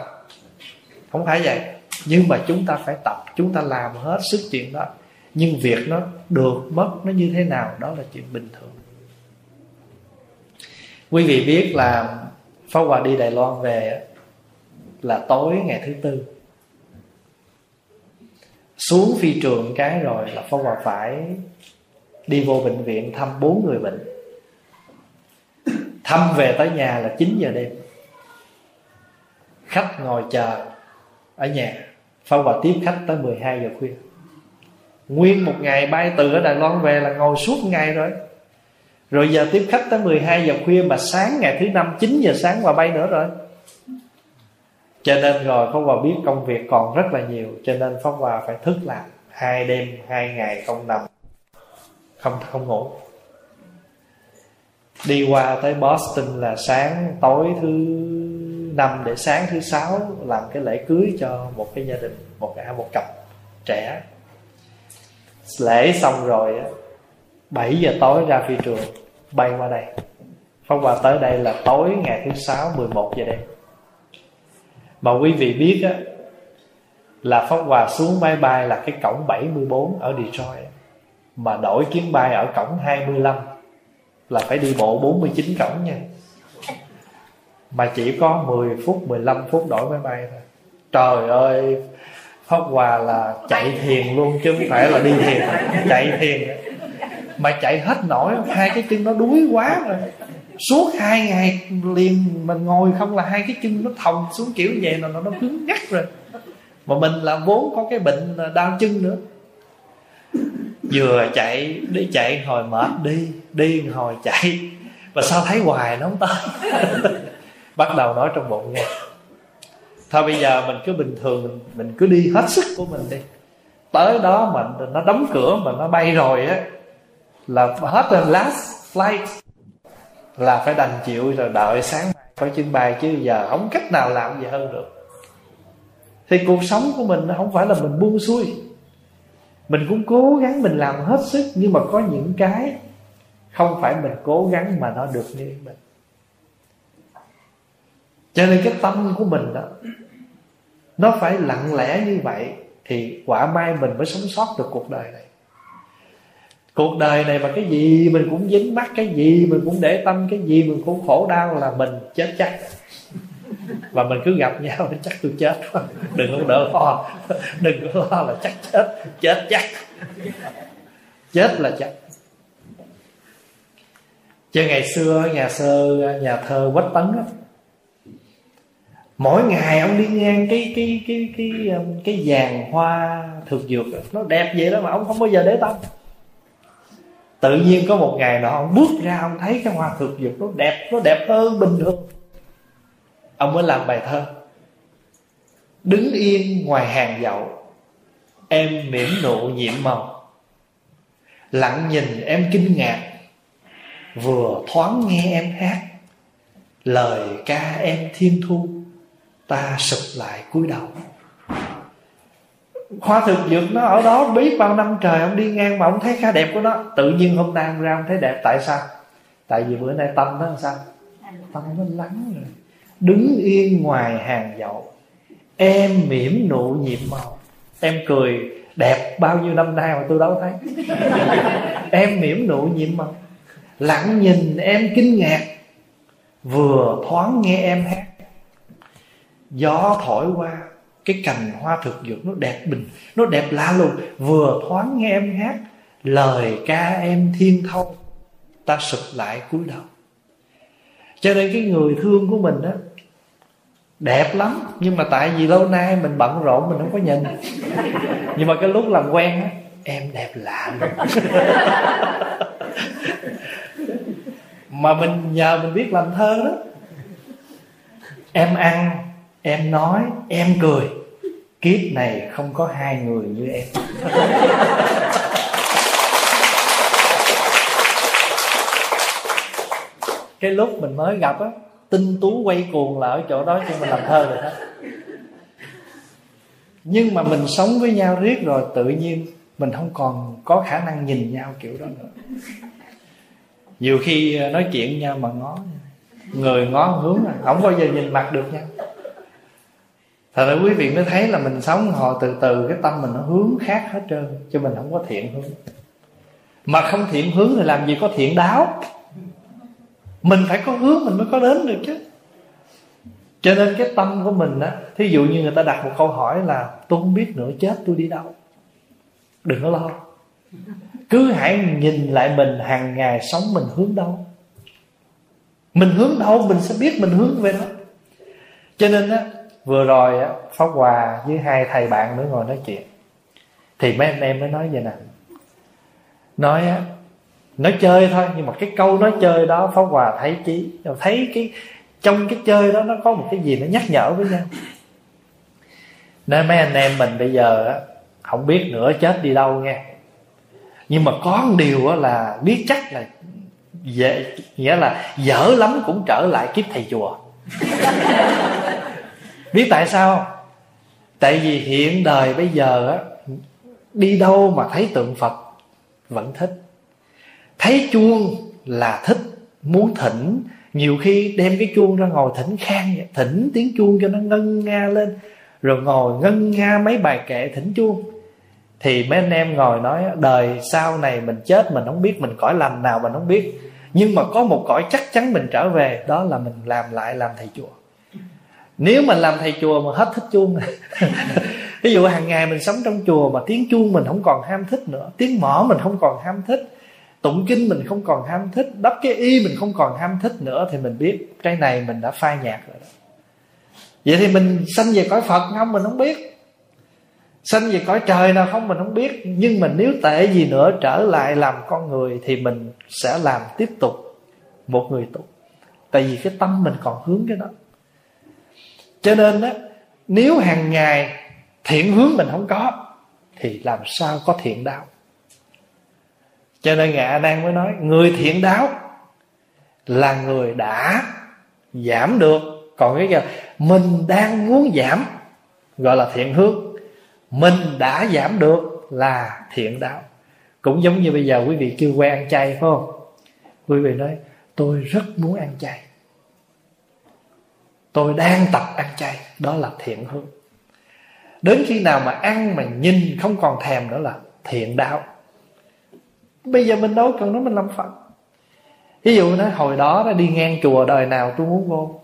không phải vậy. Nhưng mà chúng ta phải tập, chúng ta làm hết sức chuyện đó. Nhưng việc nó được mất nó như thế nào, đó là chuyện bình thường. Quý vị biết là Pháp Hòa đi Đài Loan về là tối ngày thứ tư. Xuống phi trường cái rồi là Pháp Hòa phải đi vô bệnh viện thăm bốn người bệnh thăm về tới nhà là 9 giờ đêm. Khách ngồi chờ ở nhà. Phong Hòa tiếp khách tới 12 giờ khuya. Nguyên một ngày bay từ ở Đài Loan về là ngồi suốt ngày rồi. Rồi giờ tiếp khách tới 12 giờ khuya Mà sáng ngày thứ năm 9 giờ sáng mà bay nữa rồi. Cho nên rồi phong Hòa biết công việc còn rất là nhiều. Cho nên phong Hòa phải thức làm Hai đêm, hai ngày không nằm Không không ngủ. Đi qua tới Boston là sáng tối thứ năm để sáng thứ sáu làm cái lễ cưới cho một cái gia đình, một cả một cặp trẻ. Lễ xong rồi 7 giờ tối ra phi trường, bay qua đây. Phong Hòa tới đây là tối ngày thứ sáu 11 giờ đêm. Mà quý vị biết á, Là phong Hòa xuống máy bay là cái cổng 74 ở Detroit, Mà đổi chuyến bay ở cổng 25 là phải đi bộ 49 cổng nha. Mà chỉ có 10 phút 15 phút đổi máy bay thôi. Trời ơi, Pháp Hòa là chạy thiền luôn chứ không phải là đi thiền Chạy thiền Mà chạy hết nổi, Hai cái chân nó đuối quá rồi. Suốt hai ngày liền Mình ngồi không là hai cái chân nó thòng xuống kiểu vậy là nó cứng ngắt rồi. Mà mình là vốn có cái bệnh à, đau chân nữa. Vừa chạy Đi chạy hồi mệt đi Đi hồi chạy. Và sao thấy hoài nó không tới (laughs) Bắt đầu nói trong bụng nghe thôi bây giờ mình cứ bình thường mình, mình cứ đi hết sức của mình đi. Tới đó mà nó đóng cửa mà nó bay rồi á là hết rồi last flight. Là phải đành chịu rồi đợi sáng mai phải chuyến bay chứ giờ không cách nào làm gì hơn được. Thì cuộc sống của mình không phải là mình buông xuôi mình cũng cố gắng mình làm hết sức, nhưng mà có những cái không phải mình cố gắng mà nó được như mình. Cho nên cái tâm của mình đó, nó phải lặng lẽ như vậy thì quả mai mình mới sống sót được cuộc đời này. Cuộc đời này mà cái gì mình cũng dính mắc, cái gì mình cũng để tâm, cái gì mình cũng khổ đau là mình chết chắc và mình cứ gặp nhau (laughs) chắc tôi chết. Đừng có đỡ lo. Đừng có lo là chắc chết. Chết chắc. Chết là chắc. Chứ ngày xưa nhà sơ nhà thơ quách tấn đó, mỗi ngày ông đi ngang cái cái cái cái cái, cái vàng hoa thực dược nó đẹp vậy đó mà ông không bao giờ để tâm. Tự nhiên có một ngày nọ ông bước ra ông thấy cái hoa thực dược nó đẹp nó đẹp hơn bình thường ông mới làm bài thơ. Đứng yên ngoài hàng dậu em mỉm nụ nhiệm màu. Lặng nhìn em kinh ngạc vừa thoáng nghe em hát. Lời ca em thiên thu ta sụp lại cúi đầu. Hoa thực dược nó ở đó biết bao năm trời ông đi ngang mà ông thấy khá đẹp của nó. Tự nhiên hôm nay ông ra ông thấy đẹp tại sao? Tại vì bữa nay tâm nó làm sao? Tâm nó lắng rồi đứng yên ngoài hàng dậu em mỉm nụ nhiệm màu. Em cười, đẹp bao nhiêu năm nay mà tôi đâu thấy. (laughs) Em mỉm nụ nhiệm màu. Lặng nhìn em kinh ngạc, vừa thoáng nghe em hát. Gió thổi qua, cái cành hoa thực dược nó đẹp bình, nó đẹp lạ lùng. Vừa thoáng nghe em hát, lời ca em thiên thông ta sụp lại cúi đầu. Cho nên cái người thương của mình á đẹp lắm, nhưng mà tại vì lâu nay mình bận rộn, mình không có nhìn. Nhưng mà cái lúc làm quen á, em đẹp lạ mà mình nhờ mình biết làm thơ đó. Em ăn, em nói, em cười. Kiếp này không có hai người như em. Cái lúc mình mới gặp á tinh tú quay cuồng là ở chỗ đó cho mình làm thơ rồi đó. Nhưng mà mình sống với nhau riết rồi tự nhiên mình không còn có khả năng nhìn nhau kiểu đó nữa. Nhiều khi ờ, nói chuyện nhau mà ngó người ngó hướng à không bao giờ nhìn mặt được nhau thật ra quý vị mới thấy là mình sống họ từ từ, cái tâm mình nó hướng khác hết trơn cho mình không có thiện hướng. Mà không thiện hướng thì làm gì có thiện đáo mình phải có hướng mình mới có đến được chứ. Cho nên cái tâm của mình á, thí dụ như người ta đặt một câu hỏi là, tôi không biết nữa, chết tôi đi đâu. Đừng có lo. Cứ hãy nhìn lại mình hàng ngày sống mình hướng đâu. Mình hướng đâu, mình sẽ biết mình hướng về đó. Cho nên á, vừa rồi á, pháp hòa với hai thầy bạn nữa ngồi nói chuyện. Thì mấy anh em mới nói vậy nè. Nói á nói chơi thôi, nhưng mà cái câu nói chơi đó pháp hòa thấy chí, thấy cái, trong cái chơi đó nó có một cái gì nó nhắc nhở với nhau. Nên mấy anh em mình bây giờ á, không biết nữa, chết đi đâu nghe. Nhưng mà có một điều á là biết chắc là dễ, nghĩa là dở lắm cũng trở lại kiếp thầy chùa. (laughs) Biết tại sao tại vì hiện đời bây giờ á, đi đâu mà thấy tượng phật vẫn thích thấy chuông là thích, muốn thỉnh. Nhiều khi đem cái chuông ra ngồi thỉnh khang thỉnh tiếng chuông cho nó ngân nga lên, rồi ngồi ngân nga mấy bài kệ thỉnh chuông. Thì mấy anh em ngồi nói, đời sau này mình chết mình không biết mình cõi lành nào mình không biết, nhưng mà có một cõi chắc chắn mình trở về, đó là mình làm lại làm thầy chùa. Nếu mình làm thầy chùa mà hết thích chuông ví (laughs) dụ hàng ngày mình sống trong chùa mà tiếng chuông mình không còn ham thích nữa, tiếng mỏ mình không còn ham thích tụng kinh mình không còn ham thích, đắp cái y mình không còn ham thích nữa thì mình biết cái này mình đã phai nhạt rồi đó. Vậy thì mình sanh về cõi phật không? Mình không biết. Sanh về cõi trời nào không? Mình không biết. Nhưng mà nếu tệ gì nữa trở lại làm con người thì mình sẽ làm tiếp tục một người tục tại vì cái tâm mình còn hướng cái đó. Cho nên á, nếu hàng ngày thiện hướng mình không có, thì làm sao có thiện đạo? Cho nên ngài đang mới nói, người thiện đáo là người đã giảm được. Còn cái kia, mình đang muốn giảm, gọi là thiện hướng mình đã giảm được là thiện đạo cũng giống như bây giờ quý vị chưa quen ăn chay, phải không? Quý vị nói, tôi rất muốn ăn chay. Tôi đang tập ăn chay. Đó là thiện hướng đến khi nào mà ăn mà nhìn không còn thèm nữa là thiện đạo bây giờ mình đâu cần nói mình làm phật. Ví dụ nói hồi đó nó đi ngang chùa đời nào tôi muốn vô.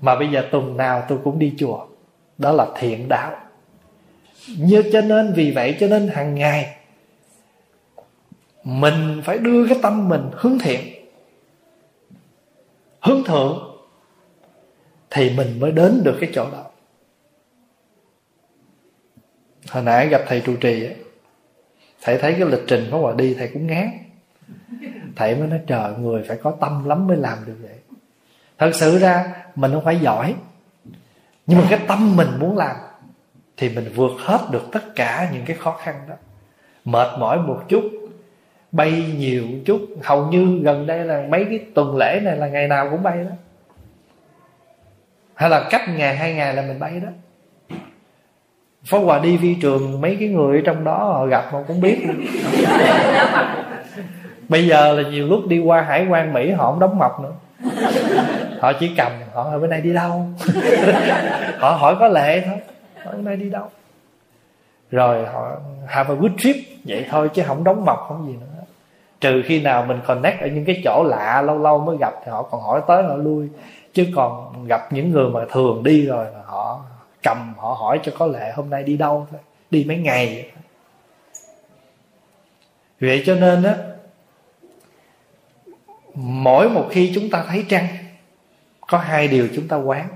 Mà bây giờ tuần nào tôi cũng đi chùa. Đó là thiện đạo. Như cho nên vì vậy cho nên hàng ngày mình phải đưa cái tâm mình hướng thiện hướng thượng thì mình mới đến được cái chỗ đó. Hồi nãy gặp thầy trụ trì ấy, thầy thấy cái lịch trình Pháp Hòa đi, thầy cũng ngán. Thầy mới nói, trời, người phải có tâm lắm mới làm được vậy. Thật sự ra, mình không phải giỏi, nhưng mà cái tâm mình muốn làm thì mình vượt hết được tất cả những cái khó khăn đó. Mệt mỏi một chút, bay nhiều chút, hầu như gần đây là mấy cái tuần lễ này là ngày nào cũng bay đó. Hay là cách ngày, hai ngày là mình bay đó phó Hòa đi phi trường, Mấy cái người ở trong đó họ gặp mà cũng biết. Bây giờ là nhiều lúc đi qua hải quan, Mỹ, Họ không đóng mọc nữa. Họ chỉ cầm, họ hỏi, bữa nay đi đâu? (laughs) Họ hỏi, có lệ thôi. Hỏi bữa nay đi đâu? Rồi họ have a good trip. Vậy thôi, chứ không đóng mọc, không gì nữa. Trừ khi nào mình connect ở những cái chỗ lạ, lâu lâu mới gặp thì họ còn hỏi tới, họ lui. Chứ còn gặp những người mà thường đi rồi họ cầm họ hỏi cho có lệ hôm nay đi đâu? Thôi đi mấy ngày? Vậy cho nên á, mỗi một khi chúng ta thấy trăng, có hai điều chúng ta quán.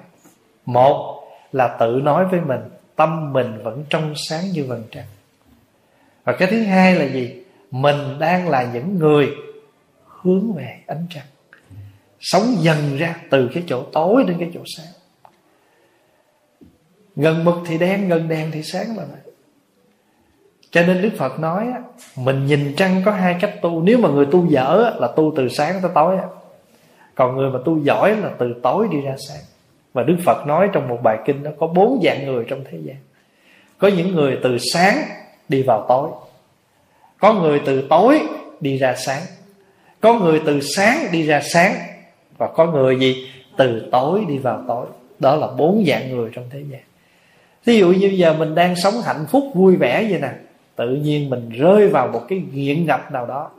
Một là tự nói với mình, tâm mình vẫn trong sáng như vầng trăng. Và cái thứ hai là gì? Mình đang là những người hướng về ánh trăng, sống dần ra từ cái chỗ tối đến cái chỗ sáng gần mực thì đen gần đèn thì sáng là vậy cho nên đức phật nói mình nhìn trăng có hai cách tu. Nếu mà người tu dở là tu từ sáng tới tối còn người mà tu giỏi là từ tối đi ra sáng. Và đức phật nói trong một bài kinh đó, có bốn dạng người trong thế gian. Có những người từ sáng đi vào tối. Có người từ tối đi ra sáng. Có người từ sáng đi ra sáng. Và có người gì? Từ tối đi vào tối. Đó là bốn dạng người trong thế gian. Ví dụ như giờ mình đang sống hạnh phúc vui vẻ vậy nè Tự nhiên mình rơi vào một cái nghiện ngập nào đó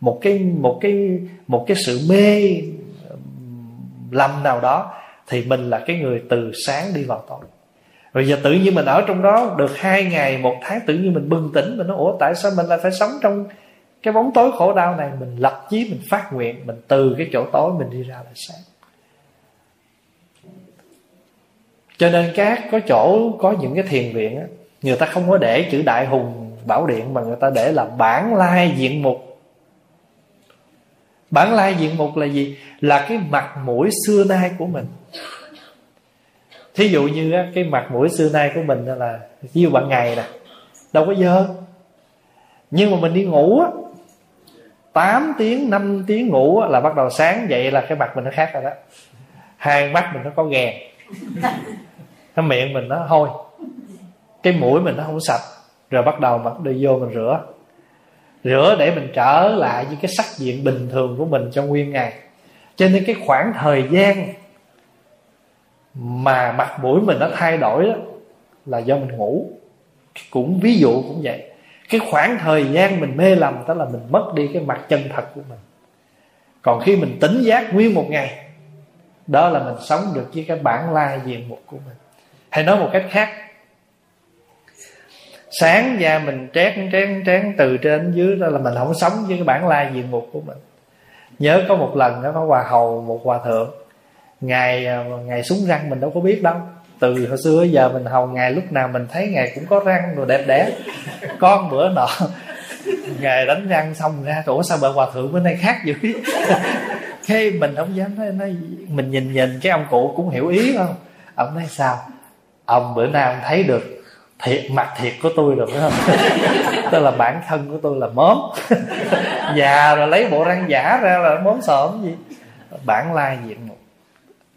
Một cái một cái một cái sự mê lầm nào đó Thì mình là cái người từ sáng đi vào tối. Rồi giờ tự nhiên mình ở trong đó được hai ngày, một tháng Tự nhiên mình bừng tỉnh Mình nói ủa tại sao mình lại phải sống trong cái bóng tối khổ đau này? Mình lập chí, mình phát nguyện Mình từ cái chỗ tối mình đi ra là sáng. Cho nên các có chỗ có những cái thiền viện á người ta không có để chữ đại hùng bảo điện mà người ta để là bản lai diện mục. Bản lai diện mục là gì? Là cái mặt mũi xưa nay của mình. Thí dụ như á, cái mặt mũi xưa nay của mình là ví dụ ban ngày nè đâu có dơ. Nhưng mà mình đi ngủ á 8 tiếng 5 tiếng ngủ á, là bắt đầu sáng dậy là cái mặt mình nó khác rồi đó. Hai mắt mình nó có ghèn cái miệng mình nó hôi. Cái mũi mình nó không sạch. Rồi bắt đầu mặc đi vô mình rửa. Rửa để mình trở lại với cái sắc diện bình thường của mình trong nguyên ngày. Cho nên cái khoảng thời gian mà mặt mũi mình nó thay đổi đó, là do mình ngủ. Cũng ví dụ cũng vậy. Cái khoảng thời gian mình mê lầm đó là mình mất đi cái mặt chân thật của mình. Còn khi mình tỉnh giác nguyên một ngày đó là mình sống được với cái bản lai diện mục của mình hay nói một cách khác. Sáng ra mình trét trét trét từ trên dưới đó là mình không sống với cái bản lai diện mục của mình. Nhớ có một lần đó có hòa hầu một hòa thượng. Ngày à, ngày súng răng mình đâu có biết đâu. Từ hồi xưa giờ mình hầu ngày lúc nào mình thấy ngày cũng có răng rồi đẹp đẽ. Con bữa nọ (laughs) ngày đánh răng xong ra ủa sao bà hòa thượng bữa nay khác dữ cái (laughs) mình không dám nói, nói mình nhìn nhìn cái ông cụ cũng hiểu ý không? Ông nói sao? Ông bữa nay ông thấy được thiệt mặt thiệt của tôi rồi phải không? (laughs) Tức là bản thân của tôi là móm (laughs) già rồi lấy bộ răng giả ra là móm sợm gì? Bản lai diện mục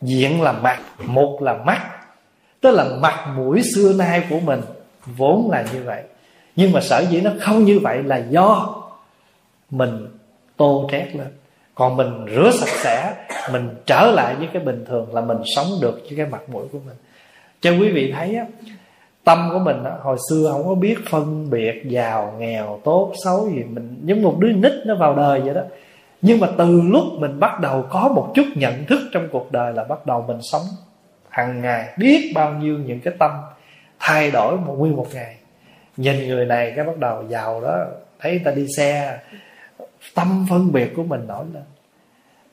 diện là mặt mục là mắt. Tức là mặt mũi xưa nay của mình vốn là như vậy. Nhưng mà sở dĩ nó không như vậy là do mình tô trét lên. Còn mình rửa sạch sẽ mình trở lại với cái bình thường là mình sống được với cái mặt mũi của mình cho quý vị thấy á tâm của mình á, hồi xưa không có biết phân biệt giàu nghèo tốt xấu gì. Mình giống một đứa nít nó vào đời vậy đó. Nhưng mà từ lúc mình bắt đầu có một chút nhận thức trong cuộc đời là bắt đầu mình sống hàng ngày biết bao nhiêu những cái tâm thay đổi một nguyên một ngày. Nhìn người này cái bắt đầu giàu đó thấy người ta đi xe tâm phân biệt của mình nổi lên.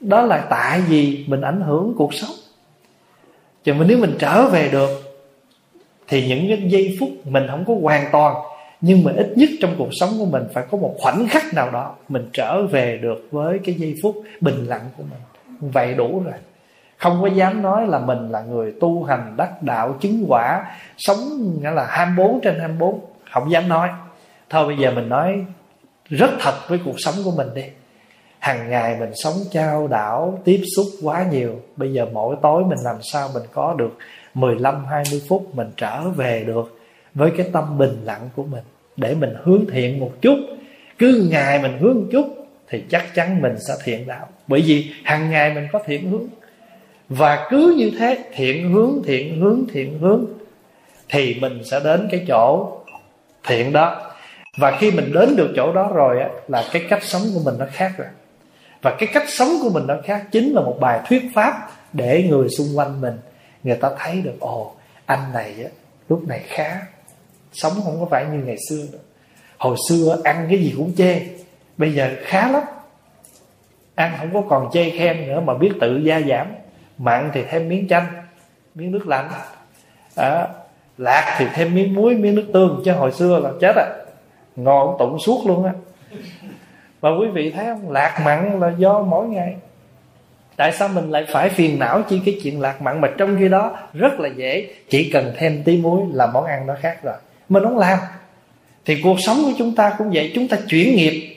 Đó là tại vì mình ảnh hưởng cuộc sống cho nên nếu mình trở về được, thì những cái giây phút mình không có hoàn toàn, nhưng mà ít nhất trong cuộc sống của mình phải có một khoảnh khắc nào đó mình trở về được với cái giây phút bình lặng của mình. Vậy đủ rồi. Không có dám nói là mình là người tu hành đắc đạo chứng quả, sống nghĩa là 24 trên 24 không dám nói. Thôi bây giờ mình nói rất thật với cuộc sống của mình đi hàng ngày mình sống trao đảo tiếp xúc quá nhiều. Bây giờ mỗi tối mình làm sao mình có được 15 20 phút mình trở về được với cái tâm bình lặng của mình? Để mình hướng thiện một chút. Cứ ngày mình hướng chút thì chắc chắn mình sẽ thiện đạo. Bởi vì hàng ngày mình có thiện hướng. Và cứ như thế thiện hướng thiện hướng thiện hướng thì mình sẽ đến cái chỗ thiện đó. Và khi mình đến được chỗ đó rồi á, là cái cách sống của mình nó khác rồi và cái cách sống của mình nó khác chính là một bài thuyết pháp để người xung quanh mình người ta thấy được ồ anh này á, lúc này khá sống không có phải như ngày xưa nữa. Hồi xưa ăn cái gì cũng chê bây giờ khá lắm. Ăn không có còn chê khen nữa mà biết tự gia giảm. Mặn thì thêm miếng chanh miếng nước lạnh. À, lạc thì thêm miếng muối miếng nước tương chứ hồi xưa là chết à. Ngon tụng suốt luôn á và quý vị thấy không? Lạc mặn là do mỗi ngày. Tại sao mình lại phải phiền não chi cái chuyện lạc mặn? Mà trong khi đó, rất là dễ. Chỉ cần thêm tí muối là món ăn nó khác rồi. Mình không làm. Thì cuộc sống của chúng ta cũng vậy. Chúng ta chuyển nghiệp.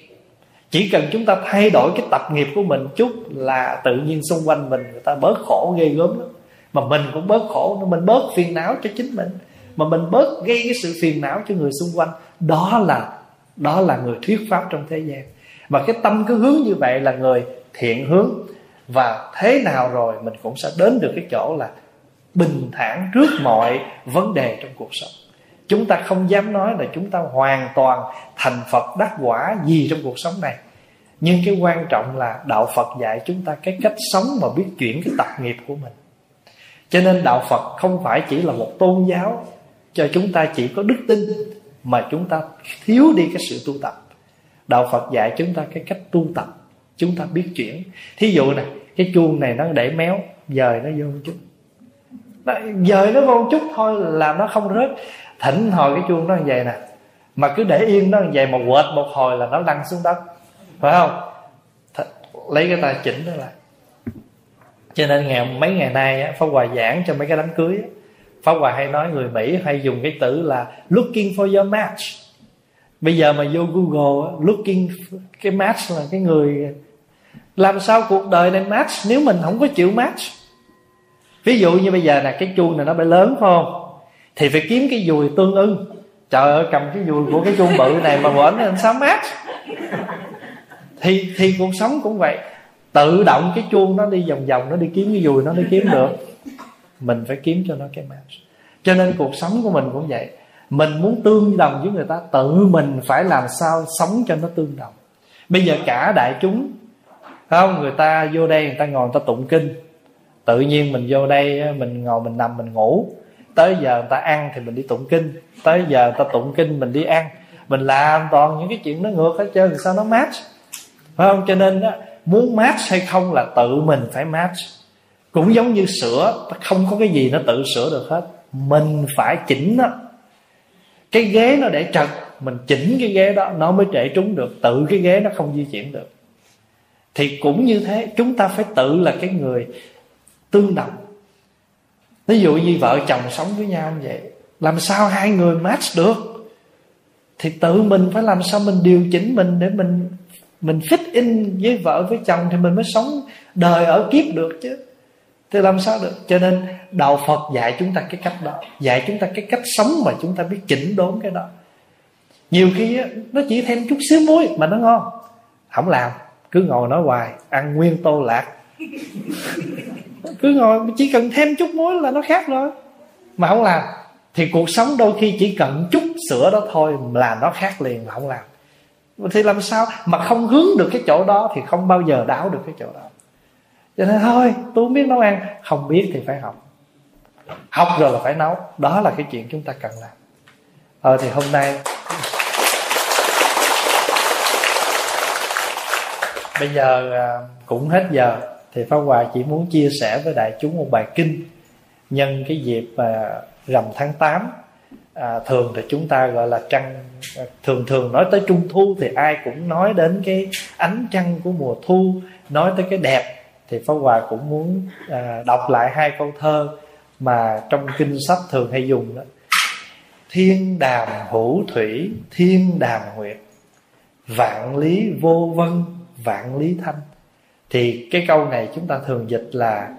Chỉ cần chúng ta thay đổi cái tập nghiệp của mình chút là tự nhiên xung quanh mình người ta bớt khổ ghê gớm lắm. Mà mình cũng bớt khổ, mình bớt phiền não cho chính mình. Mà mình bớt gây cái sự phiền não cho người xung quanh. Đó là đó là người thuyết pháp trong thế gian và cái tâm cứ hướng như vậy là người thiện hướng. Và thế nào rồi mình cũng sẽ đến được cái chỗ là bình thản trước mọi vấn đề trong cuộc sống. Chúng ta không dám nói là chúng ta hoàn toàn thành phật đắc quả gì trong cuộc sống này. Nhưng cái quan trọng là đạo phật dạy chúng ta cái cách sống mà biết chuyển cái tập nghiệp của mình. Cho nên đạo phật không phải chỉ là một tôn giáo cho chúng ta chỉ có đức tin mà chúng ta thiếu đi cái sự tu tập đạo phật dạy chúng ta cái cách tu tập chúng ta biết chuyển. Thí dụ này cái chuông này nó để méo dời nó vô một chút. Dời nó vô một chút thôi là nó không rớt. Thỉnh hồi cái chuông nó như vậy nè mà cứ để yên nó như vậy mà quệt một hồi là nó lăn xuống đất. Phải không? Th- lấy cái tay chỉnh nó lại. Cho nên ngày mấy ngày nay á, Pháp Hòa giảng cho mấy cái đám cưới á, Pháp Hòa hay nói người Mỹ hay dùng cái từ là looking for your match bây giờ mà vô Google looking cái match là cái người làm sao cuộc đời này match nếu mình không có chịu match. Ví dụ như bây giờ là cái chuông này nó phải lớn, phải không? Thì phải kiếm cái dùi tương ưng. Trời ơi, cầm cái dùi của cái chuông bự này mà bển làm sao match? Thì thì cuộc sống cũng vậy. Tự động cái chuông nó đi vòng vòng, nó đi kiếm cái dùi, nó đi kiếm được. Mình phải kiếm cho nó cái match. Cho nên cuộc sống của mình cũng vậy mình muốn tương đồng với người ta tự mình phải làm sao sống cho nó tương đồng. Bây giờ cả đại chúng không? Người ta vô đây người ta ngồi người ta tụng kinh. Tự nhiên mình vô đây mình ngồi mình nằm mình ngủ. Tới giờ người ta ăn thì mình đi tụng kinh. Tới giờ người ta tụng kinh mình đi ăn. Mình làm toàn những cái chuyện nó ngược hết trơn sao nó match? Phải không? Cho nên đó, muốn match hay không là tự mình phải match. Cũng giống như sữa không có cái gì nó tự sửa được hết. Mình phải chỉnh nó cái ghế nó để trật, mình chỉnh cái ghế đó, nó mới trễ trúng được. Tự cái ghế nó không di chuyển được. Thì cũng như thế, chúng ta phải tự là cái người tương đồng. Ví dụ như vợ chồng sống với nhau như vậy, làm sao hai người match được? Thì tự mình phải làm sao mình điều chỉnh mình để mình mình fit in với vợ với chồng thì mình mới sống đời ở kiếp được chứ thì làm sao được? Cho nên đạo phật dạy chúng ta cái cách đó dạy chúng ta cái cách sống mà chúng ta biết chỉnh đốn cái đó. Nhiều khi á, nó chỉ thêm chút xíu muối mà nó ngon. Không làm cứ ngồi nói hoài ăn nguyên tô lạc. Cứ ngồi chỉ cần thêm chút muối là nó khác rồi. Mà không làm thì cuộc sống đôi khi chỉ cần chút sữa đó thôi là nó khác liền mà không làm. Thì làm sao mà không hướng được cái chỗ đó thì không bao giờ đáo được cái chỗ đó cho nên thôi tôi không biết nấu ăn không biết thì phải học. Học rồi là phải nấu đó là cái chuyện chúng ta cần làm. Ờ thì hôm nay bây giờ à, cũng hết giờ thì pháp hòa chỉ muốn chia sẻ với đại chúng một bài kinh nhân cái dịp à, rằm tháng 8 à, thường thì chúng ta gọi là trăng à, thường thường nói tới trung thu thì ai cũng nói đến cái ánh trăng của mùa thu nói tới cái đẹp thì pháp hòa cũng muốn à, đọc lại hai câu thơ mà trong kinh sách thường hay dùng đó. Thiên đàm hữu thủy thiên đàm nguyệt vạn lý vô vân vạn lý thanh. Thì cái câu này chúng ta thường dịch là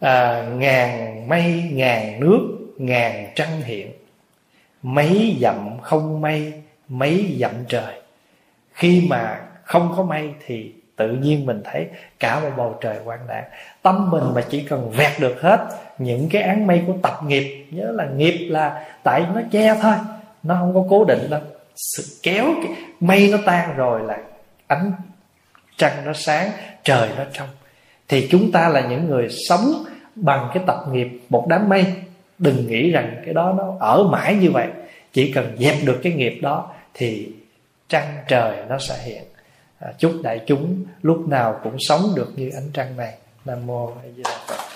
à, ngàn mây ngàn nước ngàn trăng hiện. Mấy dặm không mây mấy dặm trời. Khi mà không có mây thì tự nhiên mình thấy cả một bầu trời quang đạn tâm mình mà chỉ cần vẹt được hết những cái án mây của tập nghiệp, nhớ là nghiệp là tại nó che thôi, nó không có cố định đâu. Sự kéo cái mây nó tan rồi là ánh trăng nó sáng, trời nó trong. Thì chúng ta là những người sống bằng cái tập nghiệp một đám mây. Đừng nghĩ rằng cái đó nó ở mãi như vậy. Chỉ cần dẹp được cái nghiệp đó thì trăng trời nó sẽ hiện. À, chúc đại chúng lúc nào cũng sống được như ánh trăng này. Nam mô a di đà phật.